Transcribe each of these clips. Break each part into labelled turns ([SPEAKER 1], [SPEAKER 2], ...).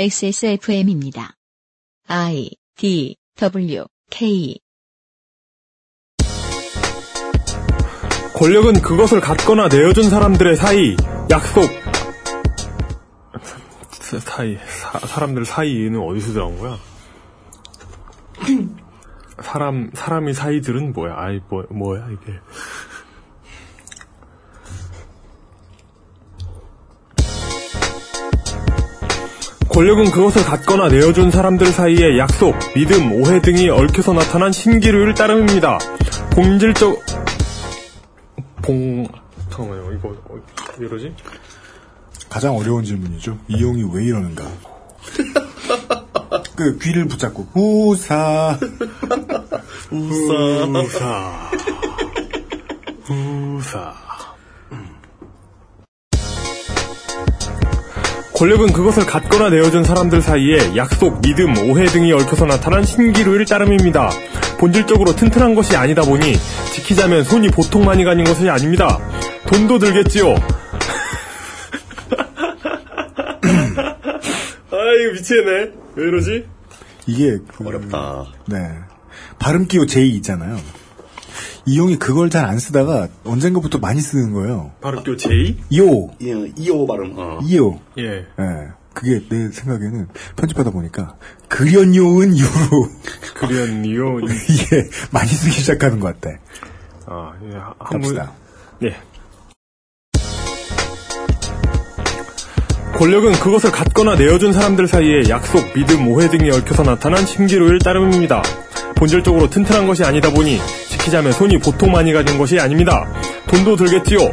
[SPEAKER 1] XSFM입니다. I D W K
[SPEAKER 2] 권력은 그것을 갖거나 내어준 사람들의 사이, 약속. 사이, 사, 사람들 사이는 어디서 들어온 거야? 사람, 사람이 사이들은 뭐야? 아이, 뭐, 뭐야, 이게. 권력은 그것을 갖거나 내어준 사람들 사이의 약속, 믿음, 오해 등이 얽혀서 나타난 신기루일 따름입니다. 본질적, 봉, 잠깐만요, 이거, 어, 왜 이러지?
[SPEAKER 3] 가장 어려운 질문이죠. 이용이 왜 이러는가? 그 귀를 붙잡고 우사
[SPEAKER 2] 우사. 우사. 우사. 권력은 그것을 갖거나 내어준 사람들 사이에 약속, 믿음, 오해 등이 얽혀서 나타난 신기루일 따름입니다. 본질적으로 튼튼한 것이 아니다 보니 지키자면 손이 보통 많이 가는 것이 아닙니다. 돈도 들겠지요. 아 이거 미치겠네. 왜 이러지?
[SPEAKER 3] 이게 그,
[SPEAKER 4] 어렵다.
[SPEAKER 3] 네 발음 기호 J 있잖아요. 이용이 그걸 잘 안 쓰다가 언젠가부터 많이 쓰는 거예요.
[SPEAKER 2] 바로 교 J?
[SPEAKER 3] 요
[SPEAKER 4] 예, 이오 발음. 어.
[SPEAKER 3] 이요.
[SPEAKER 2] 예.
[SPEAKER 3] 예. 그게 내 생각에는 편집하다 보니까 그련요은 유로
[SPEAKER 2] 그련요.
[SPEAKER 3] 이게 많이 쓰기 시작하는 것 같아.
[SPEAKER 2] 아, 예. 한번
[SPEAKER 3] 갑시다.
[SPEAKER 2] 예. 권력은 그것을 갖거나 내어준 사람들 사이에 약속, 믿음, 오해 등이 얽혀서 나타난 신기루일 따름입니다. 본질적으로 튼튼한 것이 아니다 보니 지키자면 손이 보통 많이 가는 것이 아닙니다. 돈도 들겠지요.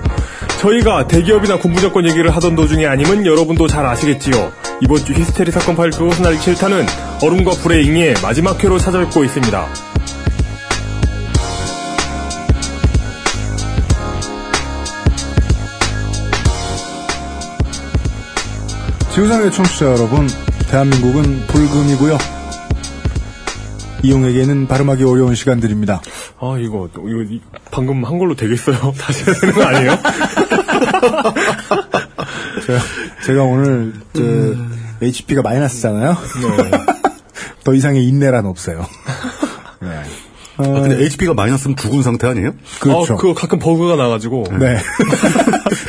[SPEAKER 2] 저희가 대기업이나 군부정권 얘기를 하던 도중에 아님은 여러분도 잘 아시겠지요. 이번 주 히스테리 사건 파일 그것은 알기 싫다는 얼음과 불의 잉의 마지막 회로 찾아뵙고 있습니다.
[SPEAKER 3] 지구상의 청취자 여러분, 대한민국은 불금이고요. 이용에게는 발음하기 어려운 시간들입니다.
[SPEAKER 2] 아, 이거, 이거, 이- 방금 한 걸로 되겠어요? 다시 해야 되는 거 아니에요?
[SPEAKER 3] 제가, 제가 오늘 저, HP가 마이너스잖아요.
[SPEAKER 2] 네.
[SPEAKER 3] 더 이상의 인내란 없어요. 네.
[SPEAKER 4] 아, 근데 HP가 마이너스면 죽은 상태 아니에요?
[SPEAKER 3] 그렇죠.
[SPEAKER 2] 어, 그거 가끔 버그가 나가지고.
[SPEAKER 3] 네.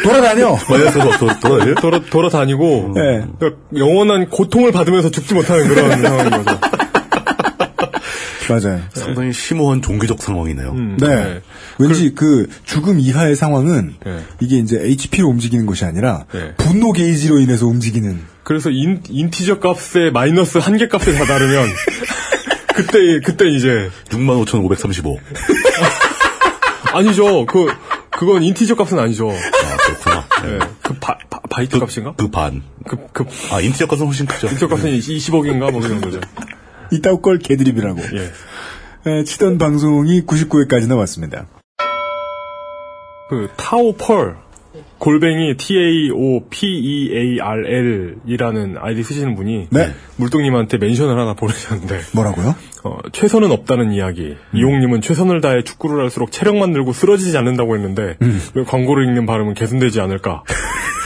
[SPEAKER 3] 돌아다녀.
[SPEAKER 4] 마이너스가 더, 더, 더,
[SPEAKER 2] 돌아, 돌아다니고.
[SPEAKER 3] 네.
[SPEAKER 2] 그러니까 영원한 고통을 받으면서 죽지 못하는 그런 상황인 거죠.
[SPEAKER 3] 맞아요.
[SPEAKER 4] 상당히 심오한 종교적 상황이네요.
[SPEAKER 2] 음,
[SPEAKER 3] 네. 왠지 그 죽음 이하의 상황은
[SPEAKER 2] 네.
[SPEAKER 3] 이게 이제 HP로 움직이는 것이 아니라
[SPEAKER 2] 네.
[SPEAKER 3] 분노 게이지로 인해서 움직이는
[SPEAKER 2] 그래서 in, integer 값에 마이너스 한 개 값에 다다르면, 그때, 그때 이제,
[SPEAKER 4] 65,535.
[SPEAKER 2] 아니죠. 그, 그건 integer 값은 아니죠.
[SPEAKER 4] 아, 그렇구나.
[SPEAKER 2] 네. 그 바, 바, 바이트 값인가?
[SPEAKER 4] 그 반.
[SPEAKER 2] 그, 그,
[SPEAKER 4] 아, 인티어 값은 훨씬 크죠.
[SPEAKER 2] 인티저 값은 20억인가? 뭐 그런 거죠.
[SPEAKER 3] 이따 걸 개드립이라고.
[SPEAKER 2] 예.
[SPEAKER 3] 에, 치던 방송이 99회까지 나왔습니다.
[SPEAKER 2] 그 타오 펄 골뱅이 T A O P E A R L 이라는 아이디 쓰시는 분이
[SPEAKER 3] 네.
[SPEAKER 2] 물동님한테 멘션을 하나 보내셨는데
[SPEAKER 3] 뭐라고요?
[SPEAKER 2] 어, 최선은 없다는 이야기. 이용님은 최선을 다해 축구를 할수록 체력만 늘고 쓰러지지 않는다고 했는데 왜 광고를 읽는 발음은 개선되지 않을까?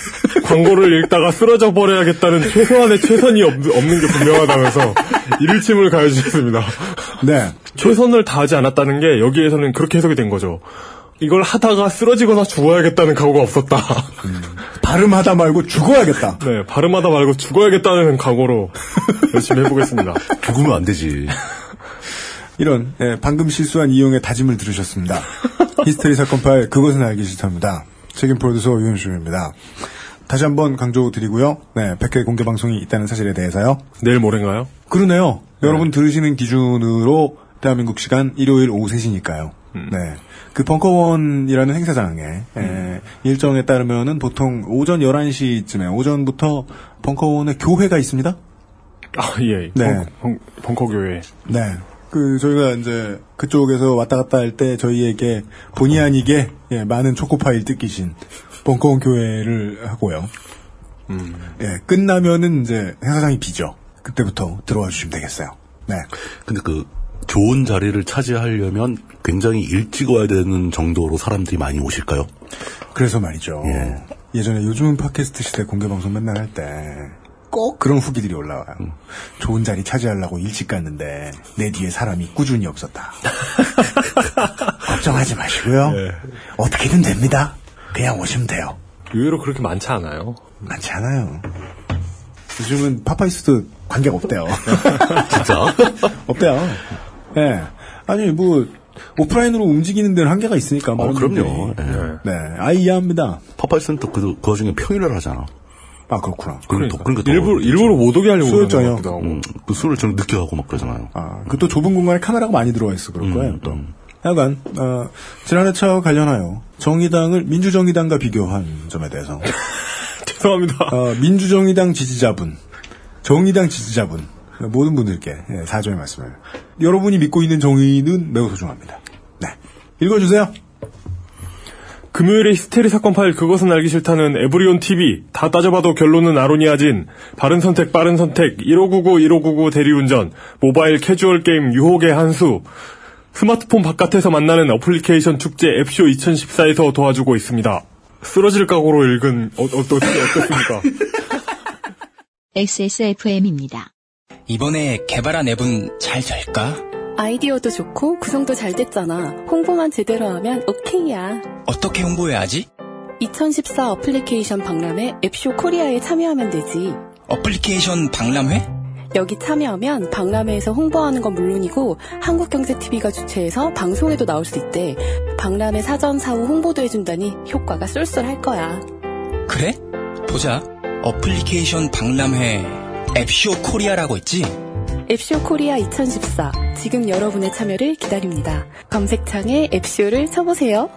[SPEAKER 2] 광고를 읽다가 쓰러져 버려야겠다는 최소한의 최선이 없, 없는 게 분명하다면서 일침을 가해주셨습니다.
[SPEAKER 3] 네.
[SPEAKER 2] 최선을 다하지 않았다는 게 여기에서는 그렇게 해석이 된 거죠. 이걸 하다가 쓰러지거나 죽어야겠다는 각오가 없었다.
[SPEAKER 3] 발음하다 말고 죽어야겠다.
[SPEAKER 2] 네, 발음하다 말고 죽어야겠다는 각오로 열심히 해보겠습니다.
[SPEAKER 4] 죽으면 안 되지.
[SPEAKER 3] 이런 예, 방금 실수한 이용의 다짐을 들으셨습니다. 히스테리 사건 파일 그것은 알기 싫답니다. 책임 프로듀서 유현수입니다. 다시 한번 강조드리고요. 네, 100회 공개 방송이 있다는 사실에 대해서요.
[SPEAKER 2] 내일 모레인가요?
[SPEAKER 3] 그러네요. 여러분 들으시는 기준으로 대한민국 시간 일요일 오후 3시니까요. 네. 그 벙커원이라는 행사장에 에, 일정에 따르면은 보통 오전 11시쯤에 오전부터 벙커원에 교회가 있습니다.
[SPEAKER 2] 아, 예.
[SPEAKER 3] 네.
[SPEAKER 2] 벙, 벙 커 교회.
[SPEAKER 3] 네. 그 저희가 이제 그쪽에서 왔다 갔다 할 때 저희에게 본의 아니게 예, 많은 초코파일 뜯기신 벙커원 교회를 하고요. 예, 끝나면은 이제 행사장이 비죠. 그때부터 들어와 주시면 되겠어요. 네.
[SPEAKER 4] 근데 그, 좋은 자리를 차지하려면 굉장히 일찍 와야 되는 정도로 사람들이 많이 오실까요?
[SPEAKER 3] 그래서 말이죠.
[SPEAKER 4] 예.
[SPEAKER 3] 예전에 요즘은 팟캐스트 시대 공개 방송 맨날 할 때 꼭 그런 후기들이 올라와요. 좋은 자리 차지하려고 일찍 갔는데 내 뒤에 사람이 꾸준히 없었다. 걱정하지 마시고요.
[SPEAKER 2] 네.
[SPEAKER 3] 어떻게든 됩니다. 그냥 오시면 돼요.
[SPEAKER 2] 의외로 그렇게 많지 않아요.
[SPEAKER 3] 많지 않아요. 요즘은 파파이스도 관계가 없대요.
[SPEAKER 4] 진짜?
[SPEAKER 3] 없대요. 예. 아니, 뭐, 오프라인으로 움직이는 데는 한계가 있으니까.
[SPEAKER 4] 어, 그럼요. 예.
[SPEAKER 3] 네. 아, 이해합니다.
[SPEAKER 4] 파파이스는 또 그, 그 와중에 평일을 하잖아.
[SPEAKER 3] 아, 그렇구나.
[SPEAKER 4] 그러니까, 그러니까 더
[SPEAKER 2] 일부러. 일부러 못 오게 하려고 그러는
[SPEAKER 3] 저녁.
[SPEAKER 4] 음, 그 술을 늦게 하고 막 그러잖아요.
[SPEAKER 3] 아, 그 또 좁은 공간에 카메라가 많이 들어와 있어 그럴
[SPEAKER 4] 음,
[SPEAKER 3] 거예요, 또.
[SPEAKER 4] 음.
[SPEAKER 3] 하여간, 어, 지난해 차와 관련하여 정의당을 민주정의당과 비교한 점에 대해서,
[SPEAKER 2] 죄송합니다.
[SPEAKER 3] 어, 민주정의당 지지자분, 정의당 지지자분, 모든 분들께 예, 사죄의 말씀을. 여러분이 믿고 있는 정의는 매우 소중합니다. 네. 읽어주세요.
[SPEAKER 2] 금요일에 히스테리 사건 파일 그것은 알기 싫다는 에브리온 TV 다 따져봐도 결론은 아로니아진 바른 선택 빠른 선택 1599 1599 대리운전 모바일 캐주얼 게임 유혹의 한수 스마트폰 바깥에서 만나는 어플리케이션 축제 앱쇼 2014에서 도와주고 있습니다. 쓰러질 각오로 읽은 어, 어떠, 어떻습니까?
[SPEAKER 1] XSFM입니다.
[SPEAKER 5] 이번에 개발한 앱은 잘 될까?
[SPEAKER 6] 아이디어도 좋고 구성도 잘 됐잖아. 홍보만 제대로 하면 오케이야.
[SPEAKER 5] 어떻게 홍보해야 하지?
[SPEAKER 6] 2014 어플리케이션 박람회 앱쇼 코리아에 참여하면 되지.
[SPEAKER 5] 어플리케이션 박람회?
[SPEAKER 6] 여기 참여하면 박람회에서 홍보하는 건 물론이고 한국경제TV가 주최해서 방송에도 나올 수 있대. 박람회 사전 사후 홍보도 해준다니 효과가 쏠쏠할 거야.
[SPEAKER 5] 그래? 보자. 어플리케이션 박람회 앱쇼 코리아라고 있지?
[SPEAKER 6] 앱쇼 코리아 2014. 지금 여러분의 참여를 기다립니다. 검색창에 앱쇼를 쳐보세요.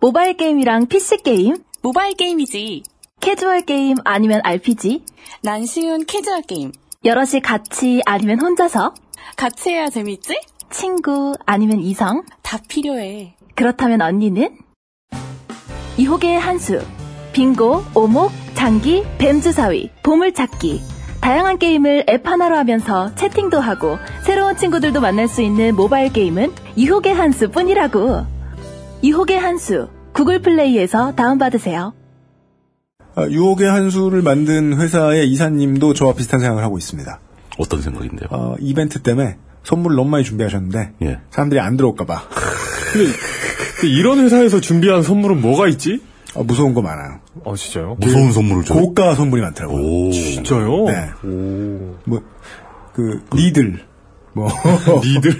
[SPEAKER 7] 모바일 게임이랑 PC 게임,
[SPEAKER 6] 모바일 게임이지.
[SPEAKER 7] 캐주얼 게임 아니면 RPG,
[SPEAKER 6] 난 쉬운 캐주얼 게임.
[SPEAKER 7] 여럿이 같이 아니면 혼자서,
[SPEAKER 6] 같이 해야 재밌지?
[SPEAKER 7] 친구 아니면 이성,
[SPEAKER 6] 다 필요해.
[SPEAKER 7] 그렇다면 언니는? 이호계의 한수, 빙고, 오목, 장기, 뱀주사위, 보물찾기. 다양한 게임을 앱 하나로 하면서 채팅도 하고 새로운 친구들도 만날 수 있는 모바일 게임은 이호계 한수 뿐이라고. 이호계 한수, 구글 플레이에서 다운받으세요.
[SPEAKER 3] 아, 유혹의 한수를 만든 회사의 이사님도 저와 비슷한 생각을 하고 있습니다.
[SPEAKER 4] 어떤 생각인데요?
[SPEAKER 3] 어, 이벤트 때문에 선물을 너무 많이 준비하셨는데
[SPEAKER 4] 예.
[SPEAKER 3] 사람들이 안 들어올까봐
[SPEAKER 2] 근데, 근데 이런 회사에서 준비한 선물은 뭐가 있지?
[SPEAKER 3] 어, 무서운 거 많아요.
[SPEAKER 2] 아 진짜요?
[SPEAKER 4] 무서운 선물을 줘.
[SPEAKER 3] 고가 선물이 많더라고요.
[SPEAKER 4] 오.
[SPEAKER 2] 진짜요?
[SPEAKER 3] 네. 뭐, 그, Needle. 뭐.
[SPEAKER 2] Needle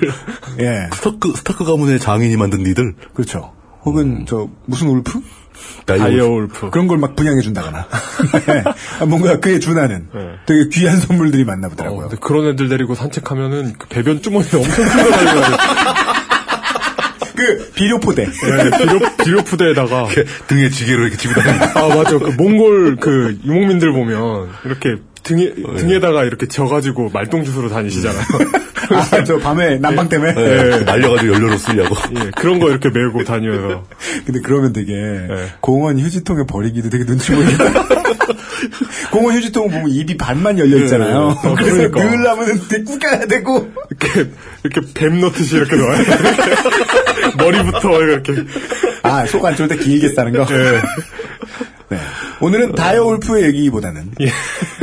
[SPEAKER 3] 예.
[SPEAKER 4] 스타크, 스타크 가문의 장인이 만든 Needle.
[SPEAKER 3] 그렇죠. 혹은, 저, 무슨
[SPEAKER 2] wolf? direwolf
[SPEAKER 3] 그런 걸 막 분양해준다거나. 네. 아, 뭔가 그에 준하는
[SPEAKER 2] 네.
[SPEAKER 3] 되게 귀한 선물들이 많나
[SPEAKER 2] 어,
[SPEAKER 3] 보더라고요.
[SPEAKER 2] 근데 그런 애들 데리고 산책하면은 그 배변 주머니를 엄청 풀고 다니거든요.
[SPEAKER 3] 그, 비료포대.
[SPEAKER 2] 네, 비료, 비료푸대에다가.
[SPEAKER 4] 등에 지게로 이렇게 지고 다니는.
[SPEAKER 2] 아, 맞아. 그 몽골 그 유목민들 보면 이렇게 등에, 등에다가 이렇게 져가지고 말똥주스로 다니시잖아요.
[SPEAKER 3] 아, 저 밤에 난방 때문에.
[SPEAKER 4] 네. 날려가지고 연료로 쓰려고.
[SPEAKER 2] 예, 그런 거 이렇게 메고 다니면서.
[SPEAKER 3] 근데 그러면 되게 공원 휴지통에 버리기도 되게 눈치 보이겠다. 공원 휴지통 보면 입이 반만 열려 있잖아요.
[SPEAKER 2] 네, 네. 어,
[SPEAKER 3] 그래서
[SPEAKER 2] 그러니까.
[SPEAKER 3] 넣으려면 되게 꾹가야 되고.
[SPEAKER 2] 이렇게, 이렇게 뱀 넣듯이 이렇게 넣어요. 머리부터 이렇게.
[SPEAKER 3] 아, 속 안 좋을 때 길게 싸는 거.
[SPEAKER 2] 예.
[SPEAKER 3] 네. 오늘은 다이어 울프의 얘기보다는
[SPEAKER 2] 예.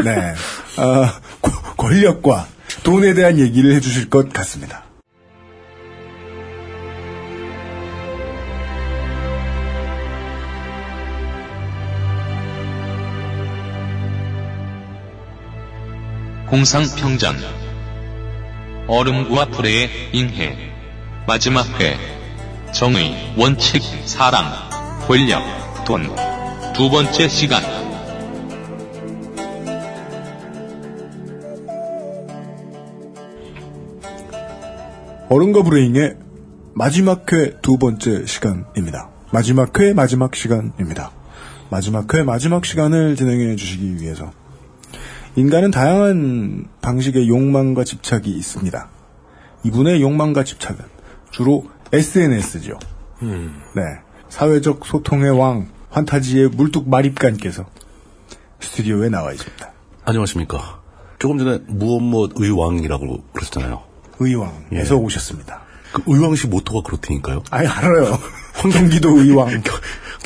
[SPEAKER 3] 네. 어, 고- 권력과 돈에 대한 얘기를 해주실 것 같습니다.
[SPEAKER 8] 공상평전. 얼음과 불의 잉해. 마지막 회. 정의 원칙 사랑 권력 돈. 두 번째 시간.
[SPEAKER 3] 어른과 불행의 마지막 회 두 번째 시간입니다. 마지막 회 마지막 시간입니다. 마지막 회 마지막 시간을 진행해 주시기 위해서 인간은 다양한 방식의 욕망과 집착이 있습니다. 이분의 욕망과 집착은 주로 SNS죠. 네. 사회적 소통의 왕, 환타지의 물뚝 마립간께서 스튜디오에 나와 있습니다.
[SPEAKER 4] 안녕하십니까. 조금 전에 무엇 무엇 의왕이라고 그러셨잖아요.
[SPEAKER 3] 의왕에서
[SPEAKER 4] 예.
[SPEAKER 3] 오셨습니다.
[SPEAKER 4] 그 의왕시 모토가 그렇다니까요.
[SPEAKER 3] 아니, 알아요. 경기도 의왕.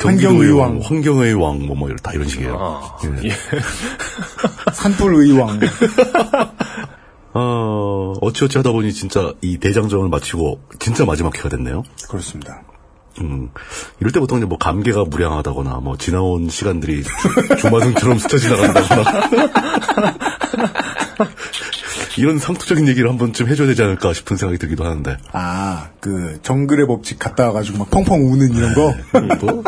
[SPEAKER 3] 환경의 왕.
[SPEAKER 4] 환경의 왕, 뭐, 뭐, 다 이런 식이에요.
[SPEAKER 2] 아,
[SPEAKER 4] 예.
[SPEAKER 2] 예.
[SPEAKER 3] 산불의 왕.
[SPEAKER 4] 어, 어찌어찌 하다 보니 진짜 이 대장정을 마치고 진짜 마지막 회가 됐네요.
[SPEAKER 3] 그렇습니다.
[SPEAKER 4] 음, 이럴 때 보통 이제 뭐 감개가 무량하다거나 뭐 지나온 시간들이 주- 주마등처럼 스쳐 지나간다거나 이런 상투적인 얘기를 한 번쯤 해줘야 되지 않을까 싶은 생각이 들기도 하는데
[SPEAKER 3] 아, 그 정글의 법칙 갔다 와가지고 막 펑펑 우는 이런 거.
[SPEAKER 4] 뭐,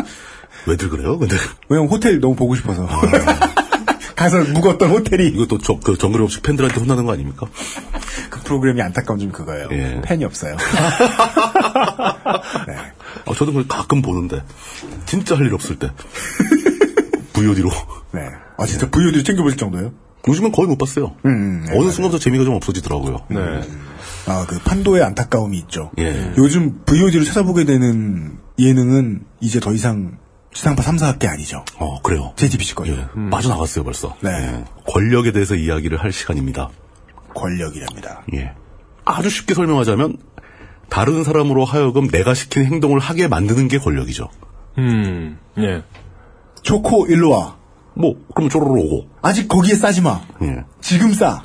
[SPEAKER 4] 왜들 그래요? 근데
[SPEAKER 3] 왜냐면 호텔 너무 보고 싶어서. 가서 묵었던 호텔이
[SPEAKER 4] 이것도 저, 그 정글 없이 팬들한테 혼나는 거 아닙니까?
[SPEAKER 3] 그 프로그램이 안타까운 점 그거예요.
[SPEAKER 4] 예.
[SPEAKER 3] 팬이 없어요. 네.
[SPEAKER 4] 아, 저도 그걸 가끔 보는데 진짜 할 일 없을 때 VOD로
[SPEAKER 3] 네. 아 진짜 VOD 챙겨보실 정도예요?
[SPEAKER 4] 요즘은 거의 못 봤어요.
[SPEAKER 3] 음, 네,
[SPEAKER 4] 어느 순간부터 재미가 좀 없어지더라고요.
[SPEAKER 2] 네.
[SPEAKER 3] 아, 그 판도의 안타까움이 있죠.
[SPEAKER 4] 예.
[SPEAKER 3] 요즘 VOD를 찾아보게 되는 예능은 이제 더 이상 지상파 3, 4학기 아니죠.
[SPEAKER 4] 어, 그래요.
[SPEAKER 3] JTBC 거죠.
[SPEAKER 4] 예. 빠져나갔어요, 벌써.
[SPEAKER 3] 네.
[SPEAKER 4] 예. 권력에 대해서 이야기를 할 시간입니다.
[SPEAKER 3] 권력이랍니다.
[SPEAKER 4] 예. 아주 쉽게 설명하자면 다른 사람으로 하여금 내가 시킨 행동을 하게 만드는 게 권력이죠.
[SPEAKER 2] 음, 예.
[SPEAKER 3] 초코 일로 와.
[SPEAKER 4] 뭐 그러면 쪼로로 오고.
[SPEAKER 3] 아직 거기에 싸지 마.
[SPEAKER 4] 예.
[SPEAKER 3] 지금 싸.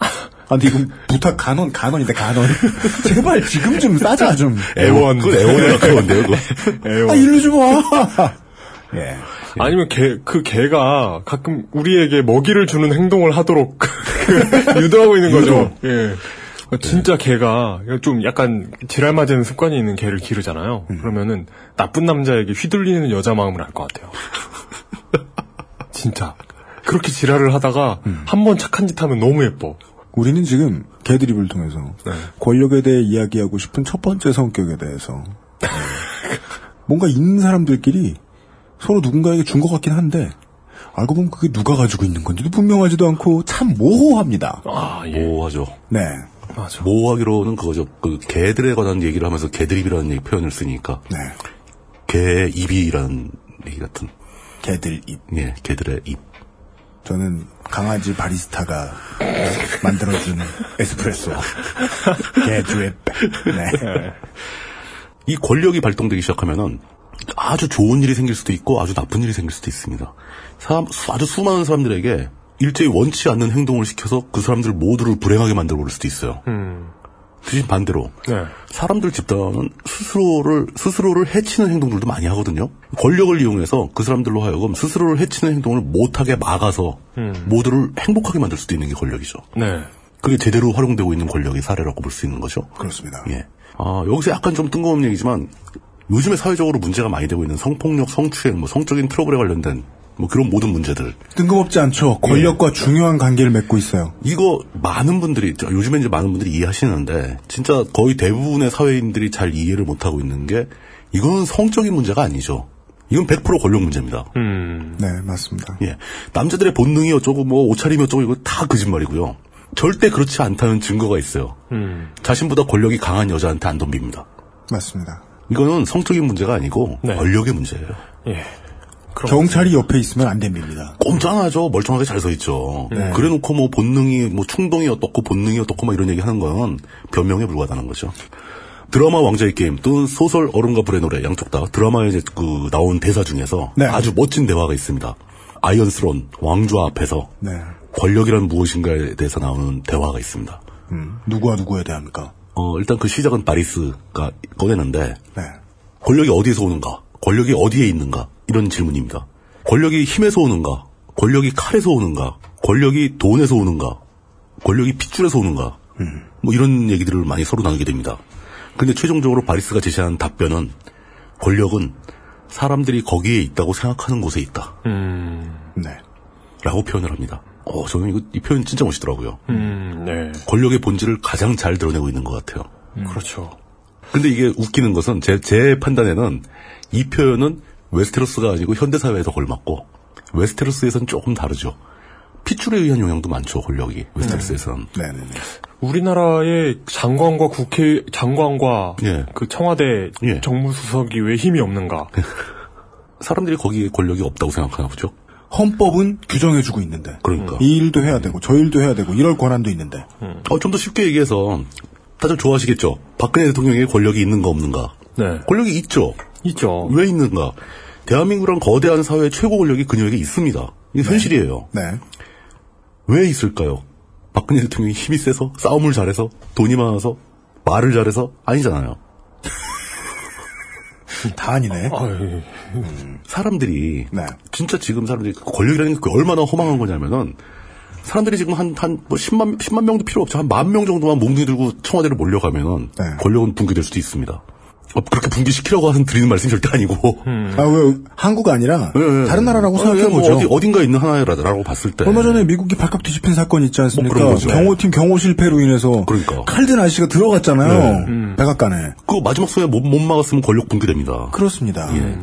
[SPEAKER 3] 아, 근데 이건 부탁 간원, 간원인데, 간원. 제발 지금 좀 싸자, 좀.
[SPEAKER 2] 애원.
[SPEAKER 4] 그건 애원에 가까운데요, 그거.
[SPEAKER 2] 애원.
[SPEAKER 3] 아, 일로 좀 와. 예.
[SPEAKER 2] 아니면 개, 그 개가 가끔 우리에게 먹이를 주는 행동을 하도록 유도하고 있는 거죠. 예. 진짜 개가 좀 약간 지랄 맞은 습관이 있는 개를 기르잖아요. 그러면은 나쁜 남자에게 휘둘리는 여자 마음을 알 것 같아요. 진짜. 그렇게 지랄을 하다가 한번 착한 짓 하면 너무 예뻐.
[SPEAKER 3] 우리는 지금 개드립을 통해서
[SPEAKER 2] 네.
[SPEAKER 3] 권력에 대해 이야기하고 싶은 첫 번째 성격에 대해서 예. 뭔가 있는 사람들끼리 서로 누군가에게 준 것 같긴 한데 알고 보면 그게 누가 가지고 있는 건지도 분명하지도 않고 참 모호합니다.
[SPEAKER 2] 아, 예.
[SPEAKER 4] 모호하죠.
[SPEAKER 3] 네.
[SPEAKER 2] 맞아.
[SPEAKER 4] 모호하기로는 그거죠. 그 개들에 관한 얘기를 하면서 개드립이라는 얘기 표현을 쓰니까
[SPEAKER 3] 네.
[SPEAKER 4] 개의 입이라는 얘기 같은.
[SPEAKER 3] 개들 입.
[SPEAKER 4] 예, 개들의 입.
[SPEAKER 3] 저는 강아지 바리스타가 만들어준 에스프레소. 개주의 백. 네.
[SPEAKER 4] 이 권력이 발동되기 시작하면은 아주 좋은 일이 생길 수도 있고 아주 나쁜 일이 생길 수도 있습니다. 사람, 수- 아주 수많은 사람들에게 일제히 원치 않는 행동을 시켜서 그 사람들 모두를 불행하게 만들어 버릴 수도 있어요.
[SPEAKER 2] 음.
[SPEAKER 4] 대신 반대로
[SPEAKER 2] 네.
[SPEAKER 4] 사람들 집단은 스스로를 스스로를 해치는 행동들도 많이 하거든요. 권력을 이용해서 그 사람들로 하여금 스스로를 해치는 행동을 못하게 막아서 모두를 행복하게 만들 수도 있는 게 권력이죠.
[SPEAKER 2] 네.
[SPEAKER 4] 그게 제대로 활용되고 있는 권력의 사례라고 볼 수 있는 거죠.
[SPEAKER 3] 그렇습니다.
[SPEAKER 4] 예. 아, 여기서 약간 좀 뜬금없는 얘기지만 요즘에 사회적으로 문제가 많이 되고 있는 성폭력, 성추행, 뭐 성적인 트러블에 관련된 뭐 그런 모든 문제들.
[SPEAKER 3] 뜬금없지 않죠. 권력과 중요한 관계를 맺고 있어요.
[SPEAKER 4] 이거 많은 분들이 저 요즘에 이제 많은 분들이 이해하시는데 진짜 거의 대부분의 사회인들이 잘 이해를 못 하고 있는 게 이거는 성적인 문제가 아니죠. 이건 100% 권력 문제입니다.
[SPEAKER 2] 음.
[SPEAKER 3] 네, 맞습니다.
[SPEAKER 4] 예. 남자들의 본능이 어쩌고 뭐 옷차림이 어쩌고 이거 다 거짓말이고요. 절대 그렇지 않다는 증거가 있어요.
[SPEAKER 2] 음.
[SPEAKER 4] 자신보다 권력이 강한 여자한테 안 덤빕니다.
[SPEAKER 3] 맞습니다.
[SPEAKER 4] 이거는 성적인 문제가 아니고
[SPEAKER 2] 네.
[SPEAKER 4] 권력의 문제예요.
[SPEAKER 2] 예.
[SPEAKER 3] 경찰이 옆에 있으면 안 됩니다.
[SPEAKER 4] 꼼짝하죠. 멀쩡하게 잘 서 있죠. 그래놓고 뭐 본능이 뭐 충동이 어떻고 본능이 어떻고 막 이런 얘기 하는 건 변명에 불과하다는 거죠. 드라마 왕좌의 게임 또는 소설 얼음과 불의 노래 양쪽 다 드라마에 이제 그 나온 대사 중에서
[SPEAKER 3] 네.
[SPEAKER 4] 아주 멋진 대화가 있습니다. Iron Throne 왕좌 앞에서
[SPEAKER 3] 네.
[SPEAKER 4] 권력이란 무엇인가에 대해서 나오는 대화가 있습니다.
[SPEAKER 3] 음, 누구와 누구의 대화입니까?
[SPEAKER 4] 어, 일단 그 시작은 바리스가 꺼내는데
[SPEAKER 3] 네.
[SPEAKER 4] 권력이 어디에서 오는가? 권력이 어디에 있는가? 이런 질문입니다. 권력이 힘에서 오는가? 권력이 칼에서 오는가? 권력이 돈에서 오는가? 권력이 핏줄에서 오는가? 뭐 이런 얘기들을 많이 서로 나누게 됩니다. 근데 최종적으로 바리스가 제시한 답변은 권력은 사람들이 거기에 있다고 생각하는 곳에 있다.
[SPEAKER 2] 음.
[SPEAKER 3] 네.
[SPEAKER 4] 라고 표현을 합니다. 어, 저는 이거, 이 표현 진짜 멋있더라고요.
[SPEAKER 2] 음. 네.
[SPEAKER 4] 권력의 본질을 가장 잘 드러내고 있는 것 같아요.
[SPEAKER 2] 그렇죠.
[SPEAKER 4] 근데 이게 웃기는 것은 제, 제 판단에는 이 표현은 웨스테로스가 아니고 현대사회에서 걸맞고 웨스테로스에서는 조금 다르죠. 핏줄에 의한 영향도 많죠, 권력이. 웨스테로스에서는.
[SPEAKER 3] 네네 네.
[SPEAKER 2] 우리나라의 장관과 국회 장관과
[SPEAKER 4] 예.
[SPEAKER 2] 그 청와대
[SPEAKER 4] 예.
[SPEAKER 2] 정무수석이 왜 힘이 없는가?
[SPEAKER 4] 사람들이 거기에 권력이 없다고 생각하나 보죠.
[SPEAKER 3] 헌법은 규정해주고 있는데.
[SPEAKER 4] 그러니까.
[SPEAKER 3] 이 일도 해야 되고, 저 일도 해야 되고, 이럴 권한도 있는데.
[SPEAKER 4] 어, 좀 더 쉽게 얘기해서 다들 좋아하시겠죠. 박근혜 대통령에게 권력이 있는가 없는가.
[SPEAKER 2] 네.
[SPEAKER 4] 권력이 있죠.
[SPEAKER 2] 있죠.
[SPEAKER 4] 왜 있는가? 대한민국이란 거대한 사회의 최고 권력이 그녀에게 있습니다. 이게 현실이에요.
[SPEAKER 3] 네.
[SPEAKER 4] 왜 있을까요? 박근혜 대통령이 힘이 세서 싸움을 잘해서 돈이 많아서 말을 잘해서 아니잖아요.
[SPEAKER 3] 다 아니네.
[SPEAKER 2] 아유,
[SPEAKER 4] 사람들이
[SPEAKER 3] 네.
[SPEAKER 4] 진짜 지금 사람들이 그 권력이라는 게 얼마나 허망한 거냐면은 사람들이 지금 한 한뭐 10만 10만 명도 필요 없죠. 한 만 명 정도만 몽둥이 들고 청와대를 몰려가면은
[SPEAKER 3] 네.
[SPEAKER 4] 권력은 붕괴될 수도 있습니다. 어, 그렇게 붕괴시키라고 하는 드리는 말씀이 절대 아니고
[SPEAKER 3] 아, 왜, 한국 아니라,
[SPEAKER 4] 네,
[SPEAKER 3] 다른 나라라고
[SPEAKER 4] 네, 뭐
[SPEAKER 3] 생각해보죠.
[SPEAKER 4] 어디, 어딘가에 있는 하나라고 봤을 때
[SPEAKER 3] 얼마 전에 미국이 발칵 뒤집힌 사건 있지 않습니까?
[SPEAKER 4] 뭐 그런 거죠.
[SPEAKER 3] 경호팀 경호 실패로 인해서
[SPEAKER 4] 그러니까.
[SPEAKER 3] 칼든 아저씨가 들어갔잖아요. 백악관에.
[SPEAKER 4] 그 마지막 순간에 못, 못 막았으면 권력 붕괴됩니다.
[SPEAKER 3] 그렇습니다.
[SPEAKER 4] 예.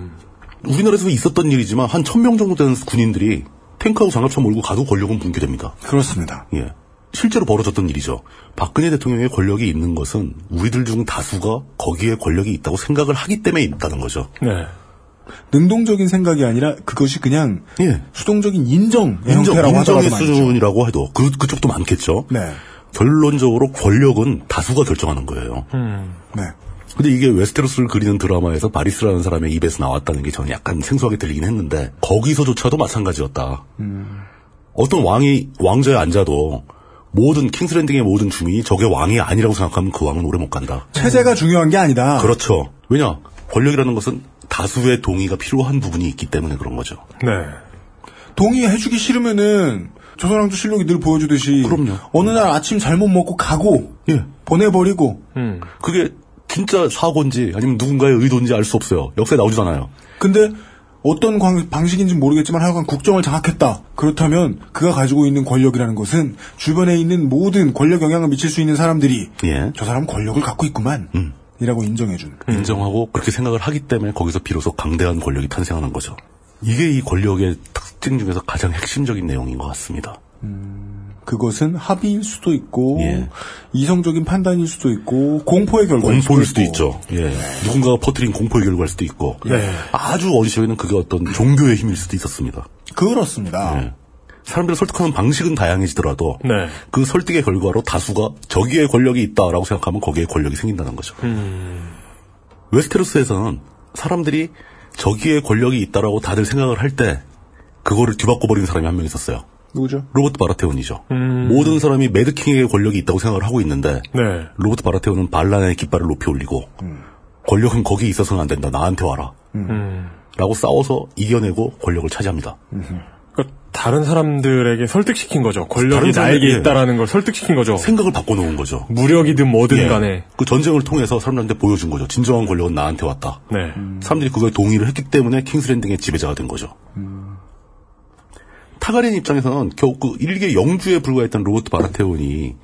[SPEAKER 4] 우리나라에서 있었던 일이지만 한 천 명 정도 되는 군인들이 탱크하고 장갑차 몰고 가도 권력은 붕괴됩니다.
[SPEAKER 3] 그렇습니다.
[SPEAKER 4] 예. 실제로 벌어졌던 일이죠. 박근혜 대통령의 권력이 있는 것은 우리들 중 다수가 거기에 권력이 있다고 생각을 하기 때문에 있다는 거죠.
[SPEAKER 2] 네.
[SPEAKER 3] 능동적인 생각이 아니라 그것이 그냥
[SPEAKER 4] 예.
[SPEAKER 3] 수동적인 인정
[SPEAKER 4] 인정,
[SPEAKER 3] 형태라고
[SPEAKER 4] 인정의. 수준이라고 해도 그, 그쪽도 많겠죠.
[SPEAKER 3] 네.
[SPEAKER 4] 결론적으로 권력은 다수가 결정하는 거예요.
[SPEAKER 3] 네.
[SPEAKER 4] 근데 이게 웨스테로스를 그리는 드라마에서 바리스라는 사람의 입에서 나왔다는 게 저는 약간 생소하게 들리긴 했는데 거기서조차도 마찬가지였다. 어떤 왕이 왕좌에 앉아도 모든 킹스랜딩의 모든 주민이 저게 왕이 아니라고 생각하면 그 왕은 오래 못 간다.
[SPEAKER 3] 체제가 중요한 게 아니다.
[SPEAKER 4] 그렇죠. 왜냐 권력이라는 것은 다수의 동의가 필요한 부분이 있기 때문에 그런 거죠.
[SPEAKER 2] 네.
[SPEAKER 3] 동의해주기 싫으면은 조선왕조 실록이 늘 보여주듯이
[SPEAKER 4] 그럼요.
[SPEAKER 3] 어느 날 아침 잘못 먹고 가고
[SPEAKER 4] 예.
[SPEAKER 3] 보내버리고
[SPEAKER 2] 음.
[SPEAKER 4] 그게 진짜 사고인지 아니면 누군가의 의도인지 알 수 없어요. 역사에 나오지도 않아요.
[SPEAKER 3] 근데 어떤 광- 방식인지 모르겠지만 하여간 국정을 장악했다. 그렇다면 그가 가지고 있는 권력이라는 것은 주변에 있는 모든 권력 영향을 미칠 수 있는 사람들이
[SPEAKER 4] 예.
[SPEAKER 3] 저 사람 권력을 갖고 있구만.
[SPEAKER 4] 음.
[SPEAKER 3] 이라고 인정해준.
[SPEAKER 4] 인정하고 그렇게 생각을 하기 때문에 거기서 비로소 강대한 권력이 탄생하는 거죠. 이게 이 권력의 특징 중에서 가장 핵심적인 내용인 것 같습니다.
[SPEAKER 3] 그것은 합의일 수도 있고
[SPEAKER 4] 예.
[SPEAKER 3] 이성적인 판단일 수도 있고 공포의 결과일
[SPEAKER 4] 공포일 수도
[SPEAKER 3] 있고.
[SPEAKER 4] 있죠. 예. 누군가가 퍼뜨린 공포의 결과일 수도 있고.
[SPEAKER 2] 네.
[SPEAKER 4] 아주 어디서에는 그게 어떤 종교의 힘일 수도 있었습니다.
[SPEAKER 3] 그렇습니다.
[SPEAKER 4] 예. 사람들을 설득하는 방식은 다양해지더라도
[SPEAKER 2] 네.
[SPEAKER 4] 그 설득의 결과로 다수가 저기에 권력이 있다라고 생각하면 거기에 권력이 생긴다는 거죠. 웨스테로스에서는 사람들이 저기에 권력이 있다라고 다들 생각을 할 때 그거를 뒤바꿔 버리는 사람이 한 명 있었어요.
[SPEAKER 3] 누구죠?
[SPEAKER 4] 로버트 바라테온이죠.
[SPEAKER 2] 음.
[SPEAKER 4] 모든 사람이 매드킹에게 권력이 있다고 생각을 하고 있는데
[SPEAKER 2] 네.
[SPEAKER 4] 로버트 바라테온은 반란의 깃발을 높이 올리고 권력은 거기 있어서는 안 된다. 나한테 와라.
[SPEAKER 2] 음.
[SPEAKER 4] 라고 싸워서 이겨내고 권력을 차지합니다.
[SPEAKER 2] 그러니까 다른 사람들에게 설득시킨 거죠. 권력이 나에게
[SPEAKER 4] 예.
[SPEAKER 2] 있다라는 걸 설득시킨 거죠.
[SPEAKER 4] 생각을 바꿔놓은 거죠.
[SPEAKER 2] 무력이든 뭐든
[SPEAKER 4] 예.
[SPEAKER 2] 간에.
[SPEAKER 4] 그 전쟁을 통해서 사람들한테 보여준 거죠. 진정한 권력은 나한테 왔다.
[SPEAKER 2] 네.
[SPEAKER 4] 사람들이 그거에 동의를 했기 때문에 킹스랜딩의 지배자가 된 거죠. 타가린 입장에서는 겨우 그 일개 영주에 불과했던 로버트 바라테온이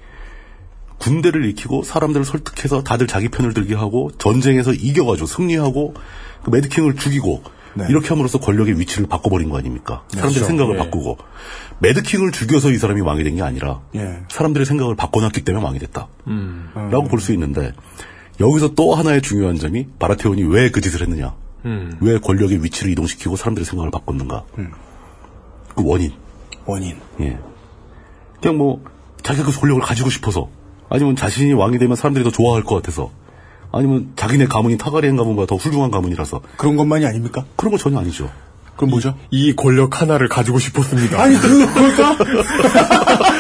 [SPEAKER 4] 군대를 일으키고 사람들을 설득해서 다들 자기 편을 들게 하고 전쟁에서 이겨가지고 승리하고 그 매드킹을 죽이고
[SPEAKER 3] 네.
[SPEAKER 4] 이렇게 함으로써 권력의 위치를 바꿔버린 거 아닙니까? 사람들의
[SPEAKER 3] 그렇죠.
[SPEAKER 4] 생각을
[SPEAKER 2] 예.
[SPEAKER 4] 바꾸고 매드킹을 죽여서 이 사람이 왕이 된 게 아니라
[SPEAKER 3] 예.
[SPEAKER 4] 사람들의 생각을 바꿔놨기 때문에 왕이 됐다.
[SPEAKER 2] 음.
[SPEAKER 4] 라고 볼수 있는데 여기서 또 하나의 중요한 점이 바라테온이 왜 그 짓을 했느냐.
[SPEAKER 2] 음.
[SPEAKER 4] 왜 권력의 위치를 이동시키고 사람들의 생각을 바꿨는가. 그 원인.
[SPEAKER 3] 원인.
[SPEAKER 4] 예. 그냥 뭐 자기가 그 권력을 가지고 싶어서 아니면 자신이 왕이 되면 사람들이 더 좋아할 것 같아서 아니면 자기네 가문이 타가리엔 가문보다 더 훌륭한 가문이라서
[SPEAKER 3] 그런 것만이 아닙니까?
[SPEAKER 4] 그런 거 전혀 아니죠.
[SPEAKER 3] 그럼 뭐죠?
[SPEAKER 2] 이 권력 하나를 가지고 싶었습니다.
[SPEAKER 3] 아니 그 그럴까?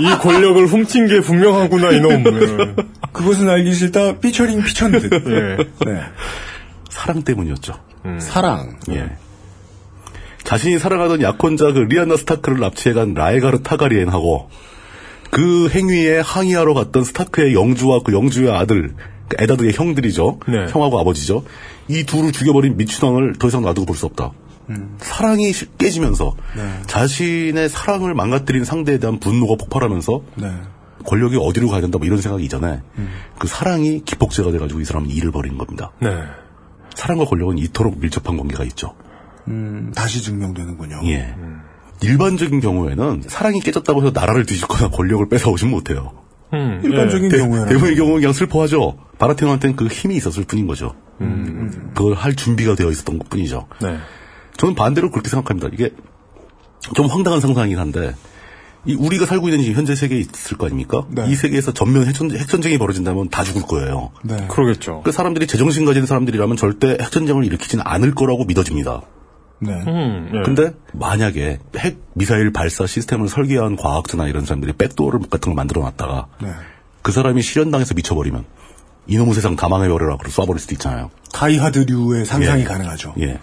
[SPEAKER 2] 이 권력을 훔친 게 분명하구나 이놈. 예.
[SPEAKER 3] 그것은 알기 싫다. 피처링 피천 듯.
[SPEAKER 2] 예.
[SPEAKER 3] 네.
[SPEAKER 4] 사랑 때문이었죠.
[SPEAKER 3] 사랑.
[SPEAKER 4] 예. 자신이 사랑하던 약혼자 그 리안나 스타크를 납치해간 라에가르 타가리엔하고 그 행위에 항의하러 갔던 스타크의 영주와 그 영주의 아들 그 에다드의 형들이죠.
[SPEAKER 2] 네.
[SPEAKER 4] 형하고 아버지죠. 이 둘을 죽여버린 미추당을 더 이상 놔두고 볼 수 없다. 사랑이 시- 깨지면서 자신의 사랑을 망가뜨린 상대에 대한 분노가 폭발하면서
[SPEAKER 3] 네.
[SPEAKER 4] 권력이 어디로 가야 된다 뭐 이런 생각이 이전에 그 사랑이 기폭제가 돼가지고 이 사람은 일을 벌인 겁니다.
[SPEAKER 2] 네.
[SPEAKER 4] 사랑과 권력은 이토록 밀접한 관계가 있죠.
[SPEAKER 3] 음, 다시 증명되는군요.
[SPEAKER 4] 예. 일반적인 경우에는 사랑이 깨졌다고 해서 나라를 뒤집거나 권력을 뺏어오진 못해요.
[SPEAKER 2] 음,
[SPEAKER 3] 일반적인
[SPEAKER 4] 대,
[SPEAKER 3] 경우에는
[SPEAKER 4] 대부분의 경우는 그냥 슬퍼하죠. 바라테온한테는 그 힘이 있었을 뿐인 거죠. 그걸 할 준비가 되어 있었던 것 뿐이죠.
[SPEAKER 2] 네.
[SPEAKER 4] 저는 반대로 그렇게 생각합니다. 이게 좀 황당한 상상이긴 한데 이 우리가 살고 있는 이 현재 세계에 있을 거 아닙니까?
[SPEAKER 3] 네.
[SPEAKER 4] 이 세계에서 전면 핵전, 핵전쟁이 벌어진다면 다 죽을 거예요.
[SPEAKER 3] 네.
[SPEAKER 2] 그러겠죠.
[SPEAKER 4] 그 사람들이 제정신 가진 사람들이라면 절대 핵전쟁을 일으키지는 않을 거라고 믿어집니다.
[SPEAKER 3] 네.
[SPEAKER 2] 음, 예.
[SPEAKER 4] 근데 만약에 핵 미사일 발사 시스템을 설계한 과학자나 이런 사람들이 백도어를 같은 걸 만들어 놨다가
[SPEAKER 3] 네.
[SPEAKER 4] 그 사람이 실현당해서 미쳐버리면 이놈의 세상 다 망해버려라 그러 쏴버릴 수도 있잖아요.
[SPEAKER 3] 다이하드류의 상상이
[SPEAKER 4] 예.
[SPEAKER 3] 가능하죠.
[SPEAKER 4] 예.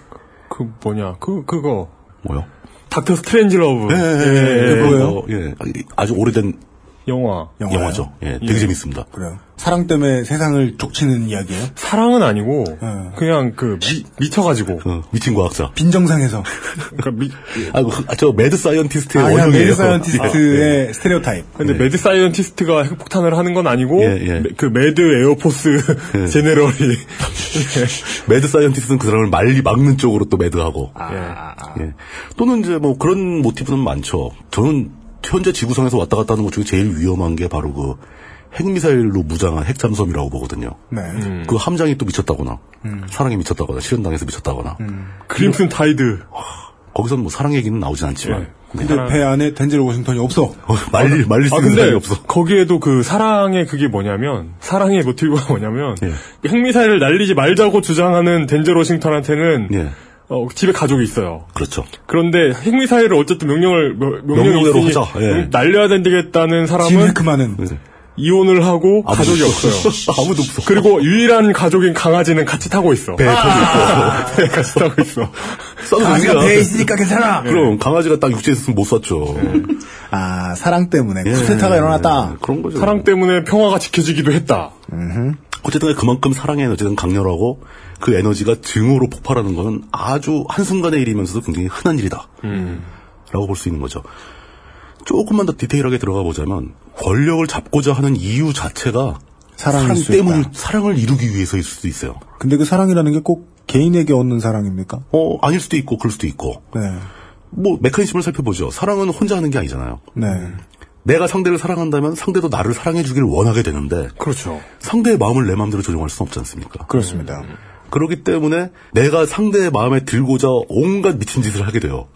[SPEAKER 2] 그 뭐냐, 그 그거
[SPEAKER 4] 뭐요?
[SPEAKER 2] 닥터 스트레인지 러브.
[SPEAKER 4] 예, 예,
[SPEAKER 2] 예,
[SPEAKER 4] 예,
[SPEAKER 3] 그거예요?
[SPEAKER 4] 어, 예. 아주 오래된
[SPEAKER 2] 영화.
[SPEAKER 3] 영화요?
[SPEAKER 4] 영화죠. 예, 되게
[SPEAKER 2] 예.
[SPEAKER 4] 재밌습니다.
[SPEAKER 3] 그래요. 사랑 때문에 세상을 족치는 이야기예요.
[SPEAKER 2] 사랑은 아니고
[SPEAKER 3] 예.
[SPEAKER 2] 그냥 그 미, 미쳐가지고.
[SPEAKER 4] 어, 미친 과학자.
[SPEAKER 3] 빈정 상해서.
[SPEAKER 2] 그러니까 미,
[SPEAKER 4] 아, 그, 아, 저 mad scientist의
[SPEAKER 3] 아,
[SPEAKER 4] 원형이에요.
[SPEAKER 3] mad scientist의 스테레오타입.
[SPEAKER 2] 근데
[SPEAKER 4] 예.
[SPEAKER 2] mad scientist가 핵폭탄을 하는 건 아니고
[SPEAKER 4] 예, 예.
[SPEAKER 2] ma- 그 mad Air Force
[SPEAKER 4] 예.
[SPEAKER 2] General이
[SPEAKER 4] mad scientist는 그 사람을 말리 막는 쪽으로 또 mad하고.
[SPEAKER 2] 예.
[SPEAKER 4] 예. 또는 이제 뭐 그런 모티브는 많죠. 저는 현재 지구상에서 왔다 갔다 하는 것 중에 제일 위험한 게 바로 그 핵미사일로 무장한 핵잠수함이라고 보거든요.
[SPEAKER 3] 네.
[SPEAKER 4] 그 함장이 또 미쳤다거나, 사랑에 미쳤다거나, 실연당해서 미쳤다거나,
[SPEAKER 2] 크림슨 타이드
[SPEAKER 4] 거기서는 뭐 사랑 얘기는 나오진 않지만,
[SPEAKER 2] 예.
[SPEAKER 4] 네.
[SPEAKER 3] 근데 배 안에 덴젤 워싱턴이 없어.
[SPEAKER 4] 어, 말릴, 말릴 수
[SPEAKER 2] 아
[SPEAKER 4] 있는
[SPEAKER 2] 근데
[SPEAKER 4] 사람이 없어.
[SPEAKER 2] 거기에도 그 사랑의 그게 뭐냐면 사랑의 모티브가 뭐냐면
[SPEAKER 4] 예.
[SPEAKER 2] 핵미사일을 날리지 말자고 주장하는 덴젤 워싱턴한테는
[SPEAKER 4] 예.
[SPEAKER 2] 어, 집에 가족이 있어요.
[SPEAKER 4] 그렇죠.
[SPEAKER 2] 그런데 핵미사일을 어쨌든 명령을 명- 명령이
[SPEAKER 4] 명령대로
[SPEAKER 2] 있으니
[SPEAKER 4] 하자. 예.
[SPEAKER 2] 날려야 된다겠다는
[SPEAKER 3] 짐
[SPEAKER 2] 사람은
[SPEAKER 3] 헤크만은.
[SPEAKER 2] 이혼을 하고 가족이 없어요.
[SPEAKER 4] 아무도 없어.
[SPEAKER 2] 그리고 유일한 가족인 강아지는 같이 타고 있어.
[SPEAKER 4] 배 터져 있고.
[SPEAKER 2] 네, 같이 타고 있어.
[SPEAKER 3] 강아지가. 배에 있으니까 괜찮아.
[SPEAKER 4] 그럼 강아지가 딱 육지에 있으면 못 쐈죠.
[SPEAKER 3] 아, 사랑 때문에
[SPEAKER 4] 예.
[SPEAKER 3] 쿠데타가 일어났다.
[SPEAKER 4] 그런 거죠.
[SPEAKER 2] 사랑 때문에 평화가 지켜지기도 했다.
[SPEAKER 4] 어쨌든 그만큼 사랑의 에너지는 강렬하고 그 에너지가 증오로 폭발하는 것은 아주 한순간의 일이면서도 굉장히 흔한 일이다. 라고 볼 수 있는 거죠. 조금만 더 디테일하게 들어가 보자면 권력을 잡고자 하는 이유 자체가
[SPEAKER 3] 사랑 수
[SPEAKER 4] 때문에. 사랑을 이루기 위해서일 수도 있어요.
[SPEAKER 3] 근데 그 사랑이라는 게 꼭 개인에게 얻는 사랑입니까?
[SPEAKER 4] 어 아닐 수도 있고 그럴 수도 있고
[SPEAKER 3] 네.
[SPEAKER 4] 뭐 메커니즘을 살펴보죠. 사랑은 혼자 하는 게 아니잖아요.
[SPEAKER 3] 네.
[SPEAKER 4] 내가 상대를 사랑한다면 상대도 나를 사랑해 주기를 원하게 되는데
[SPEAKER 2] 그렇죠.
[SPEAKER 4] 상대의 마음을 내 마음대로 조종할 수는 없지 않습니까?
[SPEAKER 3] 그렇습니다.
[SPEAKER 4] 그렇기 때문에 내가 상대의 마음에 들고자 온갖 미친 짓을 하게 돼요.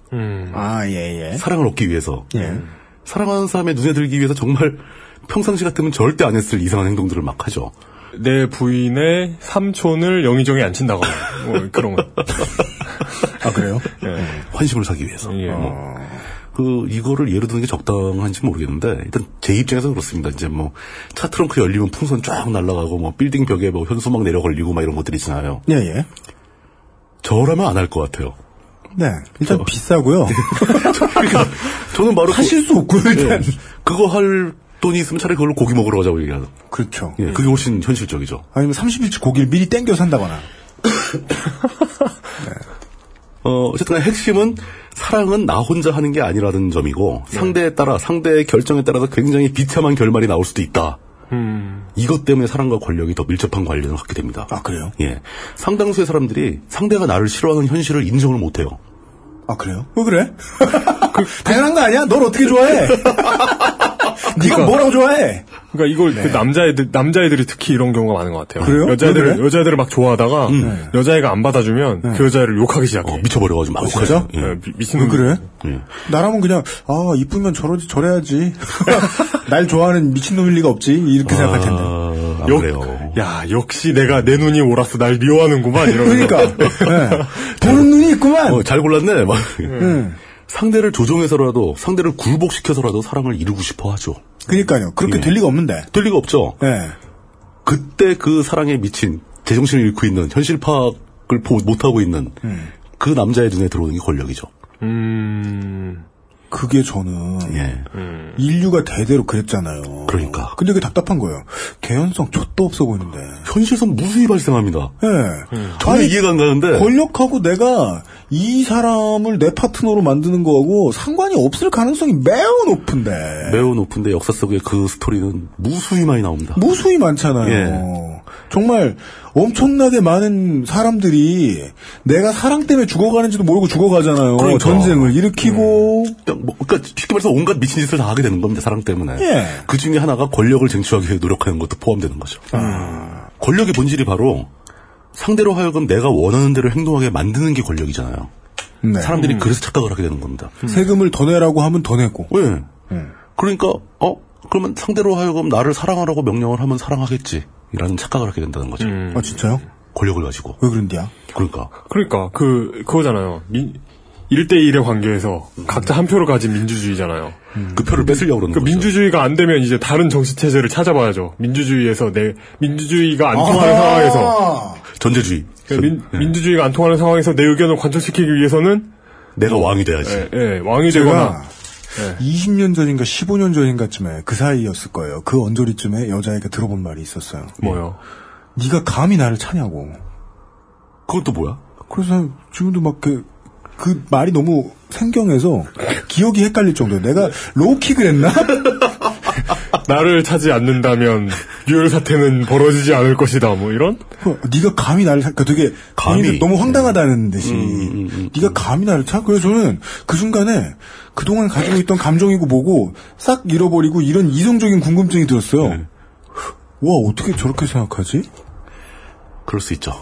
[SPEAKER 3] 아, 예, 예.
[SPEAKER 4] 사랑을 얻기 위해서.
[SPEAKER 3] 예.
[SPEAKER 4] 사랑하는 사람의 눈에 들기 위해서 정말 평상시 같으면 절대 안 했을 이상한 행동들을 막 하죠.
[SPEAKER 2] 내 부인의 삼촌을 영의정에 앉힌다거나 뭐 그런 거.
[SPEAKER 3] 아, 그래요?
[SPEAKER 4] 환심을 사기 위해서.
[SPEAKER 2] 예.
[SPEAKER 4] 어. 그 이거를 예로 드는 게 적당한지 모르겠는데 일단 제 입장에서 그렇습니다. 이제 뭐 차 트렁크 열리면 풍선 쫙 날아가고 뭐 빌딩 벽에 뭐 현수막 내려 걸리고 막 이런 것들 있잖아요.
[SPEAKER 3] 예, 예.
[SPEAKER 4] 저라면 안 할 것 같아요.
[SPEAKER 3] 네. 일단 비싸고요.
[SPEAKER 4] 그러니까 저는 바로
[SPEAKER 3] 하실 수 없고요,
[SPEAKER 4] 그,
[SPEAKER 3] 일단.
[SPEAKER 4] 예. 그거 할 돈이 있으면 차라리 그걸로 고기 먹으러 가자고 얘기하죠.
[SPEAKER 3] 그렇죠.
[SPEAKER 4] 예, 그게 훨씬 현실적이죠.
[SPEAKER 3] 아니면 30일치 고기를 미리 땡겨 산다거나.
[SPEAKER 4] 어, 어쨌든 핵심은 사랑은 나 혼자 하는 게 아니라는 점이고 상대에 따라 상대의 결정에 따라서 굉장히 비참한 결말이 나올 수도 있다. 이것 때문에 사랑과 권력이 더 밀접한 관련을 갖게 됩니다.
[SPEAKER 3] 아, 그래요?
[SPEAKER 4] 예. 상당수의 사람들이 상대가 나를 싫어하는 현실을 인정을 못 해요.
[SPEAKER 3] 아, 그래요? 왜 그래? 당연한 거 아니야? 널 어떻게 좋아해? 네가 뭐라고 좋아해?
[SPEAKER 2] 그러니까 이걸 그 남자애들 남자애들이 특히 이런 경우가 많은 것 같아요.
[SPEAKER 3] 그래요?
[SPEAKER 2] 여자애들
[SPEAKER 3] 왜 그래?
[SPEAKER 2] 여자애들을 막 좋아하다가 여자애가 안 받아주면 그 여자애를 욕하기 시작해.
[SPEAKER 4] 어, 미쳐버려가지고 막? 욕하죠. 예.
[SPEAKER 2] 미- 미친놈
[SPEAKER 3] 왜 그래?
[SPEAKER 4] 예.
[SPEAKER 3] 나라면 그냥, 아, 이쁘면 저러지, 저래야지. 날 좋아하는 미친놈일 리가 없지. 이렇게 생각할 텐데.
[SPEAKER 4] 아, 안
[SPEAKER 2] 역-
[SPEAKER 4] 그래요.
[SPEAKER 2] 야 역시 내가 내 눈이 옳았어 날 미워하는구만 이러면서
[SPEAKER 3] 그러니까. 네. 보는 눈이 있구만.
[SPEAKER 4] 어, 잘 골랐네. 막.
[SPEAKER 3] 음.
[SPEAKER 4] 상대를 조종해서라도 상대를 굴복시켜서라도 사랑을 이루고 싶어 하죠.
[SPEAKER 3] 그러니까요. 그렇게
[SPEAKER 4] 예.
[SPEAKER 3] 될 리가 없는데.
[SPEAKER 4] 될 리가 없죠.
[SPEAKER 3] 네.
[SPEAKER 4] 그때 그 사랑에 미친 제정신을 잃고 있는 현실 파악을 보- 못하고 있는
[SPEAKER 3] 음.
[SPEAKER 4] 그 남자의 눈에 들어오는 게 권력이죠.
[SPEAKER 2] 음
[SPEAKER 3] 그게 저는
[SPEAKER 4] 예.
[SPEAKER 3] 인류가 대대로 그랬잖아요.
[SPEAKER 4] 그러니까.
[SPEAKER 3] 근데 그게 답답한 거예요. 개연성 좆도 없어 보이는데.
[SPEAKER 4] 현실에선 무수히 발생합니다.
[SPEAKER 3] 예.
[SPEAKER 4] 전혀
[SPEAKER 3] 아니,
[SPEAKER 4] 이해가 안 가는데
[SPEAKER 3] 권력하고 내가 이 사람을 내 파트너로 만드는 거하고 상관이 없을 가능성이 매우 높은데.
[SPEAKER 4] 매우 높은데 역사 속에 그 스토리는 무수히 많이 나옵니다.
[SPEAKER 3] 무수히 많잖아요.
[SPEAKER 4] 예.
[SPEAKER 3] 정말 엄청나게 많은 사람들이 내가 사랑 때문에 죽어가는지도 모르고 죽어가잖아요.
[SPEAKER 4] 그러니까.
[SPEAKER 3] 전쟁을 일으키고.
[SPEAKER 4] 그냥 뭐, 그러니까 쉽게 말해서 온갖 미친 짓을 다 하게 되는 겁니다. 사랑 때문에.
[SPEAKER 3] 예.
[SPEAKER 4] 그 중에 하나가 권력을 쟁취하기 위해 노력하는 것도 포함되는 거죠.
[SPEAKER 3] 아.
[SPEAKER 4] 권력의 본질이 바로 상대로 하여금 내가 원하는 대로 행동하게 만드는 게 권력이잖아요.
[SPEAKER 3] 네.
[SPEAKER 4] 사람들이 그래서 착각을 하게 되는 겁니다.
[SPEAKER 3] 세금을 더 내라고 하면 더 내고.
[SPEAKER 4] 왜? 그러니까 어 그러면 상대로 하여금 나를 사랑하라고 명령을 하면 사랑하겠지. 이라는 착각을 하게 된다는 거죠.
[SPEAKER 2] 음.
[SPEAKER 3] 아 진짜요?
[SPEAKER 4] 권력을 가지고.
[SPEAKER 3] 왜 그런데야?
[SPEAKER 4] 그러니까
[SPEAKER 2] 그러니까 그 그거잖아요. 민 1대1의 관계에서 각자 한 표를 가진 민주주의잖아요.
[SPEAKER 4] 그 표를 뺏으려고 그러는
[SPEAKER 2] 그
[SPEAKER 4] 거죠.
[SPEAKER 2] 민주주의가 안 되면 이제 다른 정치 체제를 찾아봐야죠. 민주주의에서 내 민주주의가 안 통하는
[SPEAKER 3] 아.
[SPEAKER 2] 상황에서
[SPEAKER 4] 전제주의.
[SPEAKER 2] 그러니까 민,
[SPEAKER 4] 네.
[SPEAKER 2] 민주주의가 안 통하는 상황에서 내 의견을 관철시키기 위해서는
[SPEAKER 4] 내가 왕이 돼야지.
[SPEAKER 2] 예, 예, 왕이 되거나
[SPEAKER 3] 제가 20년 전인가 15년 전인가쯤에 그 사이였을 거예요. 그 언저리쯤에 여자애가 들어본 말이 있었어요.
[SPEAKER 2] 뭐요?
[SPEAKER 3] 네가 감히 나를 차냐고.
[SPEAKER 4] 또 뭐야?
[SPEAKER 3] 그래서 지금도 막 그, 그 말이 너무 생경해서 기억이 헷갈릴 정도예요. 내가 로우킥을 했나?
[SPEAKER 2] 나를 차지 않는다면 유혈 사태는 벌어지지 않을 것이다. 뭐 이런?
[SPEAKER 3] 어, 네가 감히 나를 차, 그 되게
[SPEAKER 4] 감히.
[SPEAKER 3] 너무 황당하다는 듯이
[SPEAKER 4] 음, 음,
[SPEAKER 3] 네가 감히 나를 차. 그래서 저는 그 순간에 그 동안 가지고 있던 감정이고 뭐고 싹 잃어버리고 이런 이성적인 궁금증이 들었어요.
[SPEAKER 4] 네.
[SPEAKER 3] 와 어떻게 저렇게 생각하지?
[SPEAKER 4] 그럴 수 있죠.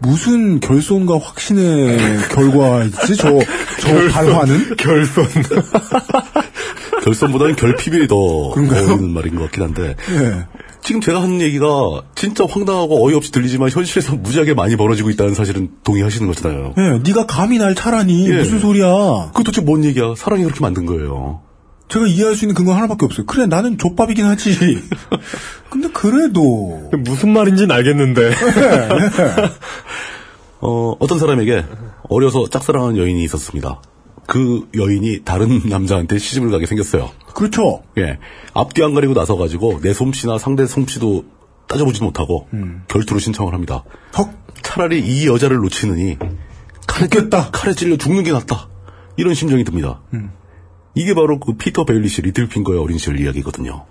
[SPEAKER 3] 무슨 결손과 확신의 결과이지 저, 저 발화는?
[SPEAKER 2] 결손.
[SPEAKER 4] 결선보다는 결핍이 더
[SPEAKER 3] 그런가요?
[SPEAKER 4] 어울리는 말인 것 같긴 한데
[SPEAKER 3] 예.
[SPEAKER 4] 지금 제가 하는 얘기가 진짜 황당하고 어이없이 들리지만 현실에서 무지하게 많이 벌어지고 있다는 사실은 동의하시는 거잖아요.
[SPEAKER 3] 예, 네가 감히 날 차라니
[SPEAKER 4] 예.
[SPEAKER 3] 무슨 소리야?
[SPEAKER 4] 그 도대체 뭔 얘기야? 사랑이 그렇게 만든 거예요.
[SPEAKER 3] 제가 이해할 수 있는 근거 하나밖에 없어요. 그래 나는 족밥이긴 하지. 근데 그래도
[SPEAKER 2] 무슨 말인지는 알겠는데.
[SPEAKER 4] 어, 어떤 사람에게 어려서 짝사랑하는 여인이 있었습니다. 그 여인이 다른 남자한테 시집을 가게 생겼어요.
[SPEAKER 3] 그렇죠.
[SPEAKER 4] 예. 앞뒤 안 가리고 나서 가지고 내 솜씨나 상대 솜씨도 따져보지도 못하고 결투를 신청을 합니다.
[SPEAKER 3] 헉
[SPEAKER 4] 차라리 이 여자를 놓치느니 칼에,
[SPEAKER 3] 죽겠다.
[SPEAKER 4] 칼에 찔려 죽는 게 낫다. 이런 심정이 듭니다. 이게 바로 그 피터 베일리시 리틀 핑거의 어린 시절 이야기거든요.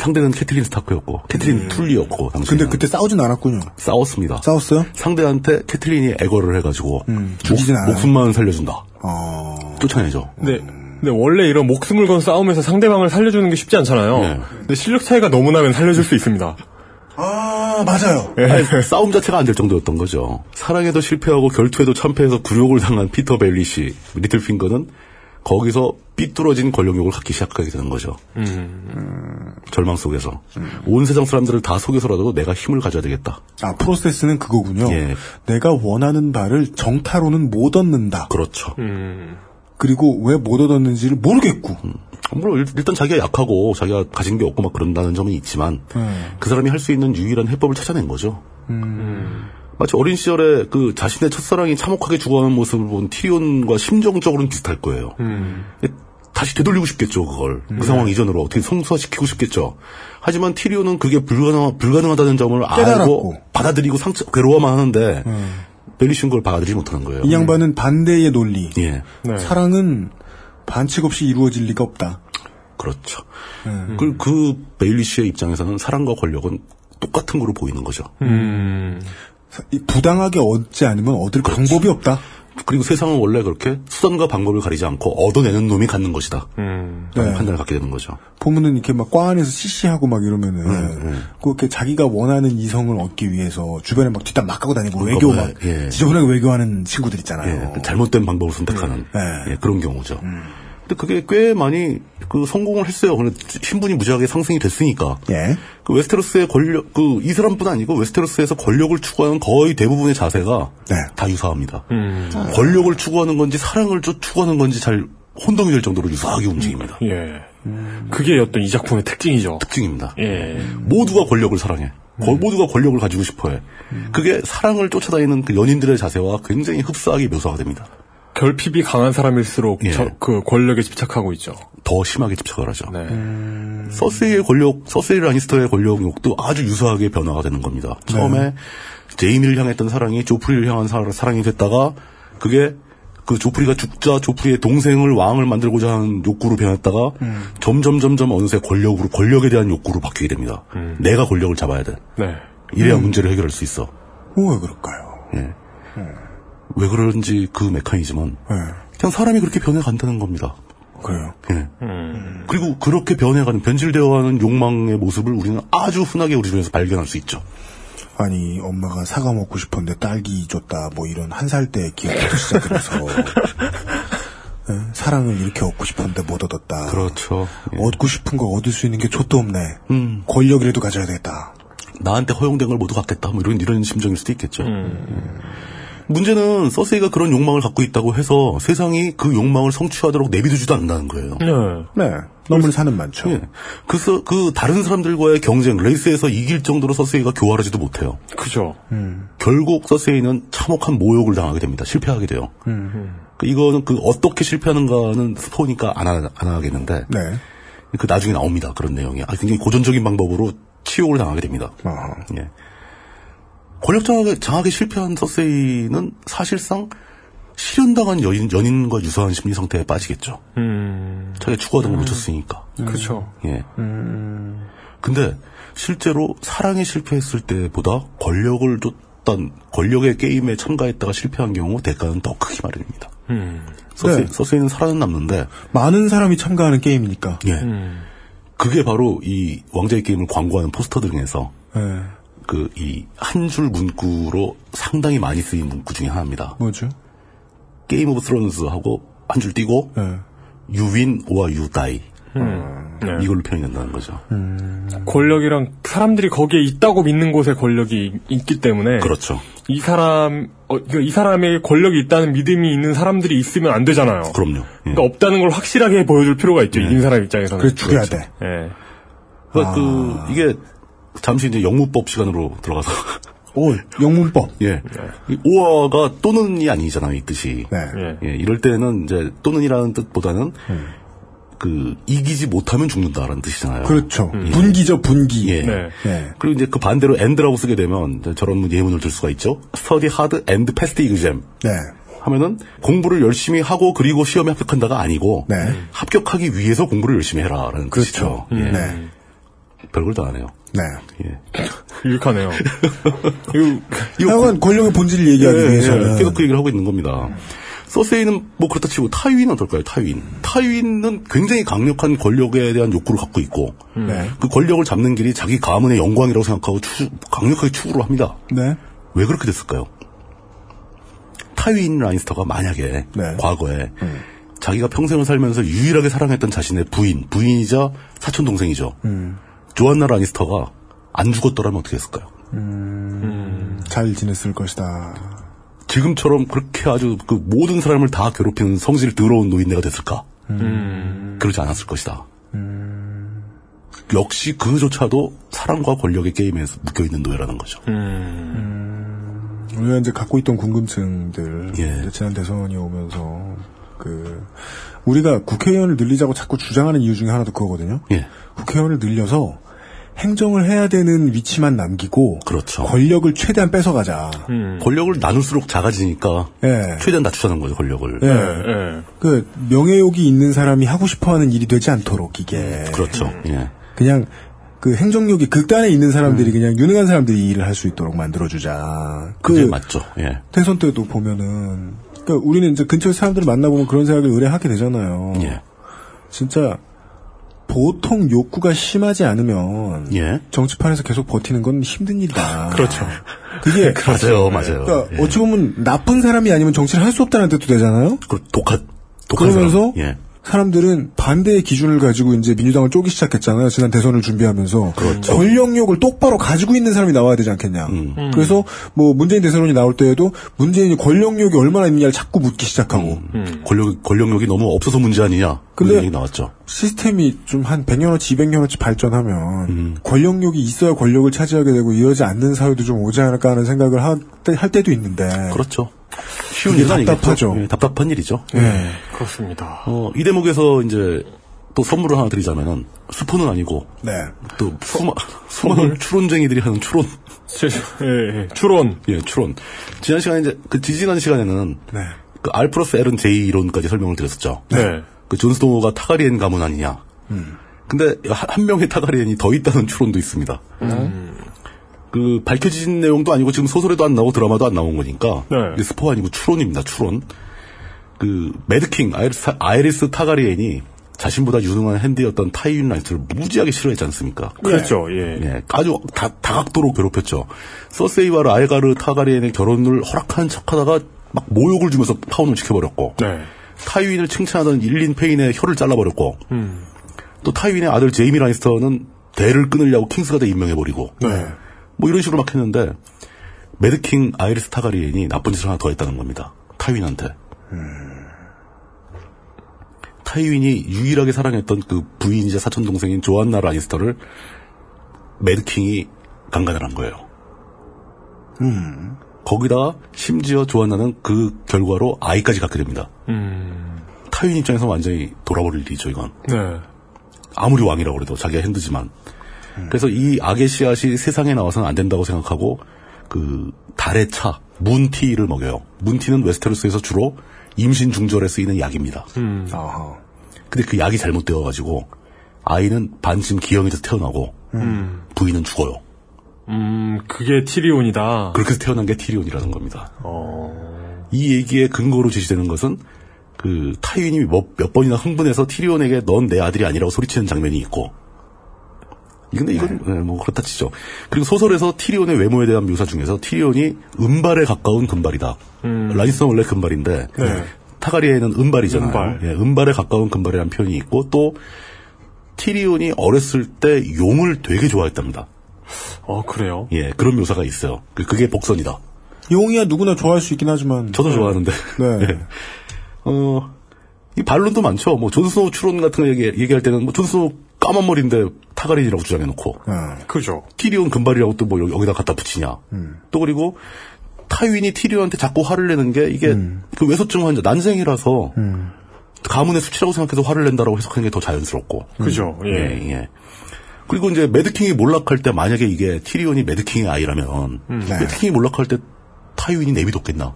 [SPEAKER 4] 상대는 캐트린 스타크였고 캐트린 툴리였고 당시에
[SPEAKER 3] 근데 그때 싸우진 않았군요.
[SPEAKER 4] 싸웠습니다.
[SPEAKER 3] 싸웠어요?
[SPEAKER 4] 상대한테 캐트린이 애걸을 해가지고
[SPEAKER 3] 음, 죽이진
[SPEAKER 4] 목,
[SPEAKER 3] 않아요.
[SPEAKER 4] 목숨만 살려준다.
[SPEAKER 3] 어.
[SPEAKER 4] 쫓아내죠.
[SPEAKER 2] 근데, 근데 원래 이런 목숨을 건 싸움에서 상대방을 살려주는 게 쉽지 않잖아요.
[SPEAKER 4] 네.
[SPEAKER 2] 근데 실력 차이가 너무 나면 살려줄 수 있습니다.
[SPEAKER 3] 아 맞아요.
[SPEAKER 4] 아니, 싸움 자체가 안 될 정도였던 거죠. 사랑에도 실패하고 결투에도 참패해서 굴욕을 당한 피터 벨리시 리틀핑거는 거기서 삐뚤어진 권력욕을 갖기 시작하게 되는 거죠. 절망 속에서 온 세상 사람들을 다 속여서라도 내가 힘을 가져야 되겠다.
[SPEAKER 3] 아 프로세스는 그거군요.
[SPEAKER 4] 예.
[SPEAKER 3] 내가 원하는 바를 정타로는 못 얻는다.
[SPEAKER 4] 그렇죠.
[SPEAKER 3] 그리고 왜 못 얻었는지를 모르겠고.
[SPEAKER 4] 물론 일- 일단 자기가 약하고 자기가 가진 게 없고 막 그런다는 점은 있지만 그 사람이 할 수 있는 유일한 해법을 찾아낸 거죠. 마치 어린 시절에 그 자신의 첫사랑이 참혹하게 죽어가는 모습을 본 티리온과 심정적으로는 비슷할 거예요. 다시 되돌리고 싶겠죠, 그걸. 그 상황 이전으로 어떻게 성소화시키고 싶겠죠. 하지만 티리온은 그게 불가능, 불가능하다는 점을
[SPEAKER 3] 깨달았고.
[SPEAKER 4] 알고 받아들이고 상처, 괴로워만 하는데 벨리신 걸 받아들이지 못하는 거예요.
[SPEAKER 3] 이 양반은 반대의 논리.
[SPEAKER 4] 예.
[SPEAKER 2] 네.
[SPEAKER 3] 사랑은 반칙 없이 이루어질 리가 없다.
[SPEAKER 4] 그렇죠. 그, 그 베일리시의 입장에서는 사랑과 권력은 똑같은 거로 보이는 거죠.
[SPEAKER 3] 이 부당하게 얻지 않으면 얻을 방법이 없다.
[SPEAKER 4] 그리고 세상은 원래 그렇게 수단과 방법을 가리지 않고 얻어내는 놈이 갖는 것이다.
[SPEAKER 2] 음.
[SPEAKER 4] 라는
[SPEAKER 3] 네.
[SPEAKER 4] 판단을 갖게 되는 거죠.
[SPEAKER 3] 보면은 이렇게 막 과 안에서 CC하고 막 이러면은
[SPEAKER 4] 음,
[SPEAKER 3] 그렇게 자기가 원하는 이성을 얻기 위해서 주변에 막 뒷담 막 하고 다니고 외교 막
[SPEAKER 4] 예.
[SPEAKER 3] 지저분하게 외교하는 친구들 있잖아요.
[SPEAKER 4] 예, 잘못된 방법을 선택하는
[SPEAKER 3] 네.
[SPEAKER 4] 예, 그런 경우죠. 근데 그게 꽤 많이 그 성공을 했어요. 근데 신분이 무지하게 상승이 됐으니까.
[SPEAKER 3] 예.
[SPEAKER 4] 그 웨스테로스의 권력, 그이 사람뿐 아니고 웨스테로스에서 권력을 추구하는 거의 대부분의 자세가
[SPEAKER 3] 네.
[SPEAKER 4] 다 유사합니다. 권력을 추구하는 건지 사랑을 쫓- 추구하는 건지 잘 혼동이 될 정도로 유사하게 움직입니다.
[SPEAKER 2] 예. 그게 어떤 이 작품의 특징이죠.
[SPEAKER 4] 특징입니다.
[SPEAKER 2] 예.
[SPEAKER 4] 모두가 권력을 사랑해. 거-
[SPEAKER 3] 음.
[SPEAKER 4] 모두가 권력을 가지고 싶어해. 그게 사랑을 쫓아다니는 그 연인들의 자세와 굉장히 흡사하게 묘사가 됩니다.
[SPEAKER 2] 결핍이 강한 사람일수록
[SPEAKER 4] 예.
[SPEAKER 2] 저- 그 권력에 집착하고 있죠.
[SPEAKER 4] 더 심하게 집착을 하죠.
[SPEAKER 2] 네.
[SPEAKER 4] 서세이의 권력, 서세이 라니스터의 권력욕도 아주 유사하게 변화가 되는 겁니다. 처음에 제인을 향했던 사랑이 조프리를 향한 사- 사랑이 됐다가 그게 그 조프리가 죽자 조프리의 동생을 왕을 만들고자 하는 욕구로 변했다가 점점 점점 어느새 권력으로 권력에 대한 욕구로 바뀌게 됩니다. 내가 권력을 잡아야 돼.
[SPEAKER 2] 네.
[SPEAKER 4] 이래야 문제를 해결할 수 있어.
[SPEAKER 3] 왜 그럴까요?
[SPEAKER 4] 예. 왜 그런지 그 메커니즘은
[SPEAKER 3] 예.
[SPEAKER 4] 그냥 사람이 그렇게 변해간다는 겁니다.
[SPEAKER 3] 그래요.
[SPEAKER 4] 예. 그리고 그렇게 변해가는 변질되어가는 욕망의 모습을 우리는 아주 흔하게 우리 주변에서 발견할 수 있죠.
[SPEAKER 3] 아니 엄마가 사과 먹고 싶었는데 딸기 줬다 뭐 이런 한 살 때 기억부터 시작을 해서 예, 사랑을 이렇게 얻고 싶었는데 못 얻었다.
[SPEAKER 4] 그렇죠. 예.
[SPEAKER 3] 얻고 싶은 거 얻을 수 있는 게 좆도 없네.
[SPEAKER 4] 음.
[SPEAKER 3] 권력이라도 가져야 되겠다.
[SPEAKER 4] 나한테 허용된 걸 모두 갖겠다. 뭐 이런 이런 심정일 수도 있겠죠. 음. 문제는 서세이가 그런 욕망을 갖고 있다고 해서 세상이 그 욕망을 성취하도록 내비두지도 않는다는 거예요.
[SPEAKER 2] 네.
[SPEAKER 3] 네. 너무 사는 많죠.
[SPEAKER 4] 예. 그, 서- 그 다른 사람들과의 경쟁, 레이스에서 이길 정도로 서세이가 교활하지도 못해요.
[SPEAKER 2] 그죠.
[SPEAKER 4] 결국 서세이는 참혹한 모욕을 당하게 됩니다. 실패하게 돼요. 그 이거는 그 어떻게 실패하는가는 스포니까 안, 하, 안 하겠는데
[SPEAKER 3] 네.
[SPEAKER 4] 그 나중에 나옵니다. 그런 내용이. 아, 굉장히 고전적인 방법으로 치욕을 당하게 됩니다. 예. 권력 장악에, 장악에 실패한 서세이는 사실상 실현당한 연인, 연인과 유사한 심리 상태에 빠지겠죠.
[SPEAKER 2] 음.
[SPEAKER 4] 자기가 추구하던 걸 놓쳤으니까.
[SPEAKER 2] 그죠.
[SPEAKER 4] 예. 근데 실제로 사랑에 실패했을 때보다 권력을 좇던 권력의 게임에 참가했다가 실패한 경우 대가는 더 크기 마련입니다.
[SPEAKER 2] 음.
[SPEAKER 4] 서세이,
[SPEAKER 3] 네.
[SPEAKER 4] 서세이는 살아는 남는데
[SPEAKER 3] 많은 사람이 참가하는 게임이니까.
[SPEAKER 4] 예.
[SPEAKER 2] 음.
[SPEAKER 4] 그게 바로 이 왕좌의 게임을 광고하는 포스터 등에서
[SPEAKER 3] 예.
[SPEAKER 4] 그 이 한 줄 문구로 상당히 많이 쓰인 문구 중에 하나입니다.
[SPEAKER 3] 뭐죠?
[SPEAKER 4] Game of Thrones 하고 한 줄 띄고
[SPEAKER 3] 예.
[SPEAKER 4] You win or you die
[SPEAKER 2] 네.
[SPEAKER 4] 이걸로 표현이 된다는 거죠.
[SPEAKER 2] 권력이랑 사람들이 거기에 있다고 믿는 곳에 권력이 있기 때문에
[SPEAKER 4] 그렇죠.
[SPEAKER 2] 이 사람 어, 그러니까 이 사람에게 권력이 있다는 믿음이 있는 사람들이 있으면 안 되잖아요.
[SPEAKER 4] 그럼요. 예.
[SPEAKER 2] 그러니까 없다는 걸 확실하게 보여줄 필요가 있죠. 이긴 사람 입장에서는.
[SPEAKER 3] 그래 죽여야
[SPEAKER 4] 그렇죠.
[SPEAKER 3] 돼.
[SPEAKER 2] 예.
[SPEAKER 4] 그러니까 그 이게 잠시 이제 영무법 시간으로 들어가서
[SPEAKER 3] 오, 영문법.
[SPEAKER 4] 예. 이 오어가 또는이 아니잖아요, 이 뜻이.
[SPEAKER 3] 네.
[SPEAKER 2] 예.
[SPEAKER 4] 예, 이럴 때는 이제 또는이라는 뜻보다는 그 이기지 못하면 죽는다라는 뜻이잖아요.
[SPEAKER 3] 그렇죠. 분기죠, 분기.
[SPEAKER 4] 예.
[SPEAKER 2] 네.
[SPEAKER 3] 예.
[SPEAKER 4] 그리고 이제 그 반대로 and라고 쓰게 되면 저런 예문을 들 수가 있죠. study hard and pass the exam.
[SPEAKER 3] 네.
[SPEAKER 4] 하면은 공부를 열심히 하고 그리고 시험에 합격한다가 아니고
[SPEAKER 3] 네.
[SPEAKER 4] 합격하기 위해서 공부를 열심히 해라라는
[SPEAKER 3] 그렇죠.
[SPEAKER 4] 뜻이죠. 예.
[SPEAKER 3] 네.
[SPEAKER 4] 별걸 다 하네요.
[SPEAKER 3] 네.
[SPEAKER 4] 예.
[SPEAKER 2] 유익하네요. 이거
[SPEAKER 3] 하여간 권력의 본질을 얘기하기
[SPEAKER 4] 예,
[SPEAKER 3] 위해서는.
[SPEAKER 4] 예, 계속 그 얘기를 하고 있는 겁니다. 서세이는 뭐 그렇다 치고 타윈은 어떨까요? 타윈. 타윈은 굉장히 강력한 권력에 대한 욕구를 갖고 있고
[SPEAKER 3] 네.
[SPEAKER 4] 그 권력을 잡는 길이 자기 가문의 영광이라고 생각하고 추- 강력하게 추구를 합니다.
[SPEAKER 3] 네.
[SPEAKER 4] 왜 그렇게 됐을까요? 타윈 라니스터가 만약에
[SPEAKER 3] 네.
[SPEAKER 4] 과거에 자기가 평생을 살면서 유일하게 사랑했던 자신의 부인, 부인이자 사촌 동생이죠.
[SPEAKER 3] 음.
[SPEAKER 4] 조안나 라니스터가 안 죽었더라면 어떻게 했을까요?
[SPEAKER 3] 잘 지냈을 것이다.
[SPEAKER 4] 지금처럼 그렇게 아주 그 모든 사람을 다 괴롭히는 성질 더러운 노인네가 됐을까? 그러지 않았을 것이다. 역시 그조차도 사랑과 권력의 게임에 묶여 있는 노예라는 거죠.
[SPEAKER 3] 우리가 이제 갖고 있던 궁금증들.
[SPEAKER 4] 예.
[SPEAKER 3] 지난 대선이 오면서, 그, 우리가 국회의원을 늘리자고 자꾸 주장하는 이유 중에 하나도 그거거든요.
[SPEAKER 4] 예.
[SPEAKER 3] 국회의원을 늘려서 행정을 해야 되는 위치만 남기고,
[SPEAKER 4] 그렇죠.
[SPEAKER 3] 권력을 최대한 뺏어가자.
[SPEAKER 4] 권력을 나눌수록 작아지니까
[SPEAKER 3] 예.
[SPEAKER 4] 최대한 낮추자는 거죠, 권력을.
[SPEAKER 3] 예.
[SPEAKER 2] 예.
[SPEAKER 3] 그, 명예욕이 있는 사람이 하고 싶어 하는 일이 되지 않도록, 이게.
[SPEAKER 4] 그렇죠. 예.
[SPEAKER 3] 그냥 그 행정력이 극단에 있는
[SPEAKER 4] 음.
[SPEAKER 3] 사람들이 그냥 유능한 사람들이 이 일을 할 수 있도록 만들어주자.
[SPEAKER 4] 그게
[SPEAKER 3] 그
[SPEAKER 4] 맞죠. 예.
[SPEAKER 3] 대선 때도 보면은 그러니까 우리는 이제 근처에 사람들을 만나보면 그런 생각을 의뢰하게 되잖아요.
[SPEAKER 4] 예.
[SPEAKER 3] 진짜 보통 욕구가 심하지 않으면
[SPEAKER 4] 예.
[SPEAKER 3] 정치판에서 계속 버티는 건 힘든 일이다.
[SPEAKER 2] 그렇죠.
[SPEAKER 3] 그게
[SPEAKER 4] 맞아요, 맞아요.
[SPEAKER 3] 그러니까
[SPEAKER 4] 예.
[SPEAKER 3] 어찌 보면 나쁜 사람이 아니면 정치를 할 수 없다는 뜻도 되잖아요.
[SPEAKER 4] 그 독한, 독한
[SPEAKER 3] 그러면서
[SPEAKER 4] 사람. 예.
[SPEAKER 3] 사람들은 반대의 기준을 가지고 이제 민주당을 쪼기 시작했잖아요. 지난 대선을 준비하면서
[SPEAKER 4] 그렇죠.
[SPEAKER 3] 권력욕을 똑바로 가지고 있는 사람이 나와야 되지 않겠냐.
[SPEAKER 4] 음.
[SPEAKER 3] 그래서 뭐 문재인 대선론이 나올 때에도 문재인이 권력욕이 얼마나 있느냐를 자꾸 묻기 시작하고
[SPEAKER 4] 권력, 권력력이 너무 없어서 문제 아니냐.
[SPEAKER 3] 근데-
[SPEAKER 4] 그런 얘기 나왔죠.
[SPEAKER 3] 시스템이 좀 한 100년어치, 200년어치 발전하면
[SPEAKER 4] 음.
[SPEAKER 3] 권력욕이 있어야 권력을 차지하게 되고 이러지 않는 사회도 좀 오지 않을까 하는 생각을 하- 할 때도 있는데.
[SPEAKER 4] 그렇죠. 쉬운 아니겠죠.
[SPEAKER 3] 답답하죠.
[SPEAKER 4] 예, 답답한 일이죠.
[SPEAKER 3] 예.
[SPEAKER 2] 그렇습니다.
[SPEAKER 4] 어, 이 대목에서 이제 또 선물을 하나 드리자면은 스포는 아니고
[SPEAKER 3] 네.
[SPEAKER 4] 또 수마, 수많은 추론쟁이들이 하는 추론.
[SPEAKER 2] 제- 예, 예. 추론.
[SPEAKER 4] 예, 추론. 지난 시간에 이제 그 지지난 시간에는
[SPEAKER 3] 네.
[SPEAKER 4] 그 R plus L은 J 이론까지 설명을 드렸었죠.
[SPEAKER 2] 네.
[SPEAKER 4] 그 존스노가 타가리엔 가문 아니냐. 근데 한, 한 명의 타가리엔이 더 있다는 추론도 있습니다. 그 밝혀진 내용도 아니고 지금 소설에도 안 나오고 드라마도 안 나온 거니까
[SPEAKER 2] 네.
[SPEAKER 4] 스포 아니고 추론입니다. 추론. 그 Mad King 아이리스, 아이리스 타가리엔이 자신보다 유능한 Hand였던 타이윈 라니스터를 무지하게 싫어했지 않습니까?
[SPEAKER 2] 그렇죠. 예.
[SPEAKER 4] 예, 아주 다, 다각도로 괴롭혔죠. 서세이와 라에가르 타가리엔의 결혼을 허락한 척하다가 막 모욕을 주면서 파혼을 시켜버렸고
[SPEAKER 2] 네.
[SPEAKER 4] 타이윈을 칭찬하던 일린 페인의 혀를 잘라버렸고
[SPEAKER 2] 음.
[SPEAKER 4] 또 타이윈의 아들 제이미 라니스터는 대를 끊으려고 Kingsguard 임명해버리고
[SPEAKER 3] 네.
[SPEAKER 4] 뭐 이런 식으로 막 했는데 Mad King 아이리스 타가리엔이 나쁜 짓을 하나 더 했다는 겁니다. 타이윈한테. 타이윈이 유일하게 사랑했던 그 부인이자 사촌 동생인 조안나 라니스터를 매드킹이 강간을 한 거예요. 거기다가 심지어 조안나는 그 결과로 아이까지 갖게 됩니다.
[SPEAKER 2] 음.
[SPEAKER 4] 타이윈 입장에서 완전히 돌아버릴 일이죠, 이건.
[SPEAKER 2] 네.
[SPEAKER 4] 아무리 왕이라고 그래도 자기가 힘들지만. 그래서 이 악의 씨앗이 세상에 나와서는 안 된다고 생각하고 그 달의 차 문티를 먹여요. 문티는 웨스테로스에서 주로 임신 중절에 쓰이는 약입니다.
[SPEAKER 2] 음.
[SPEAKER 3] 아하.
[SPEAKER 4] 근데 그 약이 잘못되어 가지고 아이는 반쯤 기형이 돼서 태어나고
[SPEAKER 2] 음.
[SPEAKER 4] 부인은 죽어요.
[SPEAKER 2] 음, 그게 티리온이다.
[SPEAKER 4] 그렇게 해서 태어난 게 티리온이라는 겁니다.
[SPEAKER 2] 어.
[SPEAKER 4] 이 얘기의 근거로 제시되는 것은 그 타이윈이 몇, 몇 번이나 흥분해서 티리온에게 넌 내 아들이 아니라고 소리치는 장면이 있고 근데 이건 네, 뭐 그렇다 치죠. 그리고 소설에서 티리온의 외모에 대한 묘사 중에서 티리온이 은발에 가까운 금발이다.
[SPEAKER 2] 음.
[SPEAKER 4] 라니스터는 원래 금발인데
[SPEAKER 2] 네.
[SPEAKER 4] 타가리엔은 은발이잖아요.
[SPEAKER 2] 은발.
[SPEAKER 4] 예, 은발에 가까운 금발이라는 표현이 있고 또 티리온이 어렸을 때 용을 되게 좋아했답니다.
[SPEAKER 2] 어, 그래요?
[SPEAKER 4] 예, 그런 묘사가 있어요. 그- 그게 복선이다.
[SPEAKER 3] 용이야 누구나 좋아할 수 있긴 하지만.
[SPEAKER 4] 저도 좋아하는데.
[SPEAKER 3] 네.
[SPEAKER 4] 예. 어, 이 반론도 많죠. 뭐, 존스노우 추론 같은 거 얘기, 얘기할 때는 뭐, 존스노우 까만 머리인데 타가리엔이라고 주장해놓고,
[SPEAKER 3] 어.
[SPEAKER 2] 그죠.
[SPEAKER 4] 티리온 금발이라고 또 뭐 여기다 갖다 붙이냐. 또 그리고 타윈이 티리온한테 자꾸 화를 내는 게 이게 그 외소증 환자, 난생이라서 가문의 수치라고 생각해서 화를 낸다라고 해석하는 게 더 자연스럽고.
[SPEAKER 2] 그죠. 예.
[SPEAKER 4] 예, 예. 그리고 이제 매드킹이 몰락할 때 만약에 이게 티리온이 매드킹의 아이라면 매드킹이 몰락할 때 타이윈이 내비뒀겠나?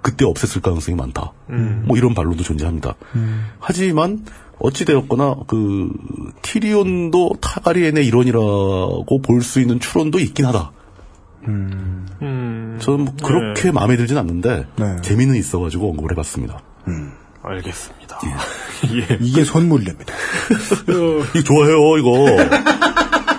[SPEAKER 4] 그때 없앴을 가능성이 많다. 뭐 이런 반론도 존재합니다. 하지만 어찌되었거나 그 티리온도 타가리엔의 일원이라고 볼 수 있는 추론도 있긴 하다.
[SPEAKER 2] 음.
[SPEAKER 4] 저는 뭐 그렇게 마음에 들진 않는데
[SPEAKER 3] 네.
[SPEAKER 4] 재미는 있어가지고 언급을 해봤습니다.
[SPEAKER 2] 알겠습니다. 예.
[SPEAKER 3] 이게 선물입니다.
[SPEAKER 4] 이거 좋아해요 이거.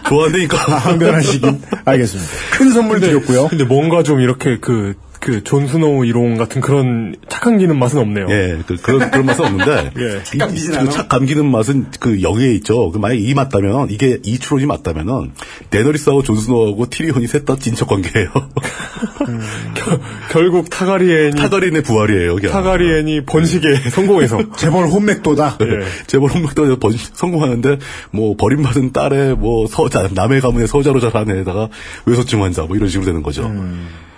[SPEAKER 4] 좋아한다니까.
[SPEAKER 3] 항변하시긴 알겠습니다. 큰 선물 드렸고요.
[SPEAKER 2] 근데 뭔가 좀 이렇게 그, 그, 존스노우 이론 같은 그런 착 감기는 맛은 없네요.
[SPEAKER 4] 예, 그, 그런, 그런 맛은 없는데.
[SPEAKER 2] 예.
[SPEAKER 4] 이- 그착 감기는 맛은 그 여기에 있죠. 그 만약에 이 맞다면, 이게 이 추론이 맞다면은, 데너리스하고 존스노하고 티리온이 셋다 친척 관계예요.
[SPEAKER 2] 결국 타가리엔이,
[SPEAKER 4] 타가리엔의 부활이에요.
[SPEAKER 2] 타가리엔이 번식에 성공해서.
[SPEAKER 3] 재벌 혼맥도다.
[SPEAKER 2] 예.
[SPEAKER 4] 재벌 혼맥도 번 성공하는데, 뭐, 버림받은 딸의 뭐, 서자, 남의 가문의 서자로 자란 애에다가 왜소증 환자, 뭐 이런 식으로 되는 거죠.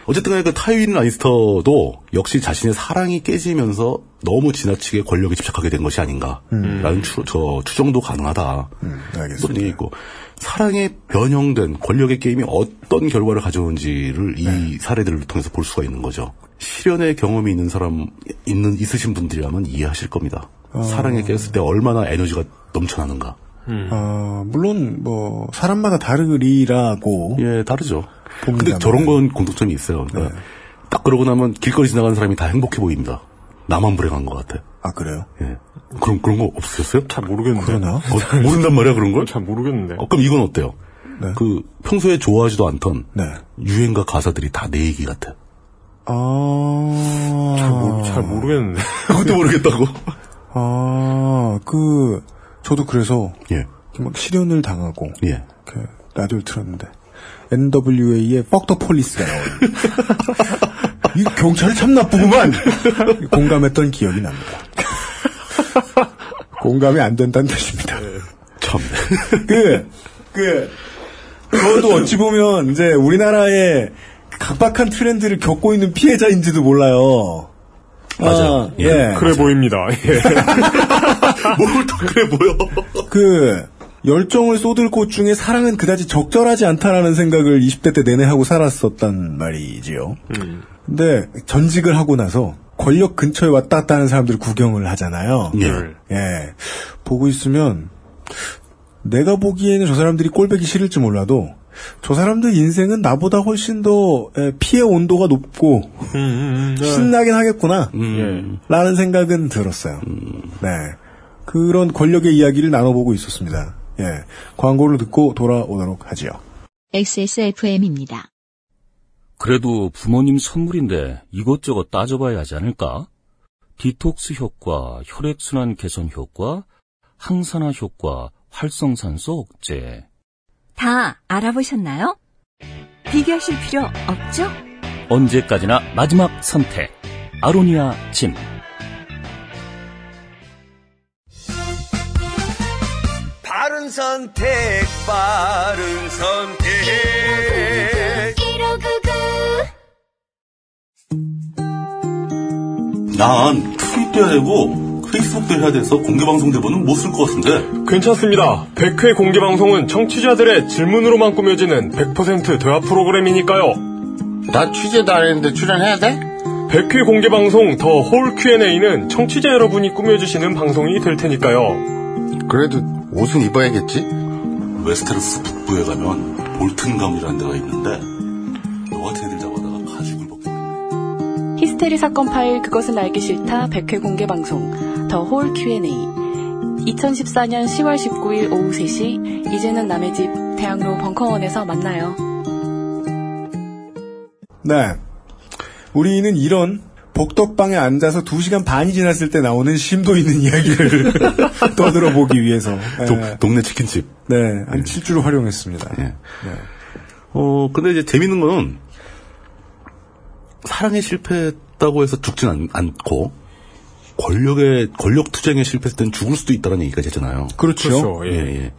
[SPEAKER 4] 어쨌든 간에 그 타이윈 라니스터도 역시 자신의 사랑이 깨지면서 너무 지나치게 권력에 집착하게 된 것이 아닌가라는 추, 저 추정도 가능하다.
[SPEAKER 3] 알겠습니다.
[SPEAKER 4] 그런 얘기 있고 사랑에 변형된 권력의 게임이 어떤 결과를 가져오는지를 이 사례들을 통해서 볼 수가 있는 거죠. 실연의 경험이 있는 사람 있는 있으신 분들이라면 이해하실 겁니다. 사랑에 깼을 때 얼마나 에너지가 넘쳐나는가.
[SPEAKER 3] 아, 물론 뭐 사람마다 다르리라고
[SPEAKER 4] 예, 다르죠. 근데 저런 건 공통점이 있어요. 그러니까 딱 그러고 나면 길거리 지나가는 사람이 다 행복해 보입니다. 나만 불행한 것 같아.
[SPEAKER 3] 아 그래요?
[SPEAKER 4] 예. 그런 그런 거 없으셨어요?
[SPEAKER 2] 잘 모르겠는데.
[SPEAKER 3] 그러나?
[SPEAKER 4] 어, 모른단 말이야 그런 걸?
[SPEAKER 2] 잘 모르겠는데.
[SPEAKER 4] 어, 그럼 이건 어때요?
[SPEAKER 3] 네.
[SPEAKER 4] 그 평소에 좋아하지도 않던
[SPEAKER 3] 네.
[SPEAKER 4] 유행가 가사들이 다 내 얘기 같아.
[SPEAKER 3] 아,
[SPEAKER 2] 잘, 모르, 잘 모르겠는데.
[SPEAKER 4] 그것도 모르겠다고?
[SPEAKER 3] 아, 그 저도 그래서
[SPEAKER 4] 예,
[SPEAKER 3] 막 실연을 당하고
[SPEAKER 4] 예.
[SPEAKER 3] 그 라디오를 틀었는데 NWA의 퍽더 폴리스가 나오는 이 경찰이 참 나쁘구만 공감했던 기억이 납니다. 공감이 안 된다는 뜻입니다.
[SPEAKER 4] 참.
[SPEAKER 3] 그, 그, 그것도 어찌 보면 이제 우리나라의 각박한 트렌드를 겪고 있는 피해자인지도 몰라요.
[SPEAKER 4] 맞아요.
[SPEAKER 3] 아,
[SPEAKER 4] 예.
[SPEAKER 3] 예.
[SPEAKER 2] 그래 보입니다. 예.
[SPEAKER 4] 뭘또 그래 보여?
[SPEAKER 3] 그, 열정을 쏟을 곳 중에 사랑은 그다지 적절하지 않다라는 생각을 20대 때 내내 하고 살았었단 말이지요. 근데 전직을 하고 나서 권력 근처에 왔다 갔다 하는 사람들 구경을 하잖아요.
[SPEAKER 4] 예.
[SPEAKER 3] 예. 보고 있으면 내가 보기에는 저 사람들이 꼴배기 싫을지 몰라도 저 사람들 인생은 나보다 훨씬 더 예, 피해 온도가 높고
[SPEAKER 2] 음, 음, 음, 네.
[SPEAKER 3] 신나긴 하겠구나
[SPEAKER 4] 음.
[SPEAKER 3] 라는 생각은 들었어요. 네. 그런 권력의 이야기를 나눠보고 있었습니다. 예. 광고를 듣고 돌아오도록 하지요.
[SPEAKER 9] XSFM입니다.
[SPEAKER 10] 그래도 부모님 선물인데 이것저것 따져봐야 하지 않을까?
[SPEAKER 9] 디톡스 효과, 혈액순환 개선 효과, 항산화 효과, 활성산소 억제.
[SPEAKER 10] 다 알아보셨나요? 비교하실 필요 없죠?
[SPEAKER 9] 언제까지나 마지막 선택. 아로니아 진.
[SPEAKER 11] 바른 선택, 바른 선택.
[SPEAKER 4] 난 트윗도 해야 되고 페이스북도 해야 돼서 공개방송 대본은 못 쓸 것 같은데
[SPEAKER 2] 괜찮습니다. 100회 공개 방송은 청취자들의 질문으로만 꾸며지는 100% 대화 프로그램이니까요.
[SPEAKER 12] 나 취재도 안 했는데 출연해야 돼?
[SPEAKER 2] 100회 공개 방송 더 홀 Q&A는 청취자 여러분이 꾸며주시는 방송이 될 테니까요.
[SPEAKER 12] 그래도 옷은 입어야겠지?
[SPEAKER 4] 웨스테로스 북부에 가면 볼튼가문이라는 데가 있는데 너 같은 애들 잡아다가 가죽을 벗겨
[SPEAKER 6] 히스테리 사건 파일 그것은 알기 싫다 100회 공개 방송 더 홀 Q&A 2014년 10월 19일 오후 3시 이제는 남의 집 대학로 벙커원에서 만나요.
[SPEAKER 3] 네. 우리는 이런 복덕방에 앉아서 2시간 반이 지났을 때 나오는 심도 있는 이야기를 떠들어 보기 위해서.
[SPEAKER 4] 동,
[SPEAKER 3] 네.
[SPEAKER 4] 동네 치킨집
[SPEAKER 3] 네, 한 7주를 활용했습니다.
[SPEAKER 4] 예.
[SPEAKER 3] 네.
[SPEAKER 4] 어 근데 이제 재밌는 거는 사랑에 실패했다고 해서 죽진 않, 않고 권력의 권력 투쟁에 실패했을 땐 죽을 수도 있다는 얘기까지 했잖아요.
[SPEAKER 3] 그렇죠.
[SPEAKER 2] 그렇죠.
[SPEAKER 4] 예,
[SPEAKER 2] 예.
[SPEAKER 4] 예.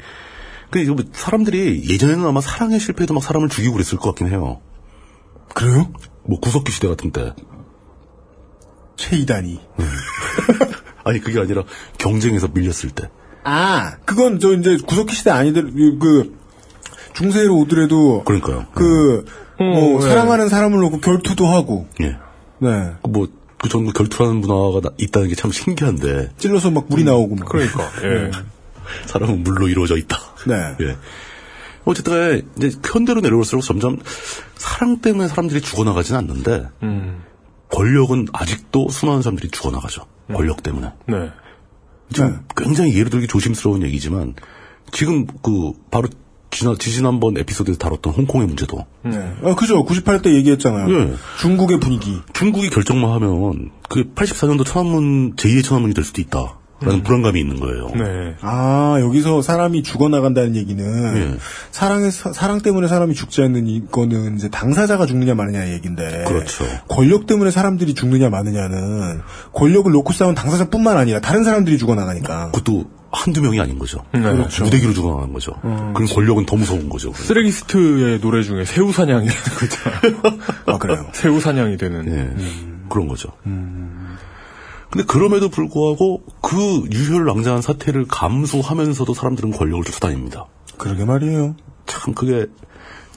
[SPEAKER 4] 근데 이거 뭐 사람들이 예전에는 아마 사랑에 실패해도 막 사람을 죽이고 그랬을 것 같긴 해요.
[SPEAKER 3] 그래요?
[SPEAKER 4] 뭐 구석기 시대 같은 때.
[SPEAKER 3] 최이단이.
[SPEAKER 4] 아니 그게 아니라 경쟁에서 밀렸을 때.
[SPEAKER 3] 아, 그건 저 이제 구석기 시대 아니들, 그, 중세로 오더라도,
[SPEAKER 4] 그러니까요.
[SPEAKER 3] 그, 뭐,
[SPEAKER 2] 음, 네.
[SPEAKER 3] 사랑하는 사람을 놓고 결투도 하고,
[SPEAKER 4] 예.
[SPEAKER 3] 네.
[SPEAKER 4] 뭐, 그 전부 결투하는 문화가 나- 있다는 게 참 신기한데,
[SPEAKER 3] 찔러서 막 물이 나오고 막.
[SPEAKER 2] 그러니까. 예.
[SPEAKER 4] 사람은 물로 이루어져 있다.
[SPEAKER 3] 네.
[SPEAKER 4] 예. 어쨌든 이제 현대로 내려올수록 점점 사랑 때문에 사람들이 죽어나가진 않는데,
[SPEAKER 2] 음.
[SPEAKER 4] 권력은 아직도 수많은 사람들이 죽어나가죠. 권력 때문에.
[SPEAKER 2] 네.
[SPEAKER 4] 지금 굉장히 예를 들기 조심스러운 얘기지만, 지금 그, 바로 지난, 지지난번 에피소드에서 다뤘던 홍콩의 문제도,
[SPEAKER 3] 네. 아, 그죠. 98때 얘기했잖아요.
[SPEAKER 4] 예.
[SPEAKER 3] 중국의 분위기.
[SPEAKER 4] 중국이 결정만 하면, 그 84년도 천안문, 제2의 천안문이 될 수도 있다. 라는 불안감이 있는 거예요.
[SPEAKER 2] 네.
[SPEAKER 3] 아, 여기서 사람이 죽어 나간다는 얘기는,
[SPEAKER 4] 예.
[SPEAKER 3] 사랑에, 사, 사랑 때문에 사람이 죽지 않는 이거는 이제 당사자가 죽느냐 마느냐의 얘기인데.
[SPEAKER 4] 그렇죠.
[SPEAKER 3] 권력 때문에 사람들이 죽느냐 마느냐는, 권력을 놓고 싸운 당사자뿐만 아니라 다른 사람들이 죽어 나가니까.
[SPEAKER 4] 그것도 한두 명이 아닌 거죠.
[SPEAKER 2] 네.
[SPEAKER 3] 그렇죠.
[SPEAKER 4] 무대기로 죽어 나간 거죠. 그럼 권력은 더 무서운 거죠.
[SPEAKER 2] 쓰레기스트의 노래 중에 새우 사냥이 되는 거죠.
[SPEAKER 3] 아, 그래요.
[SPEAKER 2] 새우 사냥이 되는.
[SPEAKER 4] 예. 그런 거죠. 근데 그럼에도 불구하고 그 유혈낭장한 사태를 감수하면서도 사람들은 권력을 쫓아다닙니다.
[SPEAKER 3] 그러게 말이에요.
[SPEAKER 4] 참 그게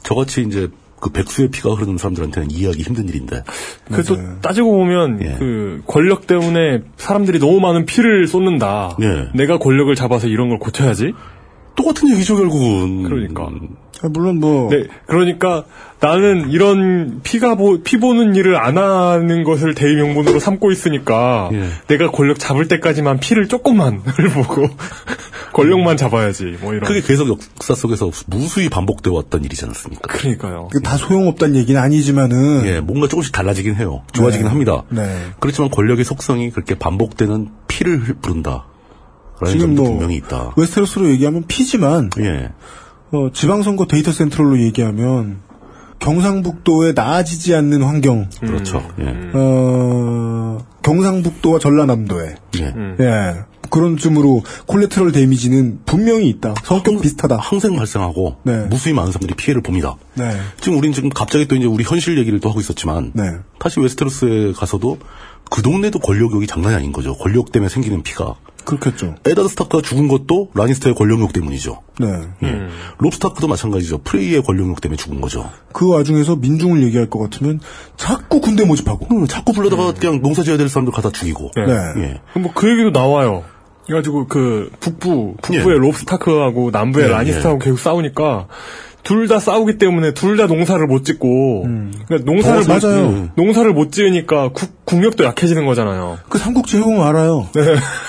[SPEAKER 4] 저같이 이제 그 백수의 피가 흐르는 사람들한테는 이해하기 힘든 일인데.
[SPEAKER 2] 그래서
[SPEAKER 3] 맞아요.
[SPEAKER 2] 따지고 보면
[SPEAKER 4] 예.
[SPEAKER 2] 그 권력 때문에 사람들이 너무 많은 피를 쏟는다.
[SPEAKER 4] 예.
[SPEAKER 2] 내가 권력을 잡아서 이런 걸 고쳐야지.
[SPEAKER 4] 똑같은 얘기죠 결국은.
[SPEAKER 2] 그러니까.
[SPEAKER 3] 아, 물론 뭐,
[SPEAKER 2] 네, 그러니까 나는 이런 피가 보, 피 보는 일을 안 하는 것을 대의명분으로 삼고 있으니까
[SPEAKER 4] 예.
[SPEAKER 2] 내가 권력 잡을 때까지만 피를 조금만을 보고 권력만 잡아야지. 뭐 이런.
[SPEAKER 4] 그게 계속 역사 속에서 무수히 반복돼 왔던 일이지 않습니까?
[SPEAKER 2] 그러니까요.
[SPEAKER 3] 다 소용없다는 얘기는 아니지만은,
[SPEAKER 4] 예, 뭔가 조금씩 달라지긴 해요. 좋아지긴
[SPEAKER 3] 네.
[SPEAKER 4] 합니다.
[SPEAKER 3] 네.
[SPEAKER 4] 그렇지만 권력의 속성이 그렇게 반복되는 피를 부른다.
[SPEAKER 3] 지금 뭐,
[SPEAKER 4] 분명히 있다.
[SPEAKER 3] 웨스테로스로 얘기하면 피지만,
[SPEAKER 4] 예.
[SPEAKER 3] 어, 지방선거 데이터 센트럴로 얘기하면 경상북도에 나아지지 않는 환경,
[SPEAKER 4] 그렇죠. 예.
[SPEAKER 3] 어, 경상북도와 전라남도에
[SPEAKER 4] 예.
[SPEAKER 2] 음.
[SPEAKER 3] 예 그런 쯤으로 collateral damage는 분명히 있다. 성격 비슷하다.
[SPEAKER 4] 항상 발생하고
[SPEAKER 3] 네.
[SPEAKER 4] 무수히 많은 사람들이 피해를 봅니다.
[SPEAKER 3] 네,
[SPEAKER 4] 지금 우리는 지금 갑자기 또 이제 우리 현실 얘기를 또 하고 있었지만
[SPEAKER 3] 네,
[SPEAKER 4] 다시 웨스테로스에 가서도 그 동네도 권력욕이 장난이 아닌 거죠. 권력 때문에 생기는 피가.
[SPEAKER 3] 그렇겠죠.
[SPEAKER 4] 에다드 스타크가 죽은 것도 라니스터의 권력욕 때문이죠.
[SPEAKER 3] 네,
[SPEAKER 4] 예. 롭 스타크도 마찬가지죠. 프레이의 권력욕 때문에 죽은 거죠.
[SPEAKER 3] 그 와중에서 민중을 얘기할 것 같으면 자꾸 군대 모집하고.
[SPEAKER 4] 음, 자꾸 불러다가 그냥 농사 지어야 될 사람들 갖다 죽이고.
[SPEAKER 2] 네.
[SPEAKER 3] 네.
[SPEAKER 4] 예.
[SPEAKER 2] 뭐그 얘기도 나와요. 그래가지고 그 북부 북부의
[SPEAKER 4] 예.
[SPEAKER 2] 롭 스타크하고 남부의
[SPEAKER 4] 예,
[SPEAKER 2] 라니스타하고 계속 싸우니까 둘 다 싸우기 때문에 둘 다 농사를 못 짓고 그러니까 농사를
[SPEAKER 3] 어,
[SPEAKER 2] 못,
[SPEAKER 3] 맞아요.
[SPEAKER 2] 농사를 못 지으니까 국, 국력도 약해지는 거잖아요.
[SPEAKER 3] 그 삼국지 해보면 알아요.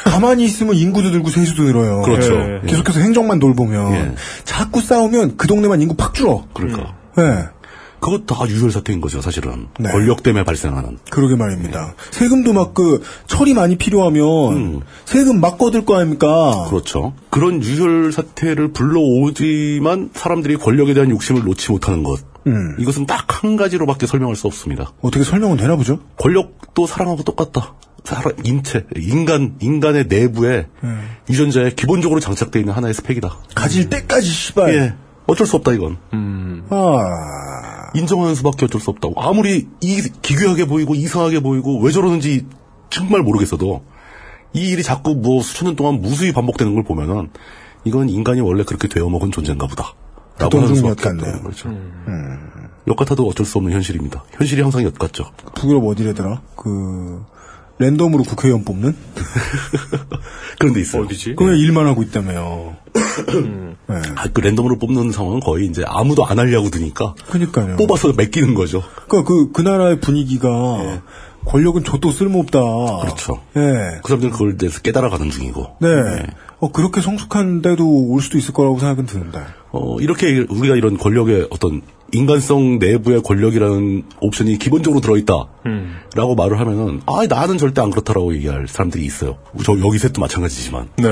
[SPEAKER 3] 가만히 있으면 인구도 늘고 세수도 늘어요.
[SPEAKER 4] 그렇죠.
[SPEAKER 2] 예.
[SPEAKER 3] 계속해서 행정만 돌보면
[SPEAKER 4] 예.
[SPEAKER 3] 자꾸 싸우면 그 동네만 인구 팍 줄어.
[SPEAKER 4] 그러니까.
[SPEAKER 3] 예.
[SPEAKER 4] 그것 다 유혈 사태인 거죠, 사실은.
[SPEAKER 3] 네.
[SPEAKER 4] 권력 때문에 발생하는.
[SPEAKER 3] 그러게 말입니다. 세금도 막그 철이 많이 필요하면 세금 막 거둘 거 아닙니까?
[SPEAKER 4] 그렇죠. 그런 유혈 사태를 불러오지만 사람들이 권력에 대한 욕심을 놓지 못하는 것.
[SPEAKER 3] 음.
[SPEAKER 4] 이것은 딱 한 가지로밖에 설명할 수 없습니다.
[SPEAKER 3] 어떻게 설명은 되나 보죠?
[SPEAKER 4] 권력도 사람하고 똑같다. 사람, 인체, 인간, 인간의 내부에
[SPEAKER 3] 음.
[SPEAKER 4] 유전자에 기본적으로 장착되어 있는 하나의 스펙이다.
[SPEAKER 3] 가질 때까지 씨발.
[SPEAKER 4] 예. 어쩔 수 없다, 이건.
[SPEAKER 3] 아.
[SPEAKER 4] 인정하는 수밖에 어쩔 수 없다고. 아무리 이, 기괴하게 보이고 이상하게 보이고 왜 저러는지 정말 모르겠어도 이 일이 자꾸 뭐 수천 년 동안 무수히 반복되는 걸 보면은 이건 인간이 원래 그렇게 되어먹은 존재인가 보다. 라고 하는
[SPEAKER 3] 부동중 엿
[SPEAKER 4] 수밖에
[SPEAKER 3] 같네요.
[SPEAKER 4] 없다는 거죠. 엿 같아도 어쩔 수 없는 현실입니다. 현실이 항상 엿 같죠.
[SPEAKER 3] 북유럽 어디래더라? 그 랜덤으로 국회의원 뽑는?
[SPEAKER 4] 그런 데 있어요.
[SPEAKER 2] 어디지?
[SPEAKER 3] 그냥 일만 하고 있다며요. 네.
[SPEAKER 4] 아, 그 랜덤으로 뽑는 상황은 거의 이제 아무도 안 하려고 드니까
[SPEAKER 3] 그러니까요.
[SPEAKER 4] 뽑아서 맡기는 거죠.
[SPEAKER 3] 그러니까 그, 그 나라의 분위기가 권력은 저도 쓸모없다.
[SPEAKER 4] 그렇죠.
[SPEAKER 3] 예.
[SPEAKER 4] 그 사람들은 그걸 대해서 깨달아가는 중이고.
[SPEAKER 3] 네. 어, 그렇게 성숙한 데도 올 수도 있을 거라고 생각은 드는데.
[SPEAKER 4] 어, 이렇게 우리가 이런 권력의 어떤 인간성 내부의 권력이라는 옵션이 기본적으로 들어있다. 라고 말을 하면은, 아, 나는 절대 안 그렇다라고 얘기할 사람들이 있어요. 저, 여기 셋도 마찬가지지만.
[SPEAKER 2] 네.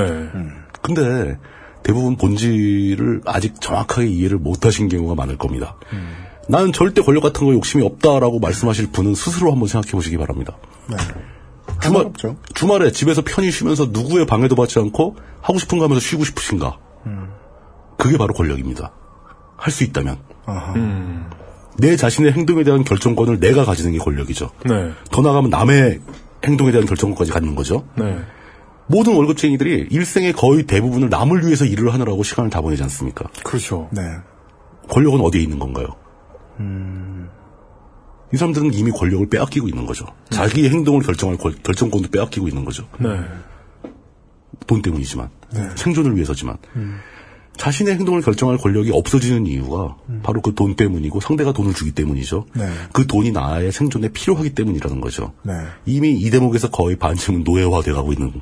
[SPEAKER 4] 근데 대부분 본질을 아직 정확하게 이해를 못 하신 경우가 많을 겁니다. 나는 절대 권력 같은 거 욕심이 없다라고 말씀하실 분은 스스로 한번 생각해 보시기 바랍니다.
[SPEAKER 3] 네.
[SPEAKER 4] 주말,
[SPEAKER 3] 없죠.
[SPEAKER 4] 주말에 집에서 편히 쉬면서 누구의 방해도 받지 않고 하고 싶은 거 하면서 쉬고 싶으신가? 그게 바로 권력입니다. 할 수 있다면.
[SPEAKER 3] 아하.
[SPEAKER 4] 내 자신의 행동에 대한 결정권을 내가 가지는 게 권력이죠.
[SPEAKER 2] 네.
[SPEAKER 4] 더 나가면 남의 행동에 대한 결정권까지 갖는 거죠.
[SPEAKER 2] 네.
[SPEAKER 4] 모든 월급쟁이들이 일생의 거의 대부분을 남을 위해서 일을 하느라고 시간을 다 보내지 않습니까?
[SPEAKER 2] 그렇죠.
[SPEAKER 3] 네.
[SPEAKER 4] 권력은 어디에 있는 건가요? 이 사람들은 이미 권력을 빼앗기고 있는 거죠. 자기의 행동을 결정할 권- 결정권도 빼앗기고 있는 거죠.
[SPEAKER 2] 네.
[SPEAKER 4] 돈 때문이지만 생존을 위해서지만 자신의 행동을 결정할 권력이 없어지는 이유가 바로 그 돈 때문이고 상대가 돈을 주기 때문이죠.
[SPEAKER 3] 네.
[SPEAKER 4] 그 돈이 나의 생존에 필요하기 때문이라는 거죠.
[SPEAKER 3] 네.
[SPEAKER 4] 이미 이 대목에서 거의 반쯤은 노예화돼 가고 있는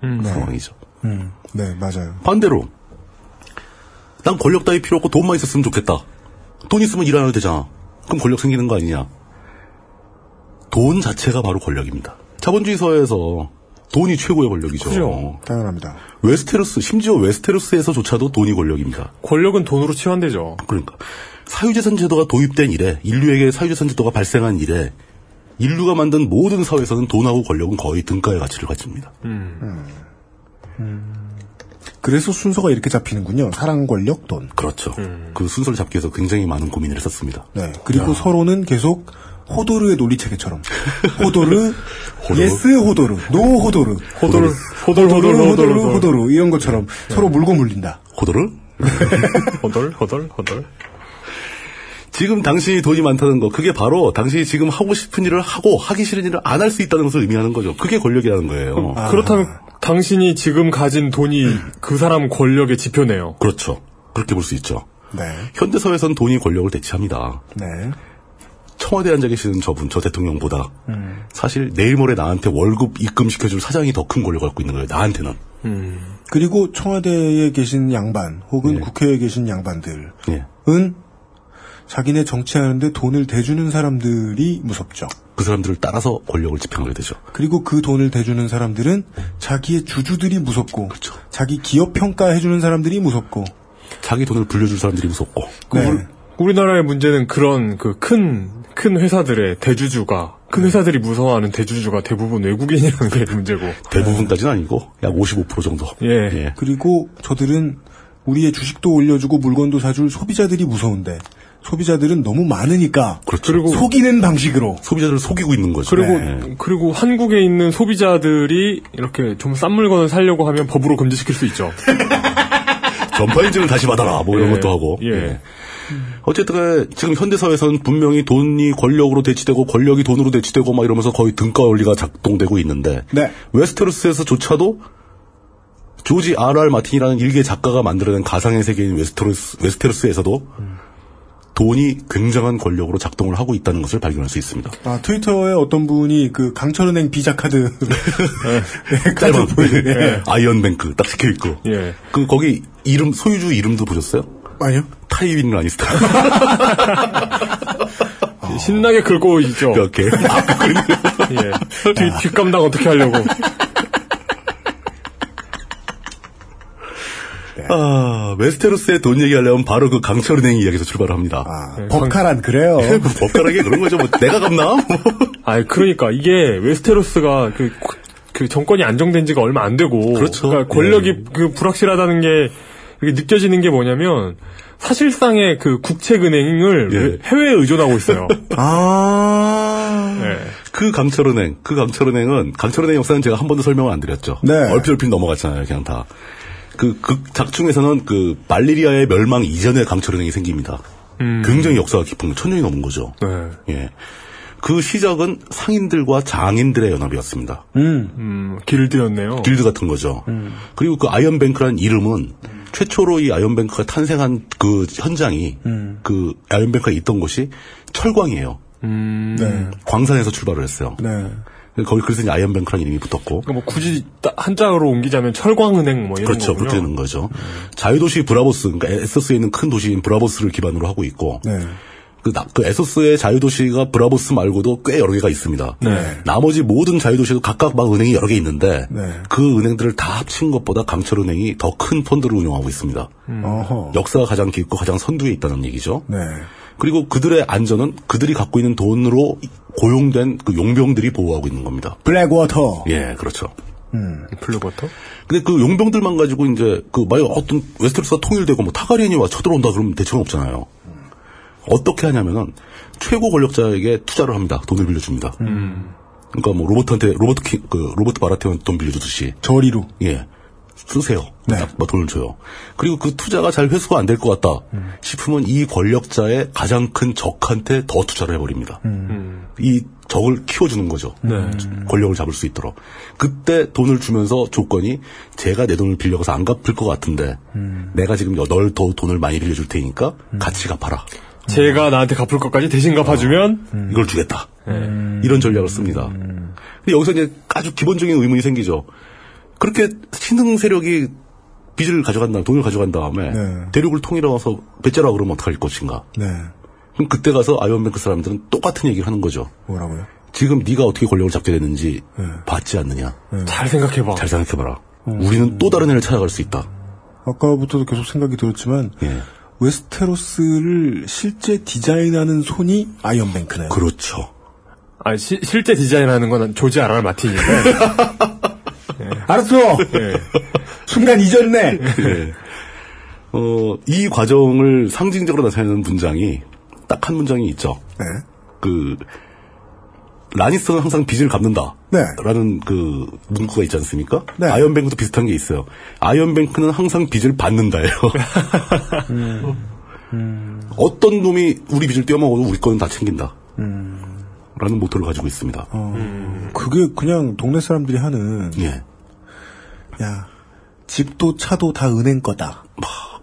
[SPEAKER 4] 상황이죠.
[SPEAKER 3] 음. 네, 맞아요.
[SPEAKER 4] 반대로 난 권력 따위 필요 없고 돈만 있었으면 좋겠다. 돈 있으면 일 안 해도 되잖아. 그럼 권력 생기는 거 아니냐? 돈 자체가 바로 권력입니다. 자본주의 사회에서 돈이 최고의 권력이죠.
[SPEAKER 2] 그죠.
[SPEAKER 3] 당연합니다.
[SPEAKER 4] 웨스테로스, 심지어 웨스테로스에서조차도 돈이 권력입니다.
[SPEAKER 2] 권력은 돈으로 치환되죠.
[SPEAKER 4] 그러니까 사유재산 제도가 도입된 이래 인류에게 사유재산 제도가 발생한 이래 인류가 만든 모든 사회에서는 돈하고 권력은 거의 등가의 가치를 가집니다.
[SPEAKER 3] 그래서 순서가 이렇게 잡히는군요. 사랑, 권력, 돈.
[SPEAKER 4] 그렇죠. 그 순서를 잡기 위해서 굉장히 많은 고민을 했었습니다.
[SPEAKER 3] 네. 그리고
[SPEAKER 4] 야.
[SPEAKER 3] 서로는 계속 호도르의 논리체계처럼 호도르,
[SPEAKER 4] 호도르?
[SPEAKER 3] yes 호도르, no 호도르,
[SPEAKER 2] 호돌, 호돌, 호돌,
[SPEAKER 3] 호도르,
[SPEAKER 2] 호돌,
[SPEAKER 3] 호도르, 호도르 이런 것처럼 서로 물고 물린다.
[SPEAKER 4] 호도를?
[SPEAKER 2] 호돌, 호돌, 호돌.
[SPEAKER 4] 지금 당신이 돈이 많다는 거, 그게 바로 당신이 지금 하고 싶은 일을 하고 하기 싫은 일을 안 할 수 있다는 것을 의미하는 거죠. 그게 권력이라는 거예요.
[SPEAKER 3] 아.
[SPEAKER 2] 그렇다면 당신이 지금 가진 돈이 그 사람 권력의 지표네요.
[SPEAKER 4] 그렇죠. 그렇게 볼 수 있죠.
[SPEAKER 3] 네.
[SPEAKER 4] 현대 사회에서는 돈이 권력을 대체합니다.
[SPEAKER 3] 네.
[SPEAKER 4] 청와대에 앉아 계시는 저분, 저 대통령보다
[SPEAKER 3] 음.
[SPEAKER 4] 사실 내일 모레 나한테 월급 입금시켜줄 사장이 더 큰 권력을 갖고 있는 거예요. 나한테는.
[SPEAKER 3] 그리고 청와대에 계신 양반 혹은 국회에 계신 양반들은
[SPEAKER 4] 예.
[SPEAKER 3] 자기네 정치하는데 돈을 대주는 사람들이 무섭죠.
[SPEAKER 4] 그 사람들을 따라서 권력을 집행하게 되죠.
[SPEAKER 3] 그리고 그 돈을 대주는 사람들은 자기의 주주들이 무섭고 자기 기업 평가해주는 사람들이 무섭고
[SPEAKER 4] 자기 돈을 불려줄 사람들이 무섭고.
[SPEAKER 3] 네.
[SPEAKER 2] 우리- 우리나라의 문제는 그런 그 큰, 큰 회사들의 대주주가, 큰 회사들이 무서워하는 대주주가 대부분 외국인이라는 게 문제고.
[SPEAKER 4] 대부분까지는 아니고 약 55% 정도.
[SPEAKER 2] 예.
[SPEAKER 3] 그리고 저들은 우리의 주식도 올려주고 물건도 사줄 소비자들이 무서운데 소비자들은 너무 많으니까
[SPEAKER 4] 그렇죠.
[SPEAKER 2] 그리고-
[SPEAKER 3] 속이는 방식으로
[SPEAKER 4] 소비자들을 속이고 있는 거죠.
[SPEAKER 2] 그리고,
[SPEAKER 4] 네.
[SPEAKER 2] 그리고 한국에 있는 소비자들이 이렇게 좀 싼 물건을 사려고 하면 법으로 금지시킬 수 있죠.
[SPEAKER 4] 전파 인증을 다시 받아라. 뭐 이런
[SPEAKER 2] 예.
[SPEAKER 4] 것도 하고.
[SPEAKER 2] 예.
[SPEAKER 4] 예. 어쨌든 지금 현대사회에서는 분명히 돈이 권력으로 대치되고 권력이 돈으로 대치되고 막 이러면서 거의 등가 원리가 작동되고 있는데
[SPEAKER 3] 네.
[SPEAKER 4] 웨스테로스에서조차도 조지 R.R. 마틴이라는 일개 작가가 만들어낸 가상의 세계인 웨스테로스, 웨스테로스에서도 돈이 굉장한 권력으로 작동을 하고 있다는 것을 발견할 수 있습니다.
[SPEAKER 3] 아, 트위터에 어떤 분이 그 강철은행 비자 카드 네, 카드
[SPEAKER 4] 짤방
[SPEAKER 3] 보이- 네.
[SPEAKER 4] Iron Bank 딱 찍혀 있고.
[SPEAKER 2] 예.
[SPEAKER 4] 그 거기 이름 소유주 이름도 보셨어요?
[SPEAKER 3] 아니요.
[SPEAKER 4] 타이윈 라니스터.
[SPEAKER 2] 신나게 긁고 있죠.
[SPEAKER 4] 이렇게.
[SPEAKER 2] 예. 뒤, 뒷감당 어떻게 하려고.
[SPEAKER 4] 아, 웨스테로스의 돈 얘기하려면 바로 그 강철 은행 이야기에서 출발을 합니다.
[SPEAKER 3] 아, 법카란 그래요.
[SPEAKER 4] 뭐 법카라게 그런 거죠. 뭐 내가 갚나?
[SPEAKER 2] 아, 그러니까 이게 웨스테로스가 그, 그 정권이 안정된 지가 얼마 안 되고,
[SPEAKER 4] 그렇죠.
[SPEAKER 2] 러니까 권력이 그 불확실하다는 게 느껴지는 게 뭐냐면 사실상의 그 국책은행을
[SPEAKER 4] 예.
[SPEAKER 2] 해외에 의존하고 있어요.
[SPEAKER 3] 아.
[SPEAKER 2] 네.
[SPEAKER 4] 그 강철은행, 그 강철은행은 강철은행 역사는 제가 한 번도 설명을 안 드렸죠.
[SPEAKER 3] 네.
[SPEAKER 4] 얼핏얼핏 넘어갔잖아요, 그냥 다. 그, 그 작중에서는 그 발리리아의 멸망 이전에 강철은행이 생깁니다.
[SPEAKER 2] 음.
[SPEAKER 4] 굉장히 역사가 깊은 거, 천년이 넘은 거죠.
[SPEAKER 2] 네.
[SPEAKER 4] 예. 그 시작은 상인들과 장인들의 연합이었습니다.
[SPEAKER 2] 음, 길드였네요.
[SPEAKER 4] 길드 같은 거죠. 그리고 그 Iron Bank라는 이름은 최초로 이 Iron Bank가 탄생한 그 현장이 그 Iron Bank가 있던 곳이 철광이에요.
[SPEAKER 2] 음.
[SPEAKER 3] 네.
[SPEAKER 4] 광산에서 출발을 했어요.
[SPEAKER 3] 네.
[SPEAKER 4] 거기 그래서 이제 Iron Bank라는 이름이 붙었고.
[SPEAKER 2] 그러니까 뭐 굳이 딱 한자로 옮기자면 철광은행 뭐 이런
[SPEAKER 4] 그렇죠.
[SPEAKER 2] 거군요.
[SPEAKER 4] 그렇게 되는 거죠. 자유도시 브라보스, 그러니까 에소스에 있는 큰 도시인 브라보스를 기반으로 하고 있고,
[SPEAKER 3] 네.
[SPEAKER 4] 그, 나- 그 에소스의 자유도시가 브라보스 말고도 꽤 여러 개가 있습니다.
[SPEAKER 2] 네.
[SPEAKER 4] 나머지 모든 자유도시도 각각 막 은행이 여러 개 있는데,
[SPEAKER 3] 네.
[SPEAKER 4] 그 은행들을 다 합친 것보다 강철은행이 더 큰 펀드를 운영하고 있습니다.
[SPEAKER 3] 어허.
[SPEAKER 4] 역사가 가장 깊고 가장 선두에 있다는 얘기죠.
[SPEAKER 3] 네.
[SPEAKER 4] 그리고 그들의 안전은 그들이 갖고 있는 돈으로 고용된 그 용병들이 보호하고 있는 겁니다.
[SPEAKER 3] 블랙워터.
[SPEAKER 4] 예, 그렇죠.
[SPEAKER 3] 음.
[SPEAKER 2] 블루버터?
[SPEAKER 4] 근데 그 용병들만 가지고 이제 그 만약 어떤 웨스테로스가 통일되고 뭐 타가리엔이 와 쳐들어온다 그러면 대책은 없잖아요. 어떻게 하냐면은 최고 권력자에게 투자를 합니다. 돈을 빌려줍니다. 그러니까 뭐 로버트한테 로버트 king, 그 로버트 바라테온한테 돈 빌려주듯이
[SPEAKER 3] 저리로.
[SPEAKER 4] 예 쓰세요.
[SPEAKER 3] 네.
[SPEAKER 4] 딱뭐 돈을 줘요. 그리고 그 투자가 잘 회수가 안 될 것 같다 싶으면 이 권력자의 가장 큰 적한테 더 투자를 해버립니다. 이 적을 키워주는 거죠. 권력을 잡을 수 있도록. 그때 돈을 주면서 조건이 제가 내 돈을 빌려가서 안 갚을 것 같은데 내가 지금 널 더 돈을 많이 빌려줄 테니까 같이 갚아라.
[SPEAKER 2] 제가 나한테 갚을 것까지 대신 갚아주면
[SPEAKER 4] 이걸 주겠다. 이런 전략을 씁니다. 근데 여기서 이제 아주 기본적인 의문이 생기죠. 그렇게 신흥 세력이 빚을 가져간 다음, 돈을 가져간 다음에
[SPEAKER 3] 네.
[SPEAKER 4] 대륙을 통일해와서 배째라 그러면 어떡할 것인가.
[SPEAKER 3] 네.
[SPEAKER 4] 그럼 그때 가서 아이언뱅크 사람들은 똑같은 얘기를 하는 거죠.
[SPEAKER 3] 뭐라고요?
[SPEAKER 4] 지금 네가 어떻게 권력을 잡게 됐는지 봤지 않느냐.
[SPEAKER 2] 잘 생각해봐.
[SPEAKER 4] 잘 생각해봐라. 우리는 또 다른 애를 찾아갈 수 있다.
[SPEAKER 3] 아까부터도 계속 생각이 들었지만
[SPEAKER 4] 예.
[SPEAKER 3] 웨스테로스를 실제 디자인하는 손이 아이언뱅크네요.
[SPEAKER 4] 그렇죠.
[SPEAKER 2] 아, 시- 실제 디자인하는 건 조지 R. R. 마틴인데.
[SPEAKER 3] 알았어.
[SPEAKER 2] 예.
[SPEAKER 3] 순간 잊었네.
[SPEAKER 4] 예. 어, 이 과정을 상징적으로 나타내는 문장이 딱 한 문장이 있죠.
[SPEAKER 3] 네.
[SPEAKER 4] 그 라니스는 항상 빚을 갚는다.
[SPEAKER 3] 네.
[SPEAKER 4] 라는 그 문구가 있지 않습니까?
[SPEAKER 3] 네.
[SPEAKER 4] 아이언뱅크도 비슷한 게 있어요. 아이언뱅크는 항상 빚을 받는다예요. 어떤 놈이 우리 빚을 떼어먹어도 우리 거는 다 챙긴다. 라는 모토를 가지고 있습니다.
[SPEAKER 3] 그게 그냥 동네 사람들이 하는
[SPEAKER 4] 예.
[SPEAKER 3] 야 집도 차도 다 은행 거다.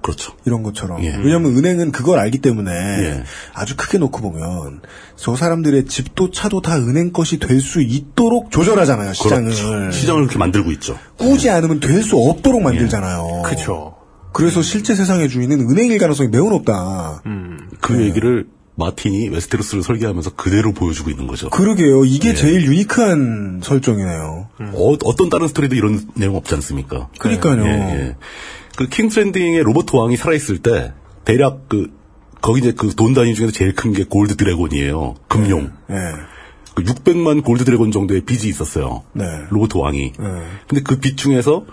[SPEAKER 4] 그렇죠.
[SPEAKER 3] 이런 것처럼.
[SPEAKER 4] 예.
[SPEAKER 3] 왜냐하면 은행은 그걸 알기 때문에
[SPEAKER 4] 예.
[SPEAKER 3] 아주 크게 놓고 보면 저 사람들의 집도 차도 다 은행 것이 될 수 있도록 조절하잖아요 시장을.
[SPEAKER 4] 그렇죠. 시장을 그렇게 만들고 있죠.
[SPEAKER 3] 꾸지 않으면 될 수 없도록 만들잖아요.
[SPEAKER 2] 그쵸.
[SPEAKER 3] 그래서 실제 세상의 주인은 은행일 가능성이 매우 높다.
[SPEAKER 4] 그 얘기를 마틴이 웨스테로스를 설계하면서 그대로 보여주고 있는 거죠.
[SPEAKER 3] 그러게요. 이게
[SPEAKER 4] 예.
[SPEAKER 3] 제일 유니크한 설정이네요.
[SPEAKER 4] 어, 어떤 다른 스토리도 이런 내용 없지 않습니까?
[SPEAKER 3] 그러니까요.
[SPEAKER 4] 예, 예. 그 킹스랜딩의 로버트 왕이 살아있을 때 대략 그 거기 이제 그 돈 단위 중에서 제일 큰 게 gold dragon이에요. 금용.
[SPEAKER 3] 예.
[SPEAKER 4] 그 600만 gold dragon 정도의 빚이 있었어요.
[SPEAKER 3] 네.
[SPEAKER 4] 로버트 왕이.
[SPEAKER 3] 네.
[SPEAKER 4] 근데 그 빚 중에서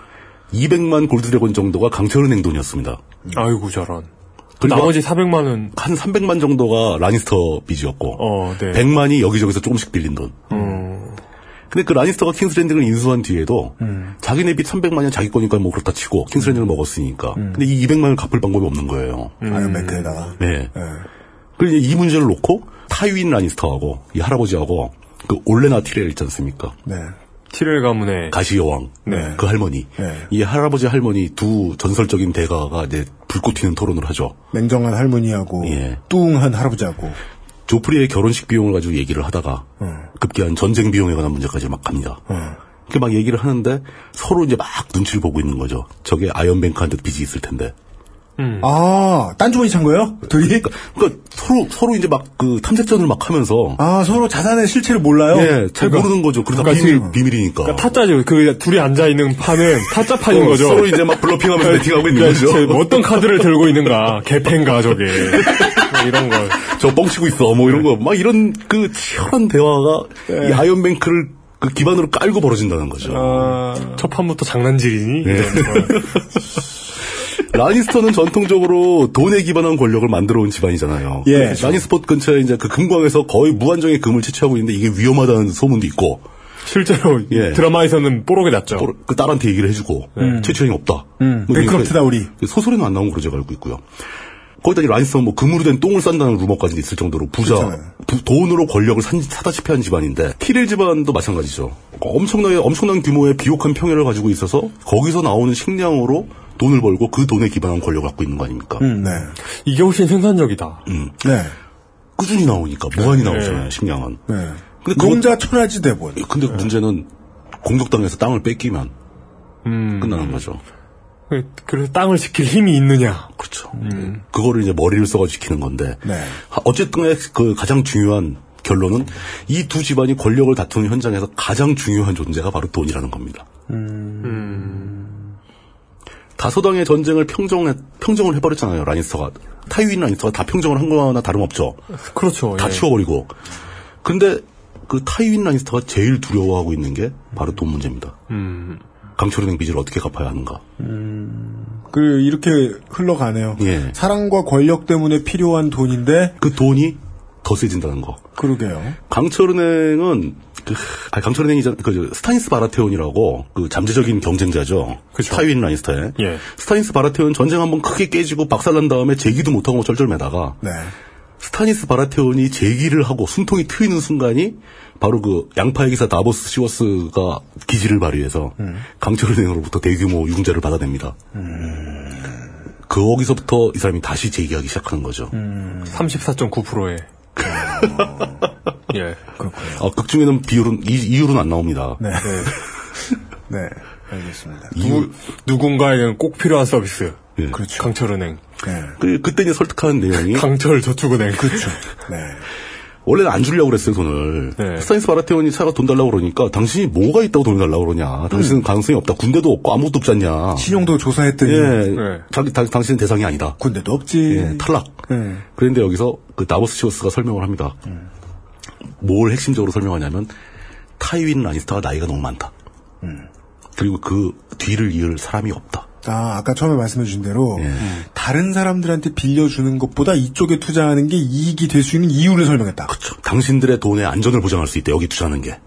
[SPEAKER 4] 200만 gold dragon 정도가 강철은행 돈이었습니다.
[SPEAKER 2] 아이고, 저런.
[SPEAKER 4] 그리고
[SPEAKER 2] 나머지 400만은,
[SPEAKER 4] 한 300만 정도가 라니스터 빚이었고
[SPEAKER 2] 어, 네.
[SPEAKER 4] 100만이 여기저기서 조금씩 빌린 돈.
[SPEAKER 2] 음.
[SPEAKER 4] 근데 그 라니스터가 킹스랜딩을 인수한 뒤에도 자기네 빚 300만이 자기 거니까 뭐 그렇다 치고 킹스랜딩을 먹었으니까. 근데 이 200만을 갚을 방법이 없는 거예요.
[SPEAKER 3] 아이언뱅크에다가.
[SPEAKER 4] 네. 그리고 이제 이 문제를 놓고 타이윈 라니스터하고 이 할아버지하고 그 올레나 티렐 있지 않습니까?
[SPEAKER 3] 네.
[SPEAKER 2] 티렐 가문의
[SPEAKER 4] 가시 여왕.
[SPEAKER 2] 네.
[SPEAKER 4] 그 할머니.
[SPEAKER 3] 네.
[SPEAKER 4] 이 할아버지 할머니 두 전설적인 대가가 이제 불꽃 튀는 토론을 하죠.
[SPEAKER 3] 냉정한 할머니하고
[SPEAKER 4] 예.
[SPEAKER 3] 뚱한 할아버지하고.
[SPEAKER 4] 조프리의 결혼식 비용을 가지고 얘기를 하다가
[SPEAKER 3] 음.
[SPEAKER 4] 급기야 전쟁 비용에 관한 문제까지 막 갑니다. 이렇게 막 얘기를 하는데 서로 이제 막 눈치를 보고 있는 거죠. 저게 아이언뱅크한테 빚이 있을 텐데
[SPEAKER 3] 아, 딴 주머니 찬 거예요? 둘이?
[SPEAKER 4] 그러니까 서로 서로 이제 막 그 탐색전을 막 하면서
[SPEAKER 3] 아, 서로 자산의 실체를 몰라요?
[SPEAKER 4] 예, 잘
[SPEAKER 2] 그러니까-
[SPEAKER 4] 모르는 거죠. 그러다
[SPEAKER 2] 그러니까
[SPEAKER 4] 비밀, 비밀이니까.
[SPEAKER 2] 그러니까 타짜죠. 그 둘이 앉아 있는 판은 타짜판인
[SPEAKER 4] 어,
[SPEAKER 2] 거죠.
[SPEAKER 4] 서로 이제 막 bluffing 하면서 베팅하고 있는
[SPEAKER 2] 그러니까
[SPEAKER 4] 거죠.
[SPEAKER 2] 제- 뭐 어떤 카드를 들고 있는가, 개팬가 저게 뭐 이런 걸.
[SPEAKER 4] 저 뻥치고 있어. 뭐 이런 거. 막 이런 그 치열한 대화가
[SPEAKER 2] 네.
[SPEAKER 4] 이 아이언뱅크를 그 기반으로 깔고 벌어진다는 거죠.
[SPEAKER 2] 첫 판부터 장난질이니?
[SPEAKER 4] 네. 라니스터는 전통적으로 돈에 기반한 권력을 만들어 온 집안이잖아요.
[SPEAKER 3] 예.
[SPEAKER 4] 라니스포트 근처에 이제 그 금광에서 거의 무한정의 금을 채취하고 있는데 이게 위험하다는 소문도 있고.
[SPEAKER 2] 실제로
[SPEAKER 4] 예.
[SPEAKER 2] 드라마에서는 뽀록이 났죠.
[SPEAKER 4] 뽀록- 그 딸한테 얘기를 해주고
[SPEAKER 2] 음.
[SPEAKER 4] 채취량이 없다.
[SPEAKER 3] 음,
[SPEAKER 4] 뭐
[SPEAKER 3] 뱅크럽트다,
[SPEAKER 4] 이렇게
[SPEAKER 3] 우리.
[SPEAKER 4] 소설에는 안 나온 걸로 제가 알고 있고요. 거기다 이 라니스터는 뭐 금으로 된 똥을 싼다는 루머까지 있을 정도로 부자. 부- 돈으로 권력을 산, 사다시피 한 집안인데 티렐 집안도 마찬가지죠. 엄청나게 엄청난 규모의 비옥한 평야를 가지고 있어서 거기서 나오는 식량으로 돈을 벌고 그 돈에 기반한 권력을 갖고 있는 거 아닙니까?
[SPEAKER 3] 음, 네.
[SPEAKER 2] 이게 훨씬 생산적이다.
[SPEAKER 4] 음.
[SPEAKER 3] 네.
[SPEAKER 4] 꾸준히 나오니까 무한히
[SPEAKER 2] 네.
[SPEAKER 4] 나오잖아요 식량은.
[SPEAKER 3] 네.
[SPEAKER 4] 근데
[SPEAKER 3] 농자 천하지 대본.
[SPEAKER 4] 근데 문제는 공격당해서 땅을 뺏기면
[SPEAKER 2] 음.
[SPEAKER 4] 끝나는 거죠.
[SPEAKER 2] 그래서 땅을 지킬 힘이 있느냐.
[SPEAKER 4] 그렇죠. 그거를 이제 머리를 써가지고 지키는 건데.
[SPEAKER 3] 네.
[SPEAKER 4] 하- 어쨌든 그 가장 중요한 결론은 이 두 집안이 권력을 다투는 현장에서 가장 중요한 존재가 바로 돈이라는 겁니다. 다소당의 전쟁을 평정해, 평정을 해버렸잖아요, 라니스터가. 타이윈 라니스터가 다 평정을 한 거나 다름없죠.
[SPEAKER 2] 그렇죠.
[SPEAKER 4] 다
[SPEAKER 2] 예.
[SPEAKER 4] 치워버리고. 근데 그 타이윈 라니스터가 제일 두려워하고 있는 게 바로 돈 문제입니다.
[SPEAKER 2] 음.
[SPEAKER 4] 강철은행 빚을 어떻게 갚아야 하는가.
[SPEAKER 3] 그, 이렇게 흘러가네요.
[SPEAKER 4] 예.
[SPEAKER 3] 사랑과 권력 때문에 필요한 돈인데,
[SPEAKER 4] 그 돈이 더 세진다는 거.
[SPEAKER 3] 그러게요.
[SPEAKER 4] 강철은행은 그 아, 강철은행이 그 스타니스 바라테온이라고 그 잠재적인 경쟁자죠. 타이윈 라니스터의
[SPEAKER 2] 예.
[SPEAKER 4] 스타니스 바라테온 전쟁 한번 크게 깨지고 박살난 다음에 재기도 못하고 쩔쩔매다가
[SPEAKER 3] 네.
[SPEAKER 4] 스타니스 바라테온이 재기를 하고 숨통이 트이는 순간이 바로 그 양파의 기사 다보스 시워스가 기지를 발휘해서 강철은행으로부터 대규모 유증자를 받아냅니다. 거기서부터 이 사람이 다시 재기하기 시작하는 거죠.
[SPEAKER 2] 34.9%에. 예.
[SPEAKER 4] 아, 극 중에는 비율은 이, 이율은 안 나옵니다.
[SPEAKER 3] 네. 네. 알겠습니다.
[SPEAKER 2] 누, 누군가에게는 꼭 필요한 서비스.
[SPEAKER 4] 예.
[SPEAKER 3] 그렇죠.
[SPEAKER 2] 강철은행.
[SPEAKER 3] 네.
[SPEAKER 4] 그, 그때 이제 설득하는 내용이
[SPEAKER 2] 강철 저축은행.
[SPEAKER 3] 그렇죠. 네.
[SPEAKER 4] 원래는 안 주려고 그랬어요 돈을.
[SPEAKER 2] 네.
[SPEAKER 4] 스타니스 바라테온이 찾아가 돈 달라고 그러니까 당신이 뭐가 있다고 돈을 달라고 그러냐. 당신은 가능성이 없다. 군대도 없고 아무것도 없지 않냐.
[SPEAKER 3] 신용도 조사했더니,
[SPEAKER 4] 예,
[SPEAKER 2] 네.
[SPEAKER 4] 자기 당, 당신은 대상이 아니다.
[SPEAKER 3] 군대도 없지.
[SPEAKER 4] 예, 탈락.
[SPEAKER 3] 네.
[SPEAKER 4] 그런데 여기서 그 다보스 시워스가 설명을 합니다. 뭘 핵심적으로 설명하냐면 타이윈 라니스터가 나이가 너무 많다. 그리고 그 뒤를 이을 사람이 없다.
[SPEAKER 3] 아, 아까 처음에 말씀해 주신 대로,
[SPEAKER 4] 예.
[SPEAKER 3] 다른 사람들한테 빌려주는 것보다 이쪽에 투자하는 게 이익이 될 수 있는 이유를 설명했다.
[SPEAKER 4] 그렇죠. 당신들의 돈의 안전을 보장할 수 있다. 여기 투자하는 게.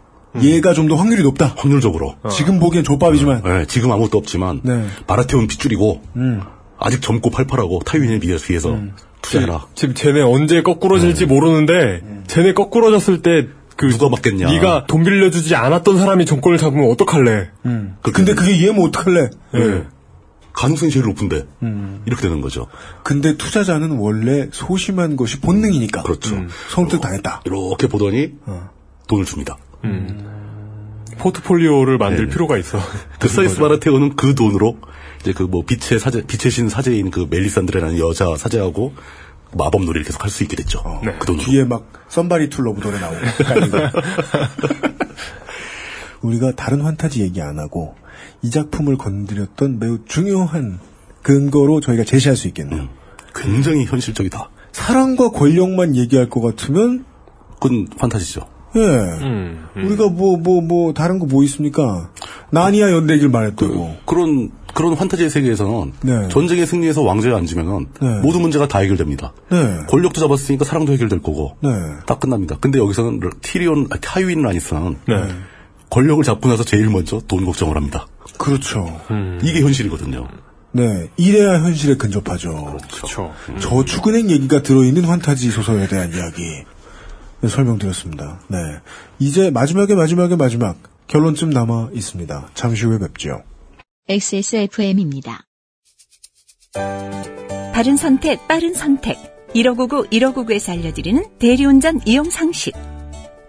[SPEAKER 3] 얘가 좀더 확률이 높다.
[SPEAKER 4] 확률적으로.
[SPEAKER 3] 지금 보기엔 족밥이지만,
[SPEAKER 4] 네, 지금 아무것도 없지만
[SPEAKER 3] 네.
[SPEAKER 4] 바라테온 빗줄이고
[SPEAKER 3] 음.
[SPEAKER 4] 아직 젊고 팔팔하고 타이윈에 비해서 비해서 투자해라.
[SPEAKER 2] 지금 쟤네 언제 거꾸러질지 모르는데 쟤네 거꾸러졌을 때 그
[SPEAKER 4] 누가 맞겠냐.
[SPEAKER 2] 네가 돈 빌려주지 않았던 사람이 정권을 잡으면 어떡할래?
[SPEAKER 3] 근데 그게 얘면 어떡할래?
[SPEAKER 4] 네. 가능성이 제일 높은데 이렇게 되는 거죠.
[SPEAKER 3] 근데 투자자는 원래 소심한 것이 본능이니까.
[SPEAKER 4] 그렇죠.
[SPEAKER 3] 성뜻 당했다.
[SPEAKER 4] 이렇게 보더니 돈을 줍니다.
[SPEAKER 2] 포트폴리오를 만들
[SPEAKER 4] 네.
[SPEAKER 2] 필요가 있어.
[SPEAKER 4] 그 스타니스 바라테온은 그 돈으로 이제 그 뭐 빛의 사제, 빛의 신 사제인 그 멜리산드레라는 여자 사제하고 마법 놀이를 계속 할 수 있게 됐죠. 그 돈으로.
[SPEAKER 3] 뒤에 막 Somebody to Love 노래 나오고. 우리가 다른 판타지 얘기 안 하고 이 작품을 건드렸던 매우 중요한 근거로 저희가 제시할 수 있겠네요.
[SPEAKER 4] 굉장히 현실적이다.
[SPEAKER 3] 사랑과 권력만 얘기할 것 같으면
[SPEAKER 4] 그건 판타지죠.
[SPEAKER 3] 예.
[SPEAKER 2] 음,
[SPEAKER 3] 우리가 뭐 뭐 뭐 다른 거 뭐 있습니까? 나니아 연대기를 말했다고.
[SPEAKER 4] 그 런 그런 판타지의 세계에서는
[SPEAKER 3] 네.
[SPEAKER 4] 전쟁에 승리해서 왕좌에 앉으면
[SPEAKER 3] 네.
[SPEAKER 4] 모든 문제가 다 해결됩니다.
[SPEAKER 3] 네.
[SPEAKER 4] 권력도 잡았으니까 사랑도 해결될 거고
[SPEAKER 3] 네.
[SPEAKER 4] 딱 끝납니다. 근데 여기서는 티리온 아, 타이윈 라니스는
[SPEAKER 2] 네.
[SPEAKER 4] 권력을 잡고 나서 제일 먼저 돈 걱정을 합니다.
[SPEAKER 3] 그렇죠.
[SPEAKER 4] 이게 현실이거든요.
[SPEAKER 3] 네. 이래야 현실에 근접하죠.
[SPEAKER 2] 그렇죠.
[SPEAKER 3] 저축은행 얘기가 들어있는 환타지 소설에 대한 이야기 네, 설명드렸습니다. 네. 이제 마지막에 마지막에 마지막 결론쯤 남아 있습니다. 잠시 후에 뵙죠.
[SPEAKER 1] XSFM입니다.
[SPEAKER 10] 바른 선택, 빠른 선택. 1599, 1599에서 알려드리는 대리운전 이용 상식.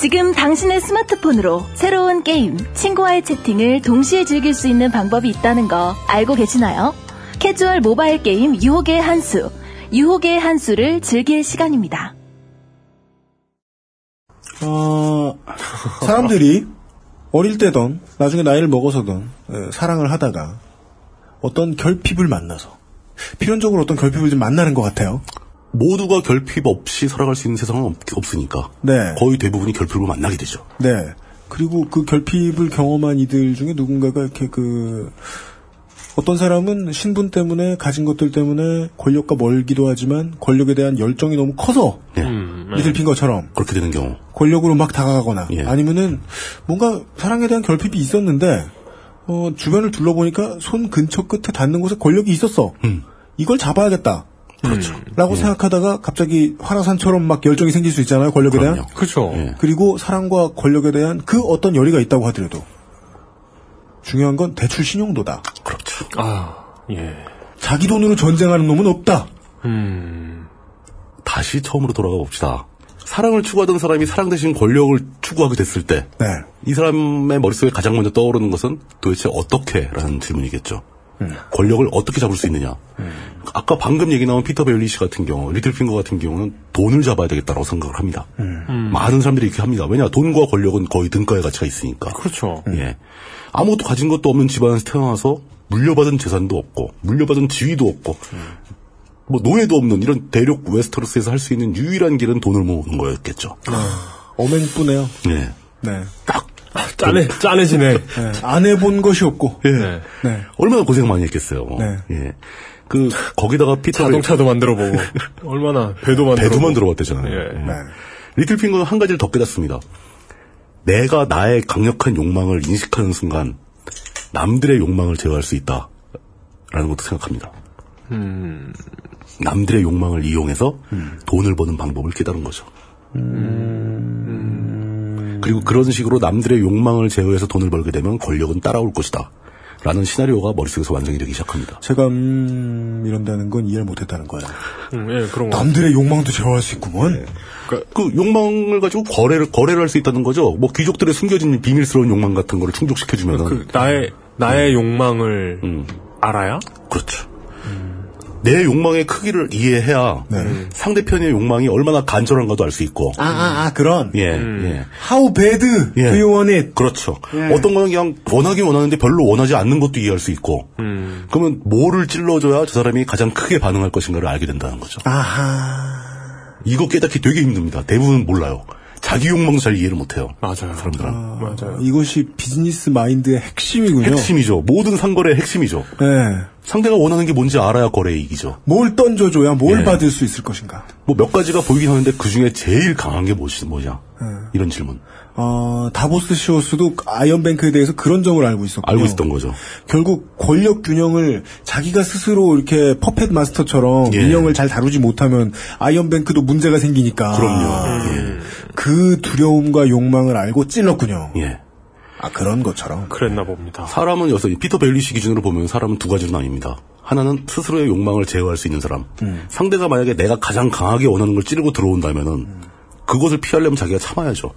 [SPEAKER 7] 지금 당신의 스마트폰으로 새로운 게임, 친구와의 채팅을 동시에 즐길 수 있는 방법이 있다는 거 알고 계시나요? 캐주얼 모바일 게임 유혹의 한수, 유혹의 한수를 즐길 시간입니다.
[SPEAKER 3] 어, 사람들이 어릴 때든 나중에 나이를 먹어서든 에, 사랑을 하다가 어떤 결핍을 만나서 필연적으로 어떤 결핍을 좀 만나는 것 같아요.
[SPEAKER 4] 모두가 결핍 없이 살아갈 수 있는 세상은 없, 없으니까
[SPEAKER 3] 네.
[SPEAKER 4] 거의 대부분이 결핍을 만나게 되죠.
[SPEAKER 3] 네. 그리고 그 결핍을 경험한 이들 중에 누군가가 이렇게 그 어떤 사람은 신분 때문에 가진 것들 때문에 권력과 멀기도 하지만 권력에 대한 열정이 너무 커서 리틀핀 것처럼
[SPEAKER 4] 그렇게 되는 경우
[SPEAKER 3] 권력으로 막 다가가거나 아니면은 뭔가 사랑에 대한 결핍이 있었는데 어, 주변을 둘러보니까 손 근처 끝에 닿는 곳에 권력이 있었어. 이걸 잡아야겠다.
[SPEAKER 4] 그렇죠.
[SPEAKER 3] 라고 생각하다가 갑자기 화라산처럼 막 열정이 생길 수 있잖아요. 권력에 대한.
[SPEAKER 2] 그렇죠.
[SPEAKER 3] 그리고 사랑과 권력에 대한 그 어떤 열의가 있다고 하더라도 중요한 건 대출 신용도다.
[SPEAKER 4] 그렇죠.
[SPEAKER 2] 아, 예.
[SPEAKER 3] 자기 돈으로 전쟁하는 놈은 없다.
[SPEAKER 2] 음.
[SPEAKER 4] 다시 처음으로 돌아가 봅시다. 사랑을 추구하던 사람이 사랑 대신 권력을 추구하게 됐을 때,
[SPEAKER 3] 네.
[SPEAKER 4] 이 사람의 머릿속에 가장 먼저 떠오르는 것은 도대체 어떻게? 라는 질문이겠죠. 권력을 어떻게 잡을 수 있느냐. 아까 방금 얘기 나온 피터 베일리시 같은 경우, 리틀핑거 같은 경우는 돈을 잡아야 되겠다고 생각을 합니다. 많은 사람들이 이렇게 합니다. 왜냐, 돈과 권력은 거의 등가의 가치가 있으니까.
[SPEAKER 2] 그렇죠.
[SPEAKER 4] 예. 아무것도 가진 것도 없는 집안에서 태어나서 물려받은 재산도 없고, 물려받은 지위도 없고, 뭐 노예도 없는 이런 대륙 웨스터로스에서 할 수 있는 유일한 길은 돈을 모으는 거였겠죠.
[SPEAKER 3] 어맹뿐해요.
[SPEAKER 4] 예.
[SPEAKER 3] 네.
[SPEAKER 2] 짠해, 짠해지네.
[SPEAKER 3] 네. 안 해본 것이 없고.
[SPEAKER 4] 예.
[SPEAKER 3] 네.
[SPEAKER 4] 얼마나 고생 많이 했겠어요. 예. 그 거기다가 피터
[SPEAKER 2] 자동차도 만들어보고 얼마나 배도 만들어
[SPEAKER 4] 배도 만들어봤대잖아요.
[SPEAKER 2] 예.
[SPEAKER 4] 리틀핑거는 한 가지를 더 깨닫습니다. 내가 나의 강력한 욕망을 인식하는 순간 남들의 욕망을 제어할 수 있다 라는 것도 생각합니다.
[SPEAKER 2] 음.
[SPEAKER 4] 남들의 욕망을 이용해서 돈을 버는 방법을 깨달은 거죠. 그리고 그런 식으로 남들의 욕망을 제어해서 돈을 벌게 되면 권력은 따라올 것이다. 라는 시나리오가 머릿속에서 완성이 되기 시작합니다.
[SPEAKER 3] 제가 음 이런다는 건 이해를 못했다는 거예요.
[SPEAKER 2] 음, 예, 그런 거.
[SPEAKER 3] 남들의 욕망도 제어할 수 있구먼.
[SPEAKER 4] 그 욕망을 가지고 거래를 거래를 할 수 있다는 거죠. 뭐 귀족들의 숨겨진 비밀스러운 욕망 같은 거를 충족시켜주면
[SPEAKER 2] 그 나의 나의 욕망을 알아야?
[SPEAKER 4] 그렇죠. 내 욕망의 크기를 이해해야 상대편의 욕망이 얼마나 간절한가도 알 수 있고.
[SPEAKER 3] 아, 아, 아, 그런.
[SPEAKER 4] 예, 예.
[SPEAKER 3] How bad do you want it?
[SPEAKER 4] 그렇죠.
[SPEAKER 3] 예.
[SPEAKER 4] 어떤 거는 그냥 원하긴 원하는데 별로 원하지 않는 것도 이해할 수 있고.
[SPEAKER 2] 음.
[SPEAKER 4] 그러면 뭐를 찔러줘야 저 사람이 가장 크게 반응할 것인가를 알게 된다는 거죠.
[SPEAKER 3] 아하.
[SPEAKER 4] 이거 깨닫기 되게 힘듭니다. 대부분 몰라요. 자기 욕망도 잘 이해를 못해요.
[SPEAKER 2] 맞아요.
[SPEAKER 4] 사람들은.
[SPEAKER 2] 맞아요.
[SPEAKER 3] 이것이 비즈니스 마인드의 핵심이군요.
[SPEAKER 4] 핵심이죠. 모든 상거래의 핵심이죠.
[SPEAKER 3] 네.
[SPEAKER 4] 상대가 원하는 게 뭔지 알아야 거래에 이기죠.
[SPEAKER 3] 뭘 던져줘야 뭘
[SPEAKER 4] 예.
[SPEAKER 3] 받을 수 있을 것인가.
[SPEAKER 4] 뭐 몇 가지가 보이긴 하는데 그 중에 제일 강한 게 뭐지, 뭐냐. 이런 질문.
[SPEAKER 3] 어, 다보스 시오스도 아이언뱅크에 대해서 그런 점을 알고 있었고.
[SPEAKER 4] 알고 있었던 거죠.
[SPEAKER 3] 결국 권력 균형을 자기가 스스로 이렇게 puppet master처럼
[SPEAKER 4] 예.
[SPEAKER 3] 인형을 잘 다루지 못하면 아이언뱅크도 문제가 생기니까.
[SPEAKER 4] 그럼요. 예.
[SPEAKER 3] 그 두려움과 욕망을 알고 찔렀군요.
[SPEAKER 4] 예.
[SPEAKER 3] 아 그런 것처럼.
[SPEAKER 2] 그랬나 봅니다.
[SPEAKER 4] 사람은 여기서 피터 벨리시 기준으로 보면 사람은 두 가지로 나뉩니다. 하나는 스스로의 욕망을 제어할 수 있는 사람. 상대가 만약에 내가 가장 강하게 원하는 걸 찌르고 들어온다면은 그것을 피하려면 자기가 참아야죠.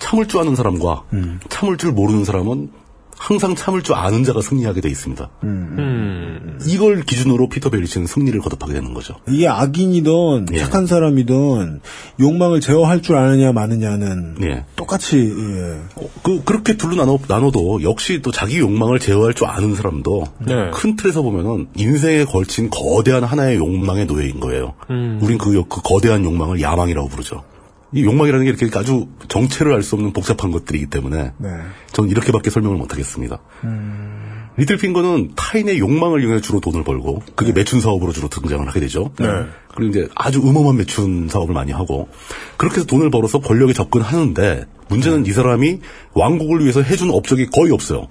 [SPEAKER 4] 참을 줄 아는 사람과 참을 줄 모르는 사람은 항상 참을 줄 아는 자가 승리하게 돼 있습니다.
[SPEAKER 2] 음.
[SPEAKER 4] 이걸 기준으로 피터 벨리치는 승리를 거듭하게 되는 거죠.
[SPEAKER 3] 이게 악인이든
[SPEAKER 4] 예.
[SPEAKER 3] 착한 사람이든 욕망을 제어할 줄 아느냐 마느냐는
[SPEAKER 4] 예.
[SPEAKER 3] 똑같이 예.
[SPEAKER 4] 그 그렇게 둘로 나눠 나눠도 역시 또 자기 욕망을 제어할 줄 아는 사람도
[SPEAKER 2] 네.
[SPEAKER 4] 큰 틀에서 보면은 인생에 걸친 거대한 하나의 욕망의 노예인 거예요.
[SPEAKER 2] 음.
[SPEAKER 4] 우린 그, 요- 그 거대한 욕망을 야망이라고 부르죠. 이 욕망이라는 게 이렇게 아주 정체를 알 수 없는 복잡한 것들이기 때문에
[SPEAKER 3] 네.
[SPEAKER 4] 저는 이렇게밖에 설명을 못 하겠습니다. 리틀핑거는 타인의 욕망을 이용해 주로 돈을 벌고 그게 매춘 사업으로 주로 등장을 하게 되죠.
[SPEAKER 2] 네.
[SPEAKER 4] 그리고 이제 아주 음험한 매춘 사업을 많이 하고 그렇게 해서 돈을 벌어서 권력에 접근하는데 문제는 이 사람이 왕국을 위해서 해준 업적이 거의 없어요.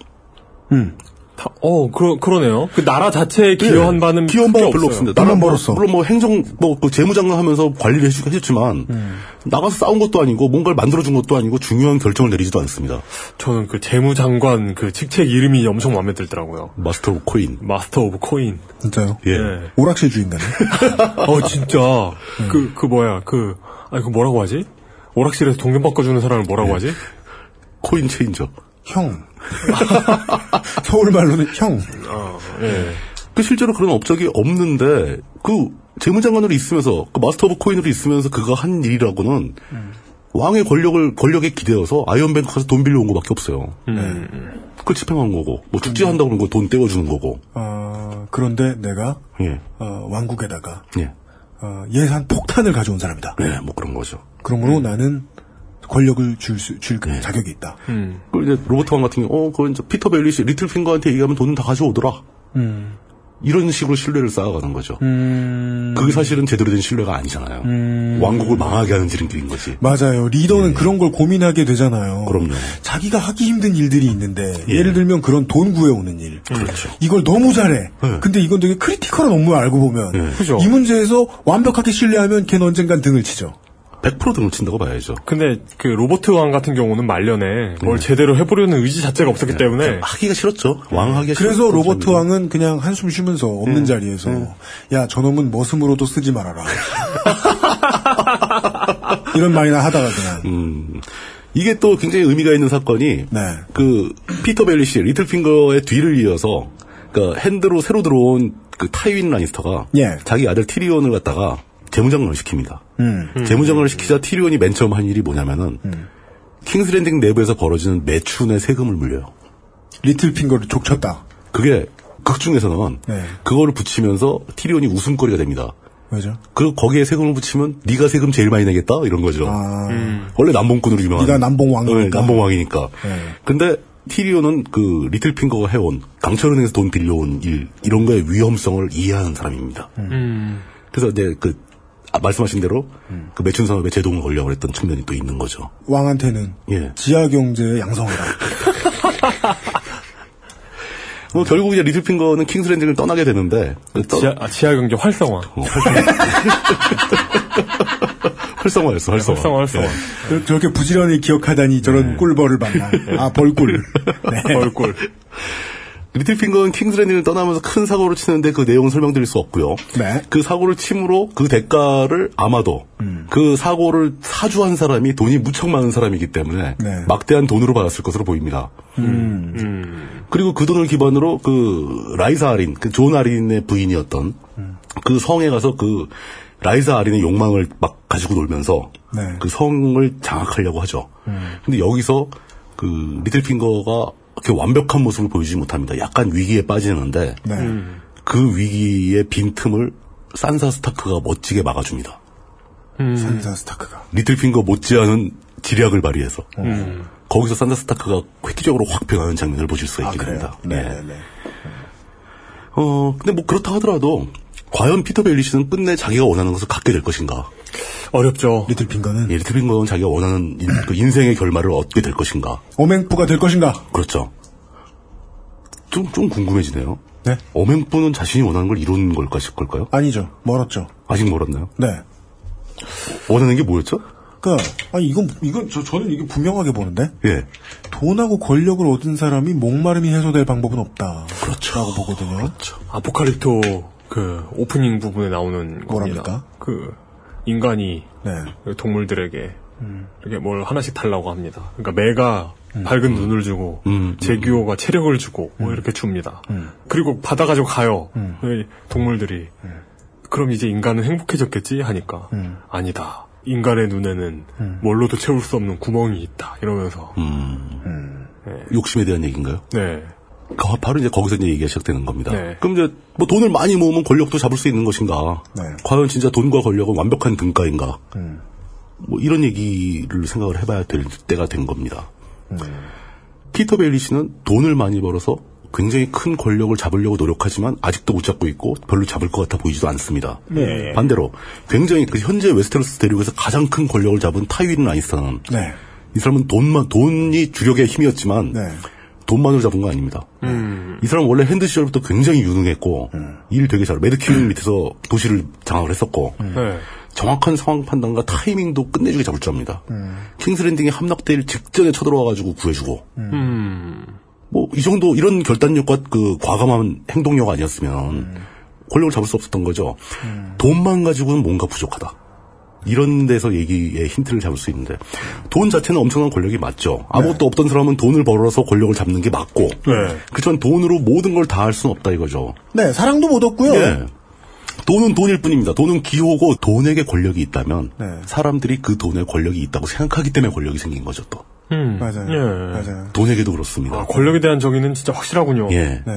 [SPEAKER 2] 다- 어, 그러, 그러네요. 그 나라 자체에 기여한 바는
[SPEAKER 4] 네. 기여한 바가 별로. 없습니다. 나는 뭐, 물론 뭐 행정 뭐 그 재무장관 하면서 관리를 해주긴 해줬지만 나가서 싸운 것도 아니고 뭔가를 만들어준 것도 아니고 중요한 결정을 내리지도 않습니다.
[SPEAKER 2] 저는 그 재무장관 그 직책 이름이 엄청 마음에 들더라고요. Master of Coin. Master of Coin.
[SPEAKER 3] 진짜요?
[SPEAKER 4] 예.
[SPEAKER 3] 오락실 주인 같네.
[SPEAKER 2] 어, 진짜. 그, 그 뭐야, 그, 아니, 그 뭐라고 하지? 오락실에서 동전 바꿔주는 사람을 뭐라고 하지?
[SPEAKER 4] coin changer.
[SPEAKER 3] 형. 서울 말로는 형.
[SPEAKER 2] 예.
[SPEAKER 4] 그 실제로 그런 업적이 없는데 그 재무장관으로 있으면서 그 Master of Coin으로 있으면서 그가 한 일이라고는 왕의 권력을 권력에 기대어서 아이언뱅크 가서 돈 빌려온 거밖에 없어요. 그걸 집행한 거고 뭐 축제한다고 그러면 돈 떼어주는 거고.
[SPEAKER 3] 어, 그런데 내가
[SPEAKER 4] 예.
[SPEAKER 3] 어, 왕국에다가
[SPEAKER 4] 예.
[SPEAKER 3] 어, 예산 폭탄을 가져온 사람이다.
[SPEAKER 4] 네, 뭐 그런 거죠.
[SPEAKER 3] 그러므로 나는 권력을 줄, 수, 줄 자격이 있다.
[SPEAKER 4] 그 이제 로버트 왕 같은 경우, 어, 그건 이제 피터 벨리시 리틀핑거한테 얘기하면 돈은 다 가져오더라.
[SPEAKER 3] 음.
[SPEAKER 4] 이런 식으로 신뢰를 쌓아가는 거죠.
[SPEAKER 3] 음.
[SPEAKER 4] 그게 사실은 제대로 된 신뢰가 아니잖아요. 왕국을 망하게 하는 지름길인 거지.
[SPEAKER 3] 맞아요. 리더는 그런 걸 고민하게 되잖아요.
[SPEAKER 4] 예. 그럼요.
[SPEAKER 3] 자기가 하기 힘든 일들이 있는데
[SPEAKER 4] 예.
[SPEAKER 3] 예. 를 들면 그런 돈 구해오는 일.
[SPEAKER 4] 그렇죠.
[SPEAKER 3] 이걸 너무 잘해.
[SPEAKER 4] 예.
[SPEAKER 3] 근데 이건 되게 critical한 업무를 알고 보면
[SPEAKER 2] 그죠.
[SPEAKER 3] 이 문제에서 완벽하게 신뢰하면 걔는 언젠간 등을 치죠.
[SPEAKER 4] 100% 등을 친다고 봐야죠.
[SPEAKER 2] 근데 그 로버트 왕 같은 경우는 말년에 뭘 제대로 해보려는 의지 자체가 없었기 때문에
[SPEAKER 4] 하기가 싫었죠. 왕 하기가
[SPEAKER 3] 그래서
[SPEAKER 4] 싫었죠.
[SPEAKER 3] 로버트 왕은 그냥 한숨 쉬면서 없는 자리에서 야 저놈은 머슴으로도 쓰지 말아라. 이런 말이나 하다가 그냥
[SPEAKER 4] 음, 이게 또 굉장히 의미가 있는 사건이
[SPEAKER 3] 네.
[SPEAKER 4] 그 피터 벨리시 리틀핑거의 뒤를 이어서 그 Hand로 새로 들어온 그 타이윈 라니스터가
[SPEAKER 3] 예.
[SPEAKER 4] 자기 아들 티리온을 갖다가 재무장관을 시킵니다.
[SPEAKER 3] 음.
[SPEAKER 4] 재무장관을 시키자 티리온이 맨 처음 한 일이 뭐냐면은 킹스랜딩 내부에서 벌어지는 매춘의 세금을 물려요.
[SPEAKER 3] 리틀 핑거를 족쳤다.
[SPEAKER 4] 그게 극 중에서는
[SPEAKER 3] 네.
[SPEAKER 4] 그거를 붙이면서 티리온이 웃음거리가 됩니다.
[SPEAKER 3] 왜죠?
[SPEAKER 4] 그 거기에 세금을 붙이면 네가 세금 제일 많이 내겠다 이런 거죠.
[SPEAKER 3] 아,
[SPEAKER 4] 원래 남봉꾼으로 유명한.
[SPEAKER 3] 네가 남봉왕이니까.
[SPEAKER 4] 네, 남봉왕이니까.
[SPEAKER 3] 네.
[SPEAKER 4] 근데 티리오는 그 리틀핑거가 해온 강철은행에서 돈 빌려온 일 이런 거의 위험성을 이해하는 사람입니다.
[SPEAKER 2] 음.
[SPEAKER 4] 그래서 이제 그 아, 말씀하신 대로 그 매춘 사업에 제동을 걸려고 했던 측면이 또 있는 거죠.
[SPEAKER 3] 왕한테는
[SPEAKER 4] 예.
[SPEAKER 3] 지하 경제의 양성이다.
[SPEAKER 4] 뭐 결국 이제 리틀핑거는 킹스랜딩을 떠나게 되는데 그 떠-
[SPEAKER 2] 지하, 아, 지하 경제 활성화.
[SPEAKER 4] 활성화였어, 활성화.
[SPEAKER 2] 활성화, 활성화.
[SPEAKER 4] 예.
[SPEAKER 3] 그- 저렇게 부지런히 기억하다니 저런 꿀벌을 만나. 아 벌꿀. 네.
[SPEAKER 2] 얼굴.
[SPEAKER 4] 리틀핑거는 킹스랜딩을 떠나면서 큰 사고를 치는데 그 내용은 설명드릴 수 없고요.
[SPEAKER 3] 네.
[SPEAKER 4] 그 사고를 침으로 그 대가를 아마도 그 사고를 사주한 사람이 돈이 무척 많은 사람이기 때문에
[SPEAKER 3] 네.
[SPEAKER 4] 막대한 돈으로 받았을 것으로 보입니다. 그리고 그 돈을 기반으로 그 라이사 아린, 그 존 아린의 부인이었던 그 성에 가서 그 라이사 아린의 욕망을 막 가지고 놀면서
[SPEAKER 3] 네.
[SPEAKER 4] 그 성을 장악하려고 하죠. 근데 여기서 그 리틀핑거가 그렇게 완벽한 모습을 보이지 못합니다. 약간 위기에 빠지는데
[SPEAKER 3] 네.
[SPEAKER 4] 그 위기의 빈틈을 산사 스타크가 멋지게 막아줍니다.
[SPEAKER 3] 산사 스타크가.
[SPEAKER 4] 리틀핑거 못지않은 지략을 발휘해서 거기서 산사 스타크가 획기적으로 확 변하는 장면을 보실 수가
[SPEAKER 3] 아
[SPEAKER 4] 있게
[SPEAKER 3] 그래요.
[SPEAKER 4] 됩니다.
[SPEAKER 3] 네.
[SPEAKER 4] 네.
[SPEAKER 3] 네.
[SPEAKER 4] 어 근데 뭐 그렇다 하더라도 과연 피터 벨리시는 끝내 자기가 원하는 것을 갖게 될 것인가?
[SPEAKER 2] 어렵죠.
[SPEAKER 3] 리틀 핑거는
[SPEAKER 4] 예, 리틀 핑거는 자기가 원하는 인, 그 인생의 결말을 얻게 될 것인가?
[SPEAKER 3] 어맹부가 될 것인가?
[SPEAKER 4] 그렇죠. 좀, 좀 궁금해지네요.
[SPEAKER 3] 네.
[SPEAKER 4] 어맹부는 자신이 원하는 걸 이룬 걸까 싶을까요?
[SPEAKER 3] 아니죠. 멀었죠.
[SPEAKER 4] 아직 멀었나요?
[SPEAKER 3] 네.
[SPEAKER 4] 원하는 게 뭐였죠?
[SPEAKER 3] 그니까, 아니, 이건, 이건, 저, 저는 이게 분명하게 보는데?
[SPEAKER 4] 예.
[SPEAKER 3] 돈하고 권력을 얻은 사람이 목마름이 해소될 방법은 없다.
[SPEAKER 4] 그렇죠.
[SPEAKER 3] 라고 보거든요.
[SPEAKER 2] 아포칼립토 그 오프닝 부분에 나오는
[SPEAKER 3] 뭐랍니까?
[SPEAKER 2] 겁니다. 그 인간이
[SPEAKER 3] 네.
[SPEAKER 2] 그 동물들에게 이렇게 뭘 하나씩 달라고 합니다. 그러니까 매가 밝은 눈을 주고
[SPEAKER 4] 음,
[SPEAKER 2] 제규어가 체력을 주고 뭐 이렇게 줍니다. 그리고 받아 가지고 가요. 그 동물들이 그럼 이제 인간은 행복해졌겠지 하니까 아니다. 인간의 눈에는 뭘로도 채울 수 없는 구멍이 있다. 이러면서
[SPEAKER 4] 음. 욕심에 대한 얘기인가요?
[SPEAKER 2] 네.
[SPEAKER 4] 그 바로 이제 거기서 이제 얘기가 시작되는 겁니다.
[SPEAKER 2] 네.
[SPEAKER 4] 그럼 이제 뭐 돈을 많이 모으면 권력도 잡을 수 있는 것인가?
[SPEAKER 3] 네.
[SPEAKER 4] 과연 진짜 돈과 권력은 완벽한 등가인가? 뭐 이런 얘기를 생각을 해봐야 될 때가 된 겁니다. 피터 벨리시는 돈을 많이 벌어서 굉장히 큰 권력을 잡으려고 노력하지만 아직도 못 잡고 있고 별로 잡을 것 같아 보이지도 않습니다.
[SPEAKER 3] 네.
[SPEAKER 4] 반대로 굉장히 그 현재 웨스테로스 대륙에서 가장 큰 권력을 잡은 타이윈 라니스터는
[SPEAKER 3] 네.
[SPEAKER 4] 이 사람은 돈만 돈이 주력의 힘이었지만
[SPEAKER 3] 네.
[SPEAKER 4] 돈만으로 잡은 거 아닙니다. 이 사람은 원래 Hand 시절부터 굉장히 유능했고 일 되게 잘 Mad King 밑에서 도시를 장악을 했었고
[SPEAKER 2] 네.
[SPEAKER 4] 정확한 상황 판단과 타이밍도 끝내주게 잡을 줄 압니다. 킹스랜딩에 함락될 직전에 쳐들어와가지고 구해주고
[SPEAKER 2] 음.
[SPEAKER 4] 뭐이 정도 이런 결단력과 그 과감한 행동력 아니었으면 권력을 잡을 수 없었던 거죠. 돈만 가지고는 뭔가 부족하다. 이런 데서 얘기의 힌트를 잡을 수 있는데 돈 자체는 엄청난 권력이 맞죠. 아무것도 없던 사람은 돈을 벌어서 권력을 잡는 게 맞고
[SPEAKER 2] 네.
[SPEAKER 4] 그렇지만 돈으로 모든 걸 다 할 수는 없다 이거죠.
[SPEAKER 3] 네, 사랑도 못 얻고요.
[SPEAKER 4] 예. 돈은 돈일 뿐입니다. 돈은 기호고 돈에게 권력이 있다면
[SPEAKER 3] 네.
[SPEAKER 4] 사람들이 그 돈에 권력이 있다고 생각하기 때문에 권력이 생긴 거죠 또.
[SPEAKER 2] 음.
[SPEAKER 3] 맞아요.
[SPEAKER 2] 예.
[SPEAKER 3] 맞아요.
[SPEAKER 4] 돈에게도 그렇습니다.
[SPEAKER 2] 아, 권력에 대한 정의는 진짜 확실하군요.
[SPEAKER 4] 예.
[SPEAKER 3] 네.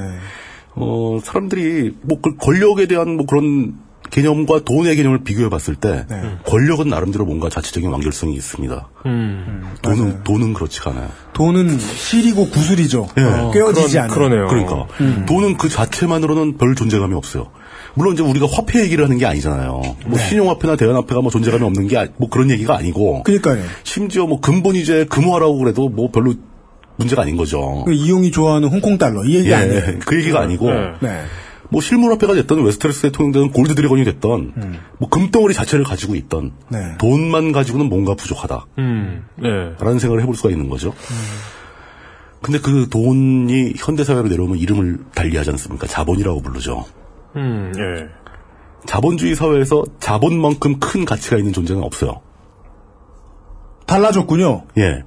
[SPEAKER 4] 어, 사람들이 뭐 그 권력에 대한 뭐 그런 개념과 돈의 개념을 비교해 봤을 때
[SPEAKER 3] 네.
[SPEAKER 4] 권력은 나름대로 뭔가 자체적인 완결성이 있습니다.
[SPEAKER 2] 음.
[SPEAKER 4] 돈은 돈은 그렇지가 않아요.
[SPEAKER 3] 돈은 실이고 구슬이죠.
[SPEAKER 4] 예.
[SPEAKER 3] 어, 꿰어지지
[SPEAKER 2] 그런-
[SPEAKER 3] 않아요.
[SPEAKER 2] 그러네요.
[SPEAKER 4] 그러니까
[SPEAKER 3] 음.
[SPEAKER 4] 돈은 그 자체만으로는 별 존재감이 없어요. 물론 이제 우리가 화폐 얘기를 하는 게 아니잖아요. 뭐
[SPEAKER 3] 네.
[SPEAKER 4] 신용화폐나 대연화폐가 뭐 존재감이 없는 게 뭐 그런 얘기가 아니고
[SPEAKER 3] 그러니까요.
[SPEAKER 4] 심지어 뭐 근본이제 금화라고 그래도 뭐 별로 문제가 아닌 거죠.
[SPEAKER 3] 그 이용이 좋아하는 홍콩 달러 이 얘기
[SPEAKER 4] 예,
[SPEAKER 3] 아니에요.
[SPEAKER 4] 그 얘기가 아니고
[SPEAKER 2] 네.
[SPEAKER 3] 네.
[SPEAKER 4] 뭐 실물화폐가 됐던 웨스테로스에 통용되는 골드 드래곤이 됐던 뭐 금덩어리 자체를 가지고 있던
[SPEAKER 3] 네.
[SPEAKER 4] 돈만 가지고는 뭔가 부족하다.
[SPEAKER 2] 음. 네.
[SPEAKER 4] 라는 생각을 해볼 수가 있는 거죠. 근데 그 돈이 현대사회로 내려오면 이름을 달리하지 않습니까? 자본이라고 부르죠.
[SPEAKER 2] 음. 예.
[SPEAKER 4] 자본주의 사회에서 자본만큼 큰 가치가 있는 존재는 없어요.
[SPEAKER 3] 달라졌군요.
[SPEAKER 4] 예.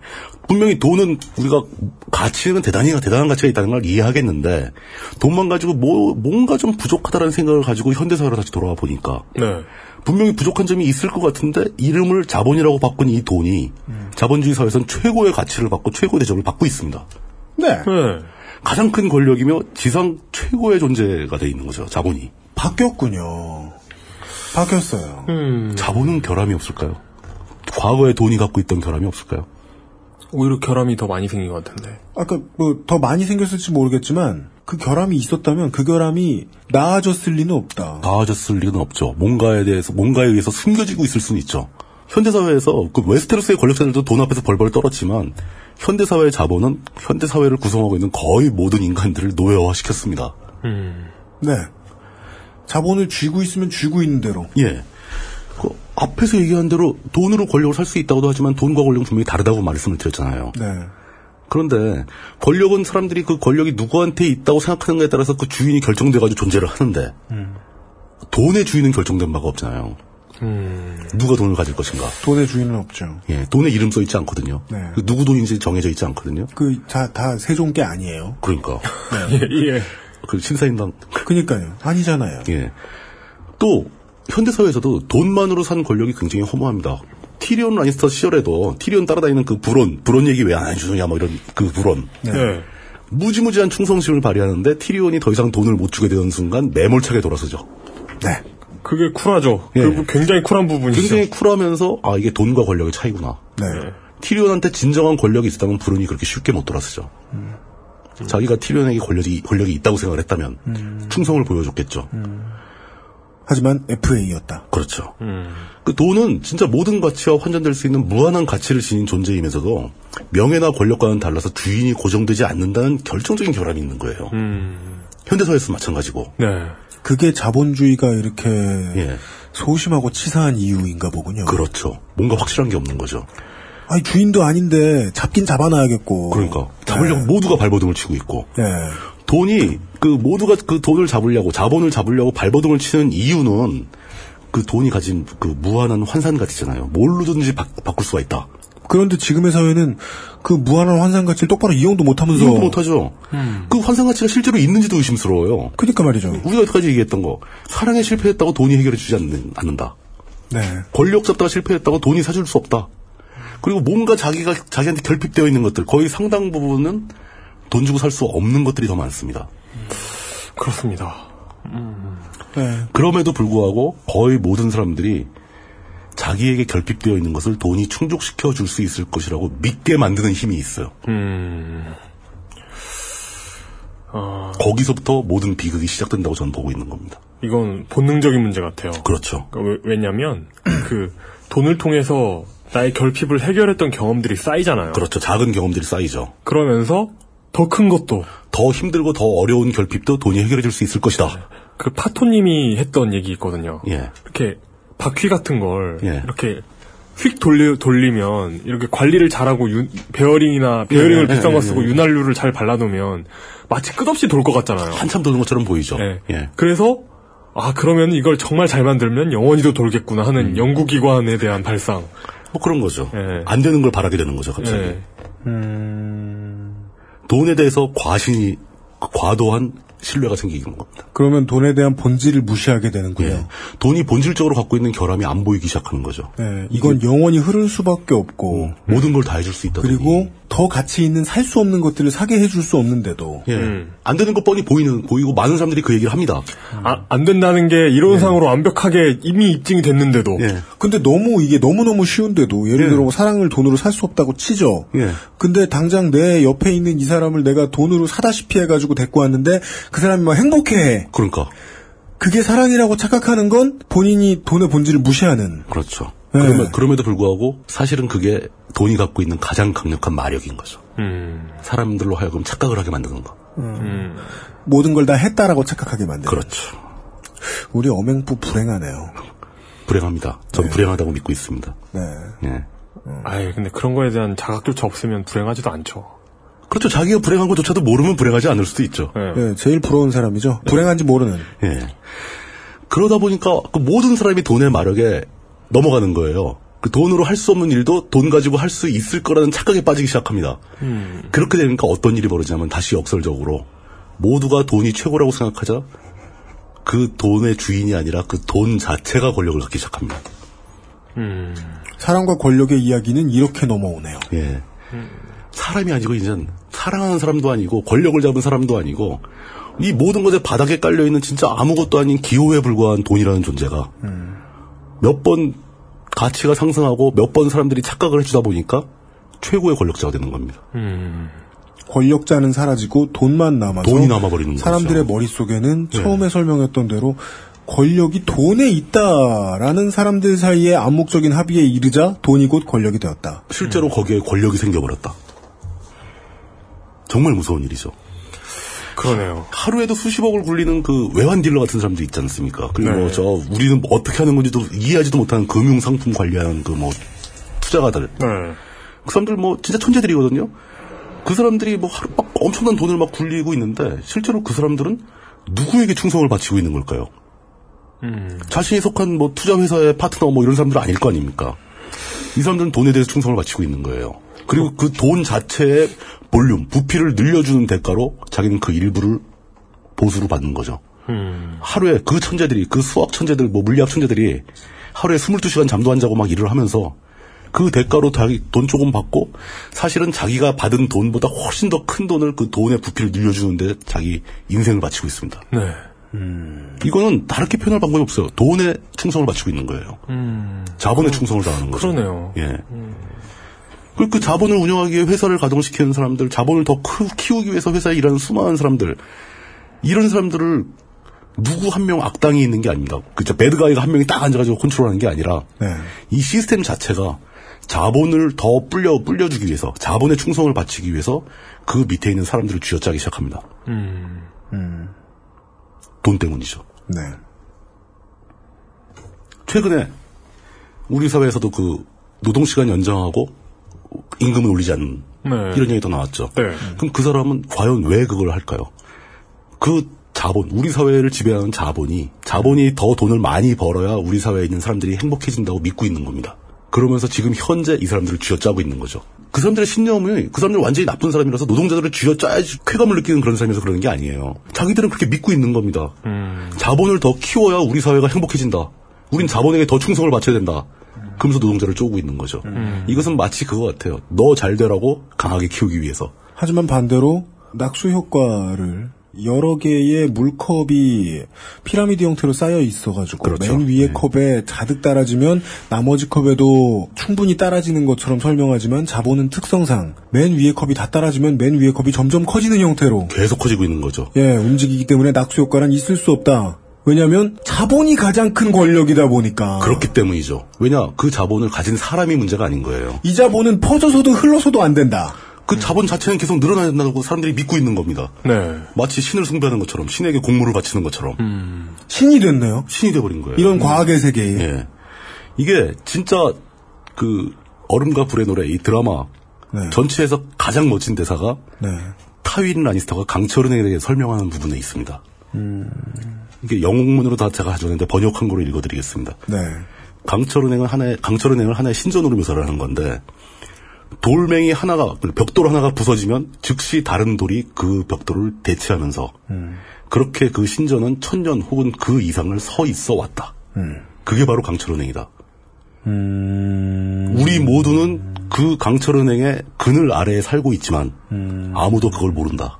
[SPEAKER 4] 분명히 돈은 우리가 가치는 대단히 대단한 가치가 있다는 걸 이해하겠는데 돈만 가지고 뭐 뭔가 좀 부족하다라는 생각을 가지고 현대사회로 다시 돌아와 보니까
[SPEAKER 2] 네.
[SPEAKER 4] 분명히 부족한 점이 있을 것 같은데 이름을 자본이라고 바꾼 이 돈이 자본주의 사회에서는 최고의 가치를 받고 최고의 대접을 받고 있습니다.
[SPEAKER 3] 네.
[SPEAKER 2] 네.
[SPEAKER 4] 가장 큰 권력이며 지상 최고의 존재가 돼 있는 거죠. 자본이.
[SPEAKER 3] 바뀌었군요. 바뀌었어요.
[SPEAKER 2] 음.
[SPEAKER 4] 자본은 결함이 없을까요? 과거에 돈이 갖고 있던 결함이 없을까요?
[SPEAKER 2] 오히려 결함이 더 많이 생긴 것 같은데.
[SPEAKER 3] 아까 뭐 더 많이 생겼을지 모르겠지만 그 결함이 있었다면 그 결함이 나아졌을 리는 없다.
[SPEAKER 4] 나아졌을 리는 없죠. 뭔가에 대해서 뭔가에 의해서 숨겨지고 있을 수는 있죠. 현대 사회에서 그 웨스테로스의 권력자들도 돈 앞에서 벌벌 떨었지만 현대 사회의 자본은 현대 사회를 구성하고 있는 거의 모든 인간들을 노예화 시켰습니다.
[SPEAKER 2] 음.
[SPEAKER 3] 네. 자본을 쥐고 있으면 쥐고 있는 대로.
[SPEAKER 4] 예. 그 앞에서 얘기한 대로 돈으로 권력을 살 수 있다고도 하지만 돈과 권력은 분명히 다르다고 말씀을 드렸잖아요.
[SPEAKER 3] 네.
[SPEAKER 4] 그런데 권력은 사람들이 그 권력이 누구한테 있다고 생각하는가에 따라서 그 주인이 결정돼가지고 존재를 하는데 돈의 주인은 결정된 바가 없잖아요.
[SPEAKER 2] 음.
[SPEAKER 4] 누가 돈을 가질 것인가?
[SPEAKER 3] 돈의 주인은 없죠.
[SPEAKER 4] 예, 돈에 이름 써 있지 않거든요.
[SPEAKER 3] 네.
[SPEAKER 4] 그 누구 돈인지 정해져 있지 않거든요.
[SPEAKER 3] 그, 다, 다 세종 게 아니에요.
[SPEAKER 4] 그러니까
[SPEAKER 2] 예.
[SPEAKER 4] 그 신사임당
[SPEAKER 3] 그니까요. 아니잖아요.
[SPEAKER 4] 예. 또 현대사회에서도 돈만으로 산 권력이 굉장히 허무합니다. 티리온 라니스터 시절에도 티리온 따라다니는 그 불온, 불온 얘기 왜 안 해주느냐 뭐 이런 그 불온.
[SPEAKER 3] 네.
[SPEAKER 2] 네.
[SPEAKER 4] 무지무지한 충성심을 발휘하는데 티리온이 더 이상 돈을 못 주게 되는 순간 매몰차게 돌아서죠.
[SPEAKER 3] 네.
[SPEAKER 2] 그게 쿨하죠.
[SPEAKER 4] 예.
[SPEAKER 2] 그 굉장히 쿨한 부분이죠.
[SPEAKER 4] 굉장히 쿨하면서 아 이게 돈과 권력의 차이구나.
[SPEAKER 3] 네.
[SPEAKER 4] 티리온한테 진정한 권력이 있었다면 불운이 그렇게 쉽게 못 돌아서죠. 자기가 티리온에게 권력이, 권력이 있다고 생각을 했다면 충성을 보여줬겠죠.
[SPEAKER 3] 하지만 FA였다.
[SPEAKER 4] 그렇죠.
[SPEAKER 2] 음.
[SPEAKER 4] 그 돈은 진짜 모든 가치와 환전될 수 있는 무한한 가치를 지닌 존재이면서도 명예나 권력과는 달라서 주인이 고정되지 않는다는 결정적인 결함이 있는 거예요.
[SPEAKER 2] 음.
[SPEAKER 4] 현대사회에서 마찬가지고.
[SPEAKER 2] 네.
[SPEAKER 3] 그게 자본주의가 이렇게
[SPEAKER 4] 예.
[SPEAKER 3] 소심하고 치사한 이유인가 보군요.
[SPEAKER 4] 그렇죠. 뭔가 확실한 게 없는 거죠.
[SPEAKER 3] 아니 주인도 아닌데 잡긴 잡아놔야겠고.
[SPEAKER 4] 그러니까 잡으려고 모두가 발버둥을 치고 있고
[SPEAKER 3] 네.
[SPEAKER 4] 돈이 그 모두가 그 돈을 잡으려고 자본을 잡으려고 발버둥을 치는 이유는 그 돈이 가진 그 무한한 환산 가치잖아요. 뭘로든지 바, 바꿀 수가 있다.
[SPEAKER 3] 그런데 지금의 사회는 그 무한한 환상 가치를 똑바로 이용도 못하면서
[SPEAKER 4] 이용도 못하죠. 그 환산 가치가 실제로 있는지도 의심스러워요.
[SPEAKER 3] 그러니까 말이죠.
[SPEAKER 4] 우리가 여태까지 얘기했던 거 사랑에 실패했다고 돈이 해결해 주지 않는, 않는다.
[SPEAKER 3] 네.
[SPEAKER 4] 권력 잡다가 실패했다고 돈이 사줄 수 없다. 그리고 뭔가 자기가 자기한테 결핍되어 있는 것들 거의 상당 부분은 돈 주고 살 수 없는 것들이 더 많습니다.
[SPEAKER 2] 그렇습니다.
[SPEAKER 3] 네.
[SPEAKER 4] 그럼에도 불구하고 거의 모든 사람들이 자기에게 결핍되어 있는 것을 돈이 충족시켜 줄 수 있을 것이라고 믿게 만드는 힘이 있어요.
[SPEAKER 2] 음. 아,
[SPEAKER 4] 거기서부터 모든 비극이 시작된다고 저는 보고 있는 겁니다.
[SPEAKER 2] 이건 본능적인 문제 같아요.
[SPEAKER 4] 그렇죠.
[SPEAKER 2] 그러니까 왜, 냐면 그 돈을 통해서 나의 결핍을 해결했던 경험들이 쌓이잖아요.
[SPEAKER 4] 그렇죠. 작은 경험들이 쌓이죠.
[SPEAKER 2] 그러면서 더 큰 것도
[SPEAKER 4] 더 힘들고 더 어려운 결핍도 돈이 해결해 줄 수 있을 것이다.
[SPEAKER 2] 그 파토님이 했던 얘기 있거든요.
[SPEAKER 4] 예.
[SPEAKER 2] 이렇게 바퀴 같은 걸
[SPEAKER 4] 예.
[SPEAKER 2] 이렇게 휙 돌리, 돌리면 이렇게 관리를 잘하고 유- 베어링이나 베어링을
[SPEAKER 4] 예,
[SPEAKER 2] 비싼
[SPEAKER 4] 예,
[SPEAKER 2] 거
[SPEAKER 4] 예,
[SPEAKER 2] 쓰고
[SPEAKER 4] 예.
[SPEAKER 2] 윤활유를 잘 발라놓으면 마치 끝없이 돌 것 같잖아요.
[SPEAKER 4] 한참 도는 것처럼 보이죠.
[SPEAKER 2] 예.
[SPEAKER 4] 예.
[SPEAKER 2] 그래서 아 그러면 이걸 정말 잘 만들면 영원히도 돌겠구나 하는 영구기관에 대한 발상.
[SPEAKER 4] 뭐 그런 거죠.
[SPEAKER 2] 예.
[SPEAKER 4] 안 되는 걸 바라게 되는 거죠, 갑자기.
[SPEAKER 2] 예.
[SPEAKER 4] 돈에 대해서 과신이, 과도한 신뢰가 생기는 겁니다.
[SPEAKER 3] 그러면 돈에 대한 본질을 무시하게 되는군요.
[SPEAKER 4] 예. 돈이 본질적으로 갖고 있는 결함이 안 보이기 시작하는 거죠.
[SPEAKER 3] 예, 이건 영원히 흐를 수밖에 없고
[SPEAKER 4] 모든 걸 다 해줄 수 있다.
[SPEAKER 3] 그리고 더 가치 있는 살 수 없는 것들을 사게 해줄 수 없는데도
[SPEAKER 4] 예.
[SPEAKER 2] 음.
[SPEAKER 4] 안 되는 거 뻔히 보이는, 보이고 많은 사람들이 그 얘기를 합니다.
[SPEAKER 2] 아, 안 된다는 게 이론상으로 완벽하게 이미 입증이 됐는데도
[SPEAKER 4] 예.
[SPEAKER 3] 근데 너무 이게 너무 너무 쉬운데도 예를 들어 뭐 사랑을 돈으로 살 수 없다고 치죠.
[SPEAKER 4] 예.
[SPEAKER 3] 근데 당장 내 옆에 있는 이 사람을 내가 돈으로 사다시피 해가지고 데리고 왔는데 그 사람이 막 행복해해.
[SPEAKER 4] 그러니까.
[SPEAKER 3] 그게 사랑이라고 착각하는 건 본인이 돈의 본질을 무시하는.
[SPEAKER 4] 그렇죠.
[SPEAKER 3] 네.
[SPEAKER 4] 그러면, 그럼에도 불구하고 사실은 그게 돈이 갖고 있는 가장 강력한 마력인 거죠.
[SPEAKER 2] 음.
[SPEAKER 4] 사람들로 하여금 착각을 하게 만드는 거.
[SPEAKER 3] 모든 걸 다 했다라고 착각하게 만드는.
[SPEAKER 4] 그렇죠.
[SPEAKER 3] 우리 엄행부 불행하네요.
[SPEAKER 4] 불행합니다. 전 불행하다고 믿고 있습니다.
[SPEAKER 3] 네.
[SPEAKER 4] 예.
[SPEAKER 2] 아이 근데 그런 거에 대한 자각조차 없으면 불행하지도 않죠.
[SPEAKER 4] 그렇죠. 자기가 불행한 것조차도 모르면 불행하지 않을 수도 있죠.
[SPEAKER 2] 예.
[SPEAKER 3] 예, 제일 부러운 사람이죠. 불행한지 모르는.
[SPEAKER 4] 예. 그러다 보니까 그 모든 사람이 돈의 마력에 넘어가는 거예요. 그 돈으로 할 수 없는 일도 돈 가지고 할 수 있을 거라는 착각에 빠지기 시작합니다. 그렇게 되니까 어떤 일이 벌어지냐면 다시 역설적으로 모두가 돈이 최고라고 생각하자 그 돈의 주인이 아니라 그 돈 자체가 권력을 갖기 시작합니다.
[SPEAKER 3] 사랑과 권력의 이야기는 이렇게 넘어오네요.
[SPEAKER 4] 예. 사람이 아니고 이젠 사랑하는 사람도 아니고 권력을 잡은 사람도 아니고 이 모든 것에 바닥에 깔려 있는 진짜 아무것도 아닌 기호에 불과한 돈이라는 존재가 몇 번 가치가 상승하고 몇 번 사람들이 착각을 해주다 보니까 최고의 권력자가 되는 겁니다.
[SPEAKER 3] 권력자는 사라지고 돈만 남아서
[SPEAKER 4] 돈이 남아버리는 거죠.
[SPEAKER 3] 사람들의 머릿속에는
[SPEAKER 4] 네.
[SPEAKER 3] 처음에 설명했던 대로 권력이 돈에 있다라는 사람들 사이에 암묵적인 합의에 이르자 돈이 곧 권력이 되었다.
[SPEAKER 4] 실제로 거기에 권력이 생겨버렸다. 정말 무서운 일이죠.
[SPEAKER 2] 그러네요.
[SPEAKER 4] 하루에도 수십억을 굴리는 그 외환 딜러 같은 사람도 있지 않습니까? 그리고
[SPEAKER 2] 네.
[SPEAKER 4] 저 우리는 뭐 어떻게 하는 건지도 이해하지도 못하는 금융 상품 관리하는 그 뭐 투자가들.
[SPEAKER 2] 네.
[SPEAKER 4] 그 사람들 뭐 진짜 천재들이거든요. 그 사람들이 뭐 하루 막 엄청난 돈을 막 굴리고 있는데 실제로 그 사람들은 누구에게 충성을 바치고 있는 걸까요? 자신이 속한 뭐 투자 회사의 파트너 뭐 이런 사람들은 아닐 거 아닙니까? 이 사람들은 돈에 대해서 충성을 바치고 있는 거예요. 그리고 그 돈 자체의 볼륨, 부피를 늘려주는 대가로 자기는 그 일부를 보수로 받는 거죠. 하루에 그 천재들이, 그 수학 천재들, 뭐 물리학 천재들이 하루에 22시간 잠도 안 자고 막 일을 하면서 그 대가로 자기 돈 조금 받고 사실은 자기가 받은 돈보다 훨씬 더 큰 돈을 그 돈의 부피를 늘려주는데 자기 인생을 바치고 있습니다.
[SPEAKER 2] 네.
[SPEAKER 4] 이거는 다르게 표현할 방법이 없어요. 돈에 충성을 바치고 있는 거예요. 자본에 충성을 다하는 거죠.
[SPEAKER 2] 그러네요.
[SPEAKER 4] 예. 그리고 그 자본을 운영하기 위해 회사를 가동시키는 사람들, 자본을 더 크- 키우기 위해서 회사에 일하는 수많은 사람들, 이런 사람들을 누구 한 명 악당이 있는 게 아닙니다. 그죠 배드가이가 한 명이 딱 앉아가지고 컨트롤하는 게 아니라
[SPEAKER 3] 네.
[SPEAKER 4] 이 시스템 자체가 자본을 더 불려 불려주기 위해서 자본에 충성을 바치기 위해서 그 밑에 있는 사람들을 쥐어짜기 시작합니다. 돈 때문이죠.
[SPEAKER 3] 네.
[SPEAKER 4] 최근에 우리 사회에서도 그 노동 시간 연장하고 임금을 올리지 않는
[SPEAKER 2] 네.
[SPEAKER 4] 이런 얘기도 나왔죠.
[SPEAKER 2] 네.
[SPEAKER 4] 그럼 그 사람은 과연 왜 그걸 할까요? 그 자본, 우리 사회를 지배하는 자본이 자본이 더 돈을 많이 벌어야 우리 사회에 있는 사람들이 행복해진다고 믿고 있는 겁니다. 그러면서 지금 현재 이 사람들을 쥐어짜고 있는 거죠. 그 사람들의 신념이 그 사람들은 완전히 나쁜 사람이라서 노동자들을 쥐어짜야지 쾌감을 느끼는 그런 사람이라서 그러는 게 아니에요. 자기들은 그렇게 믿고 있는 겁니다. 자본을 더 키워야 우리 사회가 행복해진다. 우린 자본에게 더 충성을 바쳐야 된다. 그러면서 노동자를 쪼고 있는 거죠. 이것은 마치 그거 같아요. 너 잘 되라고 강하게 키우기 위해서.
[SPEAKER 3] 하지만 반대로 낙수 효과를 여러 개의 물컵이 피라미드 형태로 쌓여 있어가지고
[SPEAKER 4] 그렇죠.
[SPEAKER 3] 맨 위에 컵에 가득 따라지면 나머지 컵에도 충분히 따라지는 것처럼 설명하지만 자본은 특성상 맨 위에 컵이 다 따라지면 맨 위에 컵이 점점 커지는 형태로
[SPEAKER 4] 계속 커지고 있는 거죠.
[SPEAKER 3] 예 움직이기 때문에 낙수 효과는 있을 수 없다. 왜냐하면 자본이 가장 큰 권력이다 보니까
[SPEAKER 4] 그렇기 때문이죠. 왜냐 그 자본을 가진 사람이 문제가 아닌 거예요.
[SPEAKER 3] 이 자본은 퍼져서도 흘러서도 안 된다.
[SPEAKER 4] 그 자본 자체는 계속 늘어나야 된다고 사람들이 믿고 있는 겁니다.
[SPEAKER 2] 네.
[SPEAKER 4] 마치 신을 숭배하는 것처럼 신에게 공물을 바치는 것처럼
[SPEAKER 3] 신이 됐네요.
[SPEAKER 4] 신이 돼버린 거예요.
[SPEAKER 3] 이런 과학의 세계에
[SPEAKER 4] 예. 이게 진짜 그 얼음과 불의 노래 이 드라마
[SPEAKER 3] 네.
[SPEAKER 4] 전체에서 가장 멋진 대사가
[SPEAKER 3] 네.
[SPEAKER 4] 타윈 라니스터가 강철은에 대해 설명하는 부분에 있습니다.
[SPEAKER 3] 음.
[SPEAKER 4] 이게 영웅문으로 다 제가 가져왔는데 번역한 거로 읽어드리겠습니다.
[SPEAKER 3] 네.
[SPEAKER 4] 강철은행은 하나의 강철은행을 하나의 신전으로 묘사를 하는 건데 돌멩이 하나가 벽돌 하나가 부서지면 즉시 다른 돌이 그 벽돌을 대체하면서 그렇게 그 신전은 천년 혹은 그 이상을 서 있어 왔다. 그게 바로 강철은행이다. 우리 모두는 그 강철은행의 그늘 아래에 살고 있지만 아무도 그걸 모른다.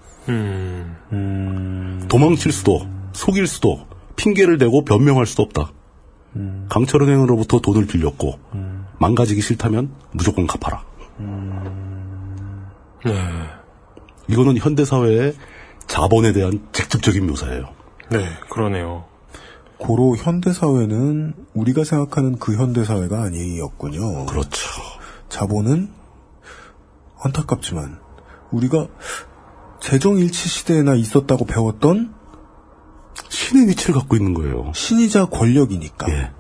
[SPEAKER 4] 도망칠 수도 속일 수도 핑계를 대고 변명할 수도 없다. 강철은행으로부터 돈을 빌렸고 망가지기 싫다면 무조건 갚아라. 이거는 현대 사회의 자본에 대한 직접적인 묘사예요.
[SPEAKER 2] 네, 그러네요.
[SPEAKER 3] 고로 현대 사회는 우리가 생각하는 그 현대 사회가 아니었군요.
[SPEAKER 4] 그렇죠.
[SPEAKER 3] 자본은 안타깝지만 우리가 재정일치 시대에나 있었다고 배웠던
[SPEAKER 4] 신의 위치를 갖고 있는 거예요.
[SPEAKER 3] 신이자 권력이니까.
[SPEAKER 4] 예.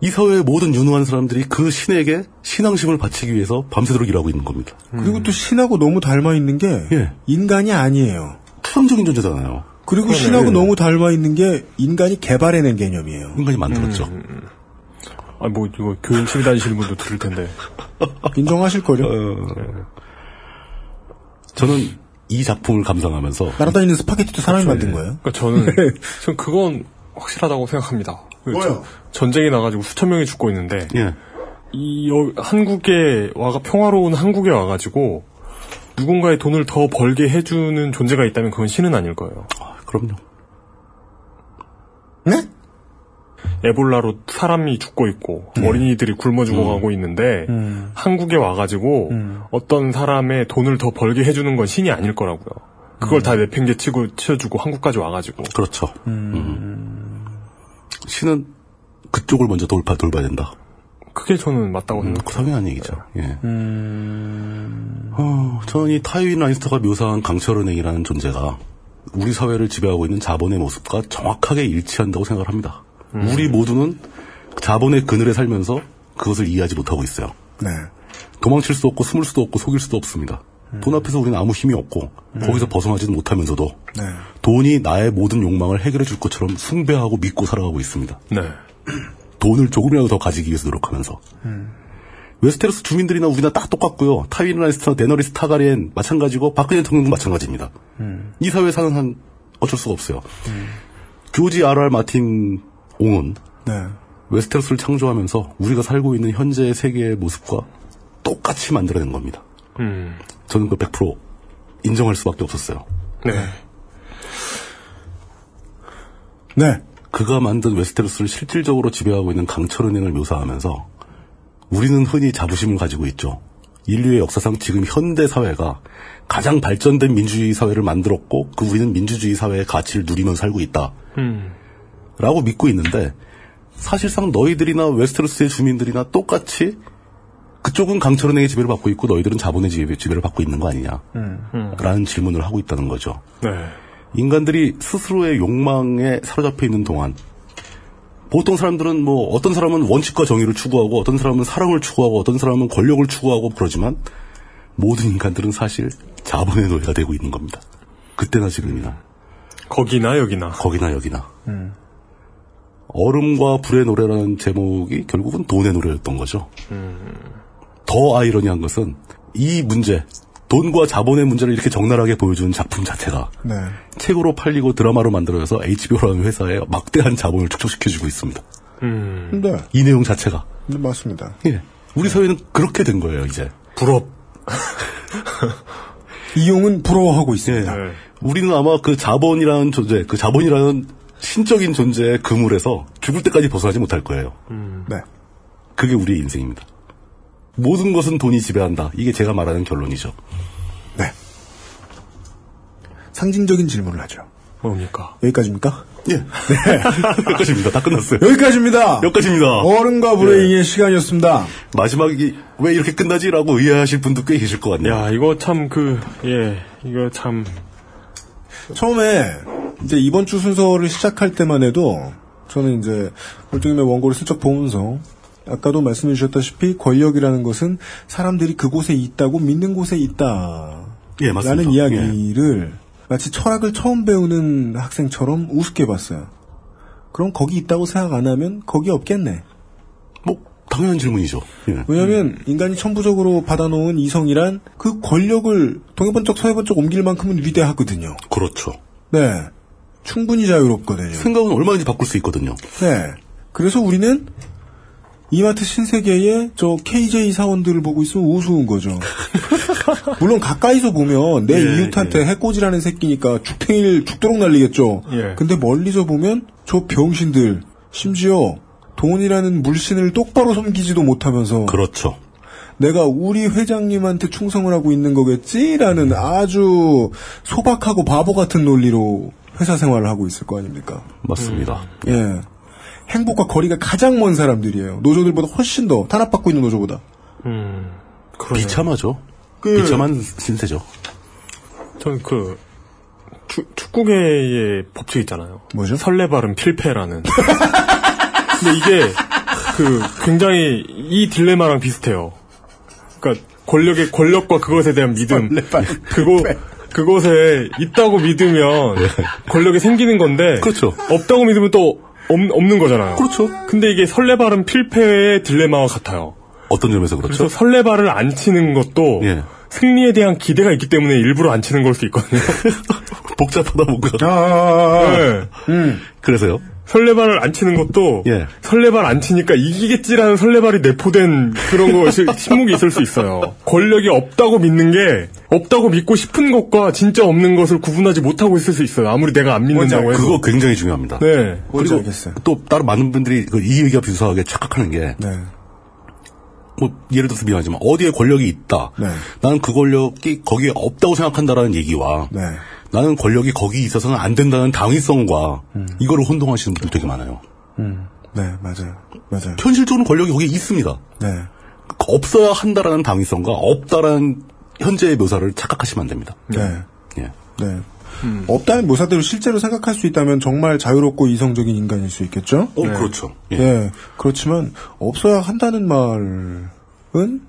[SPEAKER 4] 이 사회의 모든 유능한 사람들이 그 신에게 신앙심을 바치기 위해서 밤새도록 일하고 있는 겁니다.
[SPEAKER 3] 그리고 또 신하고 너무 닮아 있는 게
[SPEAKER 4] 예.
[SPEAKER 3] 인간이 아니에요.
[SPEAKER 4] 추상적인 존재잖아요.
[SPEAKER 3] 그리고
[SPEAKER 2] 그러네.
[SPEAKER 3] 신하고 너무 닮아 있는 게 인간이 개발해낸 개념이에요.
[SPEAKER 4] 인간이 만들었죠.
[SPEAKER 2] 아, 뭐, 이거 교인 시위 다니시는 분도 들을 텐데.
[SPEAKER 3] 인정하실걸요?
[SPEAKER 4] 저는 이 작품을 감상하면서
[SPEAKER 3] 날아다니는 스파게티도 사람이
[SPEAKER 4] 그렇죠,
[SPEAKER 3] 만든
[SPEAKER 4] 예.
[SPEAKER 3] 거예요?
[SPEAKER 2] 그러니까 저는, 전 그건 확실하다고 생각합니다. 그
[SPEAKER 3] 뭐요?
[SPEAKER 2] 저- 전쟁이 나가지고 수천 명이 죽고 있는데,
[SPEAKER 4] 예.
[SPEAKER 2] 이, 여- 한국에 와가, 평화로운 한국에 와가지고, 누군가의 돈을 더 벌게 해주는 존재가 있다면 그건 신은 아닐 거예요.
[SPEAKER 4] 아, 그럼요.
[SPEAKER 3] 네?
[SPEAKER 2] 에볼라로 사람이 죽고 있고 어린이들이 굶어 죽어가고 있는데 한국에 와가지고 어떤 사람의 돈을 더 벌게 해주는 건 신이 아닐 거라고요. 그걸 다 내팽개치고 치워주고 한국까지 와가지고
[SPEAKER 4] 그렇죠. 음. 신은 그쪽을 먼저 돌파 돌봐야 된다.
[SPEAKER 2] 그게 저는 맞다고
[SPEAKER 4] 음,
[SPEAKER 2] 생각해요.
[SPEAKER 4] 그 당연한 얘기죠. 예. 어, 저는 이 타이윈 라니스터가 묘사한 강철은행이라는 존재가 우리 사회를 지배하고 있는 자본의 모습과 정확하게 일치한다고 생각을 합니다. 우리 모두는 자본의 그늘에 살면서 그것을 이해하지 못하고 있어요.
[SPEAKER 3] 네.
[SPEAKER 4] 도망칠 수 없고 숨을 수도 없고 속일 수도 없습니다. 돈 앞에서 우리는 아무 힘이 없고 거기서 벗어나지는 못하면서도
[SPEAKER 3] 네.
[SPEAKER 4] 돈이 나의 모든 욕망을 해결해 줄 것처럼 숭배하고 믿고 살아가고 있습니다.
[SPEAKER 2] 네.
[SPEAKER 4] 돈을 조금이라도 더 가지기 위해서 노력하면서 웨스테로스 주민들이나 우리나 딱 똑같고요. 타이윈 라니스터, 데너리스 타가리엔 마찬가지고 박근혜 대통령도 마찬가지입니다. 이 사회에 사는 한 어쩔 수가 없어요. 조지 R.R. 마틴 옹은
[SPEAKER 3] 네.
[SPEAKER 4] 웨스테로스를 창조하면서 우리가 살고 있는 현재의 세계의 모습과 똑같이 만들어낸 겁니다.
[SPEAKER 2] 음.
[SPEAKER 4] 저는 그 100% 인정할 수밖에 없었어요.
[SPEAKER 2] 네.
[SPEAKER 3] 네.
[SPEAKER 4] 그가 만든 웨스테로스를 실질적으로 지배하고 있는 강철은행을 묘사하면서 우리는 흔히 자부심을 가지고 있죠. 인류의 역사상 지금 현대 사회가 가장 발전된 민주주의 사회를 만들었고 그 우리는 민주주의 사회의 가치를 누리며 살고 있다.
[SPEAKER 2] 음.
[SPEAKER 4] 라고 믿고 있는데 사실상 너희들이나 웨스테로스의 주민들이나 똑같이 그쪽은 강철은행의 지배를 받고 있고 너희들은 자본의 지배, 지배를 받고 있는 거 아니냐. 라는 질문을 하고 있다는 거죠.
[SPEAKER 2] 네.
[SPEAKER 4] 인간들이 스스로의 욕망에 사로잡혀 있는 동안 보통 사람들은 뭐 어떤 사람은 원칙과 정의를 추구하고 어떤 사람은 사랑을 추구하고 어떤 사람은 권력을 추구하고 그러지만 모든 인간들은 사실 자본의 노예가 되고 있는 겁니다. 그때나 지금이나
[SPEAKER 2] 거기나 여기나.
[SPEAKER 4] 거기나 여기나 얼음과 불의 노래라는 제목이 결국은 돈의 노래였던 거죠. 더 아이러니한 것은 이 문제 돈과 자본의 문제를 이렇게 적나라하게 보여주는 작품 자체가
[SPEAKER 3] 네.
[SPEAKER 4] 책으로 팔리고 드라마로 만들어서 HBO라는 회사에 막대한 자본을 축적시켜주고 있습니다.
[SPEAKER 2] 음.
[SPEAKER 3] 네.
[SPEAKER 4] 이 내용 자체가.
[SPEAKER 3] 네, 맞습니다.
[SPEAKER 4] 예. 우리 사회는 그렇게 된 거예요, 이제.
[SPEAKER 2] 부럽.
[SPEAKER 3] 이용은 부러워하고 있습니다.
[SPEAKER 4] 예. 우리는 아마 그 자본이라는 존재, 그 자본이라는 신적인 존재의 그물에서 죽을 때까지 벗어나지 못할 거예요.
[SPEAKER 3] 네.
[SPEAKER 4] 그게 우리의 인생입니다. 모든 것은 돈이 지배한다. 이게 제가 말하는 결론이죠.
[SPEAKER 3] 상징적인 질문을 하죠.
[SPEAKER 2] 뭡니까?
[SPEAKER 3] 여기까지입니까?
[SPEAKER 4] 예. 여기까지입니다. 다 끝났어요.
[SPEAKER 3] 여기까지입니다.
[SPEAKER 4] 여기까지입니다.
[SPEAKER 3] 어른과 브레잉의 시간이었습니다.
[SPEAKER 4] 마지막이 왜 이렇게 끝나지라고 의아하실 분도 꽤 계실 것 같네요.
[SPEAKER 2] 야, 이거 참 그, 예, 이거 참.
[SPEAKER 3] 처음에 이제 이번 주 순서를 시작할 때만 해도 저는 이제 볼등님의 원고를 슬쩍 보면서 아까도 말씀해 주셨다시피 권력이라는 것은 사람들이 그곳에 있다고 믿는 곳에 있다.
[SPEAKER 4] 예, 맞습니다.
[SPEAKER 3] 라는 이야기를 마치 철학을 처음 배우는 학생처럼 우습게 봤어요. 그럼 거기 있다고 생각 안 하면 거기 없겠네.
[SPEAKER 4] 뭐 당연한 질문이죠. 예.
[SPEAKER 3] 왜냐하면 인간이 천부적으로 받아놓은 이성이란 그 권력을 동해번쩍 서해번쩍 옮길 만큼은 위대하거든요.
[SPEAKER 4] 그렇죠.
[SPEAKER 3] 네. 충분히 자유롭거든요.
[SPEAKER 4] 생각은 얼마든지 바꿀 수 있거든요.
[SPEAKER 3] 네. 그래서 우리는 이마트 신세계의 저 KJ 사원들을 보고 있으면 우스운 거죠. 물론 가까이서 보면 내
[SPEAKER 2] 예,
[SPEAKER 3] 이웃한테 해코지라는 새끼니까 죽탱이를 죽도록 날리겠죠.
[SPEAKER 2] 예.
[SPEAKER 3] 근데 멀리서 보면 저 병신들 심지어 돈이라는 물신을 똑바로 섬기지도 못하면서
[SPEAKER 4] 그렇죠.
[SPEAKER 3] 내가 우리 회장님한테 충성을 하고 있는 거겠지라는 아주 소박하고 바보 같은 논리로 회사 생활을 하고 있을 거 아닙니까?
[SPEAKER 4] 맞습니다.
[SPEAKER 3] 예. 행복과 거리가 가장 먼 사람들이에요. 노조들보다 훨씬 더 탄압받고 있는 노조보다.
[SPEAKER 2] 음,
[SPEAKER 4] 비참하죠.
[SPEAKER 3] 그-
[SPEAKER 4] 비참한 신세죠.
[SPEAKER 2] 전 그, 축- 축구계의 법칙 있잖아요.
[SPEAKER 3] 뭐죠?
[SPEAKER 2] 설레발은 필패라는. 근데 이게, 그, 굉장히 이 딜레마랑 비슷해요. 그러니까, 권력의, 권력과 그것에 대한 믿음. 그거, 그곳에 있다고 믿으면, 권력이 생기는 건데,
[SPEAKER 4] 그렇죠.
[SPEAKER 2] 없다고 믿으면 또, 없, 없는 거잖아요.
[SPEAKER 4] 그렇죠.
[SPEAKER 2] 근데 이게 설레발은 필패의 딜레마와 같아요.
[SPEAKER 4] 어떤 점에서 그렇죠?
[SPEAKER 2] 그래서 설레발을 안 치는 것도,
[SPEAKER 4] 예.
[SPEAKER 2] 승리에 대한 기대가 있기 때문에 일부러 안 치는 걸 수 있거든요.
[SPEAKER 4] 복잡하다 뭔가.
[SPEAKER 3] 아,
[SPEAKER 2] 네.
[SPEAKER 3] 음.
[SPEAKER 4] 그래서요.
[SPEAKER 2] 설레발을 안 치는 것도
[SPEAKER 4] 예.
[SPEAKER 2] 설레발 안 치니까 이기겠지라는 설레발이 내포된 그런 것이 침묵이 있을 수 있어요. 권력이 없다고 믿는 게 없다고 믿고 싶은 것과 진짜 없는 것을 구분하지 못하고 있을 수 있어요. 아무리 내가 안 믿는다고 해도.
[SPEAKER 4] 그거 굉장히 중요합니다.
[SPEAKER 2] 네.
[SPEAKER 4] 그리고
[SPEAKER 3] 알겠어요.
[SPEAKER 4] 또 다른 많은 분들이 그 이 얘기가 비슷하게 착각하는 게,
[SPEAKER 3] 네.
[SPEAKER 4] 뭐 예를 들어서 미안하지만 어디에 권력이 있다.
[SPEAKER 3] 네.
[SPEAKER 4] 나는 그 권력이 거기에 없다고 생각한다라는 얘기와
[SPEAKER 3] 네.
[SPEAKER 4] 나는 권력이 거기 있어서는 안 된다는 당위성과 이거를 혼동하시는 분들 되게 많아요.
[SPEAKER 3] 음. 네, 맞아요. 맞아요.
[SPEAKER 4] 현실적으로 권력이 거기에 있습니다.
[SPEAKER 3] 네.
[SPEAKER 4] 없어야 한다라는 당위성과 없다라는 현재의 묘사를 착각하시면 안 됩니다.
[SPEAKER 3] 네.
[SPEAKER 4] 예.
[SPEAKER 3] 네. 없다는 묘사대로 실제로 생각할 수 있다면 정말 자유롭고 이성적인 인간일 수 있겠죠?
[SPEAKER 4] 어, 그렇죠. 예.
[SPEAKER 3] 예. 그렇지만 없어야 한다는 말은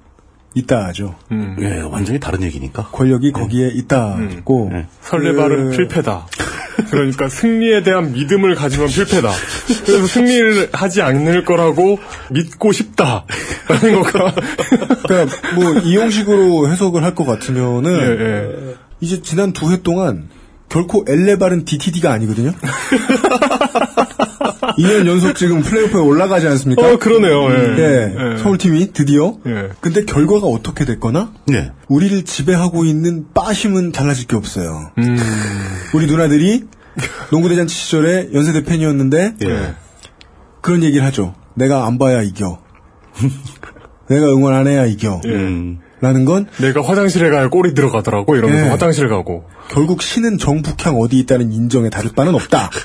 [SPEAKER 3] 있다죠.
[SPEAKER 4] 예, 완전히 다른 얘기니까.
[SPEAKER 3] 권력이 거기에 있다고
[SPEAKER 2] 네. 설레발은
[SPEAKER 3] 그-
[SPEAKER 2] 필패다. 그러니까 승리에 대한 믿음을 가지면 필패다. 그래서 승리를 하지 않을 거라고 믿고 싶다. 라는 거가.
[SPEAKER 3] 그러니까 뭐 이용식으로 해석을 할 것 같으면은
[SPEAKER 2] 예, 예.
[SPEAKER 3] 이제 지난 두 해 동안 결코 엘레발은 DTD가 아니거든요. 2년 연속 지금 플레이오프에 올라가지 않습니까?
[SPEAKER 2] 어, 그러네요. 예.
[SPEAKER 3] 네,
[SPEAKER 2] 예.
[SPEAKER 3] 서울팀이 드디어.
[SPEAKER 2] 예.
[SPEAKER 3] 근데 결과가 어떻게 됐거나
[SPEAKER 4] 네.
[SPEAKER 3] 우리를 지배하고 있는 빠심은 달라질 게 없어요.
[SPEAKER 2] 음.
[SPEAKER 3] 우리 누나들이 농구대잔치 시절에 연세대 팬이었는데
[SPEAKER 4] 예.
[SPEAKER 3] 그런 얘기를 하죠. 내가 안 봐야 이겨. 내가 응원 안 해야 이겨.
[SPEAKER 4] 음.
[SPEAKER 3] 라는 건
[SPEAKER 2] 내가 화장실에 가야 골이 들어가더라고. 이러면서
[SPEAKER 3] 예.
[SPEAKER 2] 화장실 가고.
[SPEAKER 3] 결국 신은 정북향 어디 있다는 인정에 다를 바는 없다.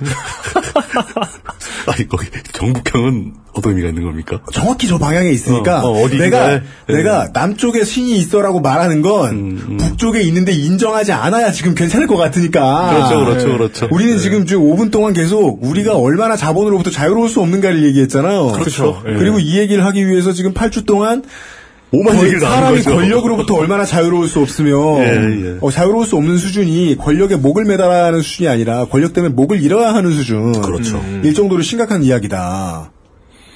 [SPEAKER 4] 아니, 거기, 정북형은 어떤 의미가 있는 겁니까?
[SPEAKER 3] 정확히 저 방향에 있으니까
[SPEAKER 4] 어, 어,
[SPEAKER 3] 내가?
[SPEAKER 4] 예.
[SPEAKER 3] 내가 남쪽에 신이 있어라고 말하는 건
[SPEAKER 4] 음,
[SPEAKER 3] 북쪽에 있는데 인정하지 않아야 지금 괜찮을 것 같으니까.
[SPEAKER 4] 그렇죠, 그렇죠,
[SPEAKER 3] 예.
[SPEAKER 4] 그렇죠.
[SPEAKER 3] 우리는
[SPEAKER 4] 예.
[SPEAKER 3] 지금 지금 5분 동안 계속 우리가 얼마나 자본으로부터 자유로울 수 없는가를 얘기했잖아요.
[SPEAKER 2] 그렇죠. 예.
[SPEAKER 3] 그리고 이 얘기를 하기 위해서 지금 8주 동안
[SPEAKER 4] 오만 얘기를
[SPEAKER 3] 사람이. 권력으로부터 얼마나 자유로울 수 없으며
[SPEAKER 4] 예, 예.
[SPEAKER 3] 어, 자유로울 수 없는 수준이 권력에 목을 매달아야 하는 수준이 아니라 권력 때문에 목을 잃어야 하는 수준.
[SPEAKER 4] 그렇죠.
[SPEAKER 3] 일 정도로 심각한 이야기다.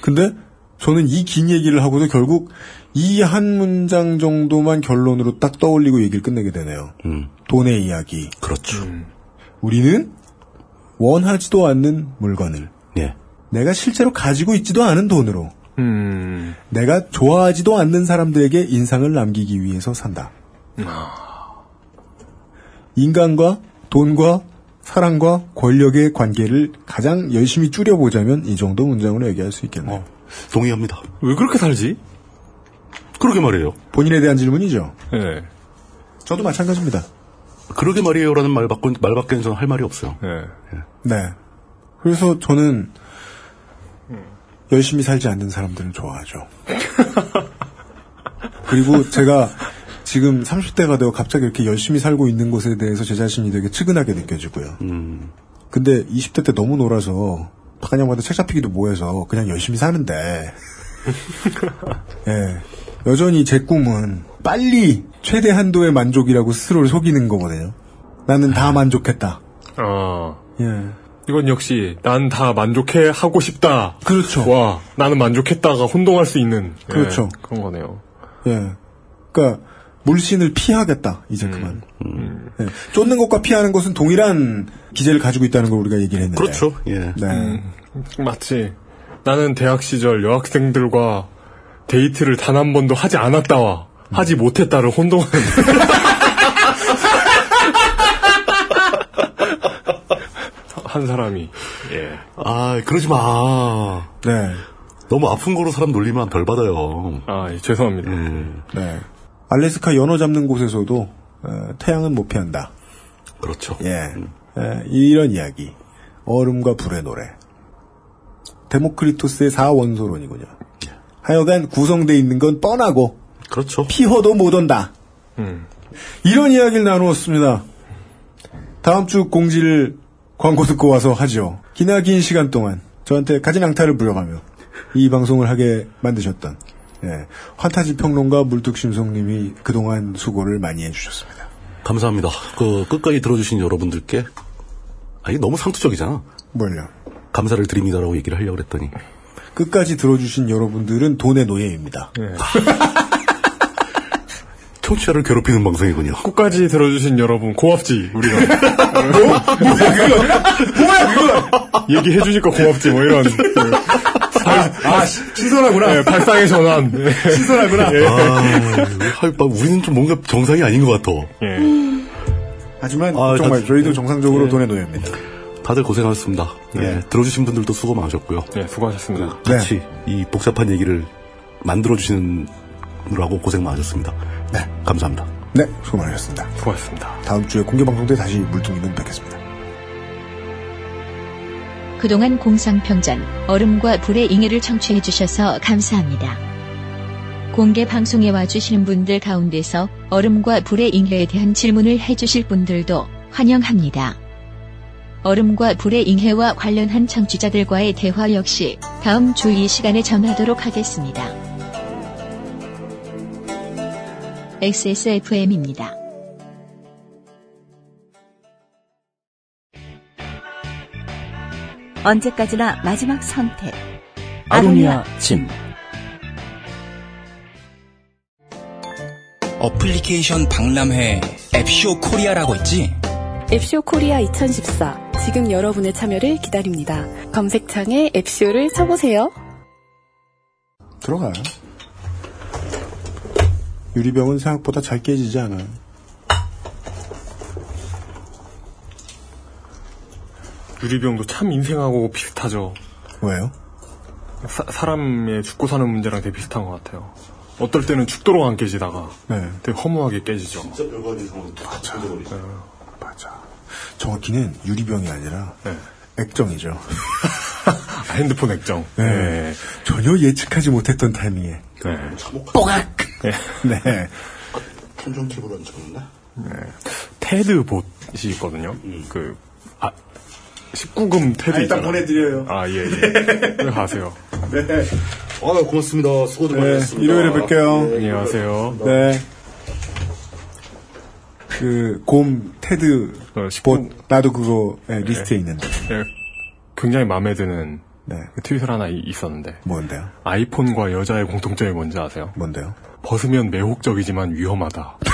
[SPEAKER 3] 근데 저는 이 긴 얘기를 하고도 결국 이 한 문장 정도만 결론으로 딱 떠올리고 얘기를 끝내게 되네요.
[SPEAKER 4] 음,
[SPEAKER 3] 돈의 이야기.
[SPEAKER 4] 그렇죠.
[SPEAKER 3] 우리는 원하지도 않는 물건을
[SPEAKER 4] 예.
[SPEAKER 3] 내가 실제로 가지고 있지도 않은 돈으로
[SPEAKER 2] 음.
[SPEAKER 3] 내가 좋아하지도 않는 사람들에게 인상을 남기기 위해서 산다. 인간과 돈과 사랑과 권력의 관계를 가장 열심히 줄여보자면 이 정도 문장으로 얘기할 수 있겠네요.
[SPEAKER 4] 동의합니다.
[SPEAKER 2] 왜 그렇게 살지?
[SPEAKER 4] 그러게 말이에요.
[SPEAKER 3] 본인에 대한 질문이죠.
[SPEAKER 2] 네.
[SPEAKER 3] 저도 마찬가지입니다.
[SPEAKER 4] 그러게 말이에요라는 말 밖, 말밖에는 저는 할 말이 없어요.
[SPEAKER 2] 네.
[SPEAKER 3] 네. 그래서 저는 열심히 살지 않는 사람들을 좋아하죠. 그리고 제가 지금 30대가 되어 갑자기 이렇게 열심히 살고 있는 것에 대해서 제 자신이 되게 측은하게 느껴지고요.
[SPEAKER 4] 음.
[SPEAKER 3] 근데 20대 때 너무 놀아서 박한양마다 책 잡히기도 뭐해서 그냥 열심히 사는데 예. 여전히 제 꿈은 빨리 최대 한도의 만족이라고 스스로를 속이는 거거든요. 나는 다 만족했다.
[SPEAKER 2] 아.
[SPEAKER 3] 예.
[SPEAKER 2] 이건 역시 난 다 만족해 하고 싶다.
[SPEAKER 3] 그렇죠.
[SPEAKER 2] 와, 나는 만족했다가 혼동할 수 있는 예,
[SPEAKER 3] 그렇죠.
[SPEAKER 2] 그런 거네요.
[SPEAKER 3] 예. 그러니까 물신을 피하겠다. 이제
[SPEAKER 2] 음.
[SPEAKER 3] 그만. 예. 쫓는 것과 피하는 것은 동일한 기제를 가지고 있다는 걸 우리가 얘기를 했는데.
[SPEAKER 4] 그렇죠. 예.
[SPEAKER 3] 네.
[SPEAKER 2] 음, 마치 나는 대학 시절 여학생들과 데이트를 단 한 번도 하지 않았다와 하지 못했다를 혼동하는 한 사람이 예.
[SPEAKER 4] 아, 그러지 마.
[SPEAKER 3] 네.
[SPEAKER 4] 너무 아픈 거로 사람 놀리면 덜 받아요.
[SPEAKER 2] 아, 예, 죄송합니다.
[SPEAKER 3] 네. 알래스카 연어 잡는 곳에서도 어, 태양은 못 피한다.
[SPEAKER 4] 그렇죠.
[SPEAKER 3] 예. 예, 이런 이야기. 얼음과 불의 노래. 데모크리토스의 사원소론이군요. 하여간 구성돼 있는 건 뻔하고
[SPEAKER 4] 그렇죠.
[SPEAKER 3] 피허도 못 온다.
[SPEAKER 2] 음.
[SPEAKER 3] 이런 이야기를 나누었습니다. 다음 주 공지를 광고 듣고 와서 하죠. 기나긴 시간 동안 저한테 가진 앙탈을 부려가며 이 방송을 하게 만드셨던 예, 환타지 평론가 물뚝심송님이 그동안 수고를 많이 해주셨습니다.
[SPEAKER 4] 감사합니다. 그 끝까지 들어주신 여러분들께 아 이게 너무 상투적이잖아.
[SPEAKER 3] 뭘요?
[SPEAKER 4] 감사를 드립니다라고 얘기를 하려고 그랬더니
[SPEAKER 3] 끝까지 들어주신 여러분들은 돈의 노예입니다.
[SPEAKER 4] 청취자를 괴롭히는 방송이군요.
[SPEAKER 2] 끝까지 들어주신 여러분 고맙지 우리가
[SPEAKER 3] 뭐야 그거? 뭐야 그거?
[SPEAKER 2] 얘기해 주니까 고맙지 뭐 이런 그,
[SPEAKER 3] 아, 시- 신선하구나.
[SPEAKER 2] 예, 발상의 전환 예.
[SPEAKER 3] 신선하구나.
[SPEAKER 2] 예.
[SPEAKER 4] 아, 아, 우리는 좀 뭔가 정상이 아닌 것 같아.
[SPEAKER 2] 예.
[SPEAKER 3] 하지만
[SPEAKER 4] 아,
[SPEAKER 3] 정말
[SPEAKER 4] 다-
[SPEAKER 3] 저희도 정상적으로
[SPEAKER 4] 예.
[SPEAKER 3] 돈의 노예입니다.
[SPEAKER 4] 다들 고생하셨습니다. 예, 들어주신 분들도 수고 많으셨고요.
[SPEAKER 2] 예, 수고하셨습니다.
[SPEAKER 4] 같이 이 복잡한 얘기를 만들어주시느 라고 고생 많으셨습니다.
[SPEAKER 3] 네.
[SPEAKER 4] 감사합니다.
[SPEAKER 3] 네, 수고 많으셨습니다.
[SPEAKER 2] 수고하셨습니다.
[SPEAKER 3] 다음 주에 공개 방송 때 다시 물뚱이는 뵙겠습니다.
[SPEAKER 1] 그동안 공상평전 얼음과 불의 잉해를 청취해 주셔서 감사합니다. 공개 방송에 와주시는 분들 가운데서 얼음과 불의 잉해에 대한 질문을 해주실 분들도 환영합니다. 얼음과 불의 잉해와 관련한 청취자들과의 대화 역시 다음 주 이 시간에 전하도록 하겠습니다. XSFM입니다.
[SPEAKER 10] 언제까지나 마지막 선택.
[SPEAKER 9] 아로니아 진.
[SPEAKER 5] 어플리케이션 박람회 앱쇼 코리아라고 있지?
[SPEAKER 6] 앱쇼 코리아 2014. 지금 여러분의 참여를 기다립니다. 검색창에 앱쇼를 쳐보세요.
[SPEAKER 3] 들어가요. 유리병은 생각보다 잘 깨지지 않아요.
[SPEAKER 2] 유리병도 참 인생하고 비슷하죠.
[SPEAKER 3] 왜요?
[SPEAKER 2] 사, 사람의 죽고 사는 문제랑 되게 비슷한 것 같아요. 어떨 때는 죽도록 안 깨지다가
[SPEAKER 3] 네.
[SPEAKER 2] 되게 허무하게 깨지죠.
[SPEAKER 4] 진짜 별거 아닌 상황. 맞아.
[SPEAKER 3] 맞아. 정확히는 유리병이 아니라
[SPEAKER 2] 네.
[SPEAKER 3] 액정이죠.
[SPEAKER 2] 아, 핸드폰 액정.
[SPEAKER 3] 네.
[SPEAKER 2] 네.
[SPEAKER 3] 전혀 예측하지 못했던 타이밍에.
[SPEAKER 2] 네.
[SPEAKER 3] 뽀각!
[SPEAKER 2] 네.
[SPEAKER 3] 네.
[SPEAKER 12] 천정 팁으로 안 적었나?
[SPEAKER 2] 테드 봇이 있거든요. 그, 아, 19금 테드
[SPEAKER 3] 아, 일단. 보내드려요.
[SPEAKER 2] 아, 예, 예. 빨리 가세요.
[SPEAKER 3] 네.
[SPEAKER 4] 아, 고맙습니다. 수고들
[SPEAKER 3] 네,
[SPEAKER 4] 많으셨습니다.
[SPEAKER 3] 일요일에 뵐게요.
[SPEAKER 2] 안녕하세요.
[SPEAKER 3] 네. 그, 곰, 테드,
[SPEAKER 2] 어,
[SPEAKER 3] 봇, 나도 그거 예, 리스트에 있는데.
[SPEAKER 2] 예, 굉장히 마음에 드는
[SPEAKER 3] 네.
[SPEAKER 2] 그 트윗을 하나 이- 있었는데
[SPEAKER 3] 뭔데요?
[SPEAKER 2] 아이폰과 여자의 공통점이 뭔지 아세요?
[SPEAKER 3] 뭔데요?
[SPEAKER 2] 벗으면 매혹적이지만 위험하다.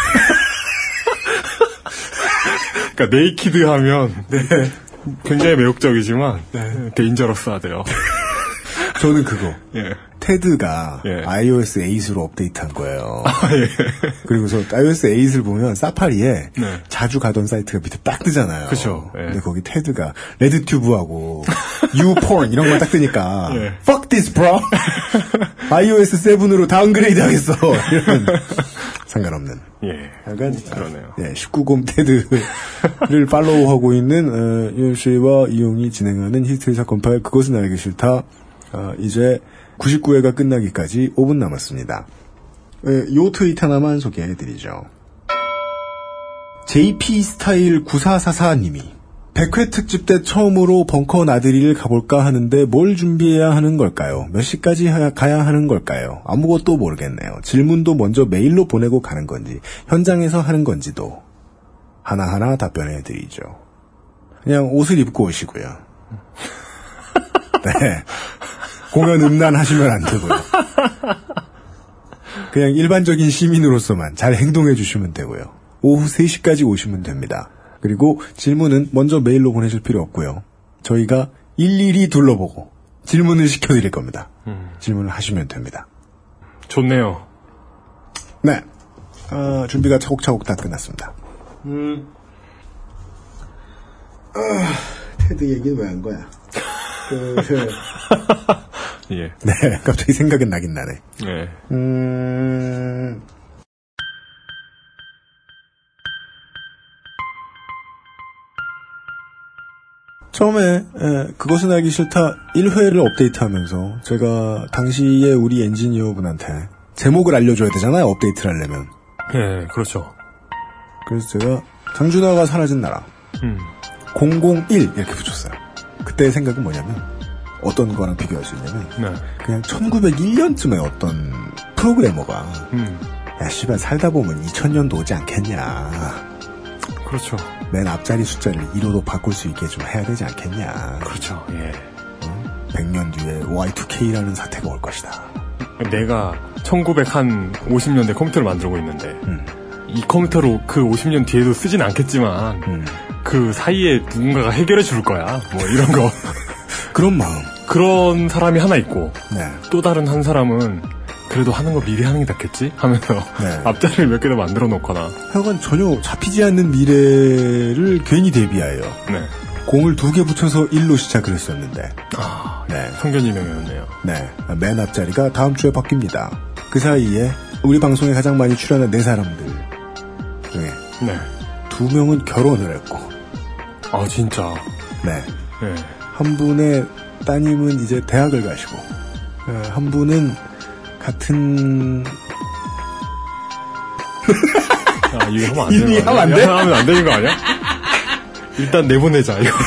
[SPEAKER 2] 그러니까 naked 하면 굉장히 매혹적이지만 dangerous하대요.
[SPEAKER 3] 저는 그거.
[SPEAKER 2] 예.
[SPEAKER 3] 테드가
[SPEAKER 2] 예.
[SPEAKER 3] iOS 8으로 업데이트한 거예요.
[SPEAKER 2] 아, 예.
[SPEAKER 3] 그리고서 iOS 8을 보면 사파리에
[SPEAKER 2] 네.
[SPEAKER 3] 자주 가던 사이트가 밑에 딱 뜨잖아요.
[SPEAKER 2] 그쵸, 예.
[SPEAKER 3] 근데 거기 테드가 레드튜브하고 YouPorn 이런 거 딱 뜨니까
[SPEAKER 2] 예.
[SPEAKER 3] fuck this bro. iOS 7으로 다운그레이드 하겠어. 이런 상관없는.
[SPEAKER 2] 예.
[SPEAKER 3] 약간
[SPEAKER 2] 그러네요.
[SPEAKER 3] 예, 19금 테드를 팔로우하고 있는 어, 유현 씨와 이용이 진행하는 히스테리 사건 파일 그것은 알기 싫다. 어, 이제 99회가 끝나기까지 5분 남았습니다. 예, 요 트윗 하나만 소개해드리죠. JP 스타일 9444님이 100회 특집 때 처음으로 벙커 나들이를 가볼까 하는데 뭘 준비해야 하는 걸까요? 몇 시까지 하- 가야 하는 걸까요? 아무것도 모르겠네요. 질문도 먼저 메일로 보내고 가는 건지, 현장에서 하는 건지도 하나하나 답변해 드리죠. 그냥 옷을 입고 오시고요. 네. 공연 음란하시면 안 되고요. 그냥 일반적인 시민으로서만 잘 행동해 주시면 되고요. 오후 3시까지 오시면 됩니다. 그리고 질문은 먼저 메일로 보내실 필요 없고요. 저희가 일일이 둘러보고 질문을 시켜드릴 겁니다. 질문을 하시면 됩니다.
[SPEAKER 2] 좋네요.
[SPEAKER 3] 네. 아, 준비가 차곡차곡 다 끝났습니다.
[SPEAKER 2] 음.
[SPEAKER 3] 테드 얘기는 왜 한 거야? 그,
[SPEAKER 2] 예.
[SPEAKER 3] 네, 갑자기 생각은 나긴 나네.
[SPEAKER 2] 예.
[SPEAKER 3] 음, 처음에 에, 그것은 알기 싫다 1회를 업데이트하면서 제가 당시에 우리 엔지니어분한테 제목을 알려줘야 되잖아요 업데이트를 하려면
[SPEAKER 2] 예, 그렇죠.
[SPEAKER 3] 그래서 제가 장준하가 사라진 나라
[SPEAKER 2] 음.
[SPEAKER 3] 001 이렇게 붙였어요 그때의 생각은 뭐냐면 어떤 거랑 비교할 수 있냐면
[SPEAKER 2] 네.
[SPEAKER 3] 그냥 1901년쯤에 어떤 프로그래머가
[SPEAKER 2] 음.
[SPEAKER 3] 야 씨발 살다 보면 2000년도 오지 않겠냐
[SPEAKER 2] 그렇죠.
[SPEAKER 3] 맨 앞자리 숫자를 1호로 바꿀 수 있게 좀 해야 되지 않겠냐
[SPEAKER 2] 그렇죠. 예.
[SPEAKER 3] 100년 뒤에 Y2K라는 사태가 올 것이다
[SPEAKER 2] 내가 1950년대 컴퓨터를 만들고 있는데
[SPEAKER 3] 음.
[SPEAKER 2] 이 컴퓨터로 그 50년 뒤에도 쓰진 않겠지만
[SPEAKER 3] 음.
[SPEAKER 2] 그 사이에 누군가가 해결해 줄 거야. 뭐 이런 거.
[SPEAKER 3] 그런 마음
[SPEAKER 2] 그런 사람이 하나 있고
[SPEAKER 3] 네.
[SPEAKER 2] 또 다른 한 사람은 그래도 하는 거 미리 하는 게 낫겠지 하면서
[SPEAKER 3] 네.
[SPEAKER 2] 앞자리를 몇개더 만들어 놓거나
[SPEAKER 3] 하여간 전혀 잡히지 않는 미래를 괜히 대비하여
[SPEAKER 2] 네.
[SPEAKER 3] 공을 두 개 붙여서 1로 시작을 했었는데
[SPEAKER 2] 아,
[SPEAKER 3] 네.
[SPEAKER 2] 성견지명이었네요.
[SPEAKER 3] 네. 맨 앞자리가 다음 주에 바뀝니다. 그 사이에 우리 방송에 가장 많이 출연한 네 사람들 중에
[SPEAKER 2] 네.
[SPEAKER 3] 두 명은 결혼을 했고
[SPEAKER 2] 아 진짜.
[SPEAKER 3] 네.
[SPEAKER 2] 네.
[SPEAKER 3] 한 분의 따님은 이제 대학을 가시고 네, 한 분은 같은
[SPEAKER 2] 아 이거 하면 안 되는 거 아니야?
[SPEAKER 3] 하면 안 돼?
[SPEAKER 2] 이거 하면 안 되는 거 아니야? 일단 내보내자 이거.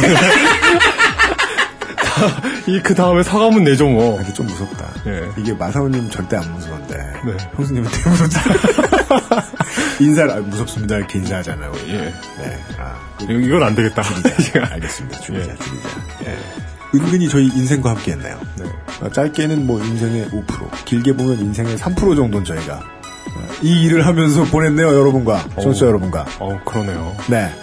[SPEAKER 2] 이그 다음에 사과문 내죠 뭐.
[SPEAKER 3] 근데 좀 무섭다.
[SPEAKER 2] 예.
[SPEAKER 3] 이게 마사오님 절대 안 무서운데
[SPEAKER 2] 네.
[SPEAKER 3] 형수님은 되게 무섭잖아. 인사를 아, 무섭습니다 이렇게 인사하잖아요.
[SPEAKER 2] 예.
[SPEAKER 3] 네. 아,
[SPEAKER 2] 이건 안 되겠다.
[SPEAKER 3] 알겠습니다. 줄이자,
[SPEAKER 2] 예.
[SPEAKER 3] 줄이자.
[SPEAKER 2] 예.
[SPEAKER 3] 은근히 저희 인생과 함께 했네요.
[SPEAKER 2] 네.
[SPEAKER 3] 어, 짧게는 뭐 인생의 5%, 길게 보면 인생의 3% 정도는 저희가 어, 이 일을 하면서 보냈네요, 여러분과. 청취자
[SPEAKER 2] 어.
[SPEAKER 3] 여러분과.
[SPEAKER 2] 어 그러네요.
[SPEAKER 3] 네.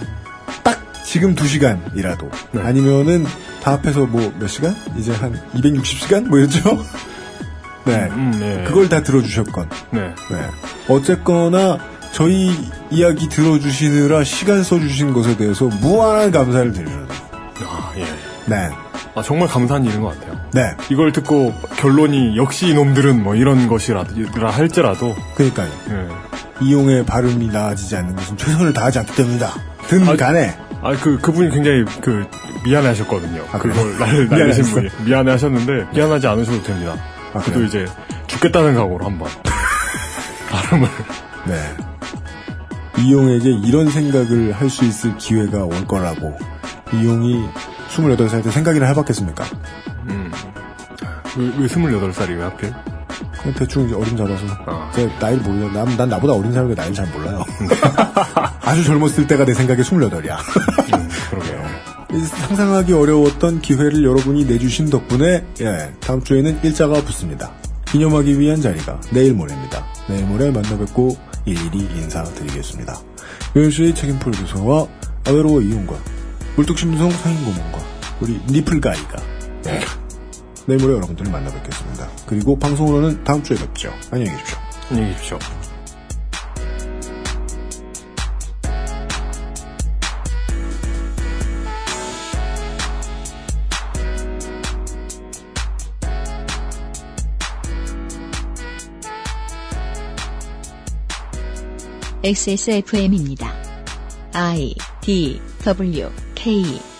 [SPEAKER 3] 딱 지금 2시간이라도.
[SPEAKER 2] 네.
[SPEAKER 3] 아니면은 다 합해서 뭐 몇 시간? 이제 한 260시간? 뭐 이랬죠? 네.
[SPEAKER 2] 음, 네.
[SPEAKER 3] 그걸 다 들어주셨건.
[SPEAKER 2] 네.
[SPEAKER 3] 네. 어쨌거나 저희 이야기 들어주시느라 시간 써주신 것에 대해서 무한한 감사를 드립니다.
[SPEAKER 2] 아 예.
[SPEAKER 3] 네.
[SPEAKER 2] 아 정말 감사한 일인 것 같아요.
[SPEAKER 3] 네.
[SPEAKER 2] 이걸 듣고 결론이 역시 이놈들은 뭐 이런 것이라 할지라도
[SPEAKER 3] 그러니까요.
[SPEAKER 2] 예.
[SPEAKER 3] 이용의 발음이 나아지지 않는 것은 최선을 다하지 않기 때문이다. 든
[SPEAKER 2] 아,
[SPEAKER 3] 간에.
[SPEAKER 2] 아 그 그분이 굉장히 그 미안해 하셨거든요.
[SPEAKER 3] 아, 그래요?
[SPEAKER 2] 그걸 날 날리신? 분이 미안해 하셨는데 미안하지 않으셔도 됩니다.
[SPEAKER 3] 아,
[SPEAKER 2] 그도
[SPEAKER 3] 그래요?
[SPEAKER 2] 이제 죽겠다는 각오로 한번 발음을
[SPEAKER 3] 네. 이용에게 이런 생각을 할 수 있을 기회가 올 거라고 이용이 28살 때 생각이나 해봤겠습니까?
[SPEAKER 2] 음. 왜, 왜 28살이 왜 하필?
[SPEAKER 3] 그냥 대충 이제 어림 잡아서
[SPEAKER 2] 아.
[SPEAKER 3] 제가 나이를 몰라요. 난, 난 나보다 어린 사람이 나이를 잘 몰라요. 아주 젊었을 때가 내 생각에 28이야.
[SPEAKER 2] 음, 그러게요.
[SPEAKER 3] 상상하기 어려웠던 기회를 여러분이 내주신 덕분에 예, 다음 주에는 일자가 붙습니다. 기념하기 위한 자리가 내일 모레입니다. 내일 모레 만나 뵙고 일일이 인사드리겠습니다. 요현수의 책임 프로듀서와 아웨로워 이용과 물뚝심송 상인고문과 우리 니플가이가 예, 내일 모레 여러분들을 만나 뵙겠습니다. 그리고 방송으로는 다음 주에 뵙죠. 안녕히 계십시오.
[SPEAKER 2] 안녕히 계십시오.
[SPEAKER 1] XSFM입니다. I D W K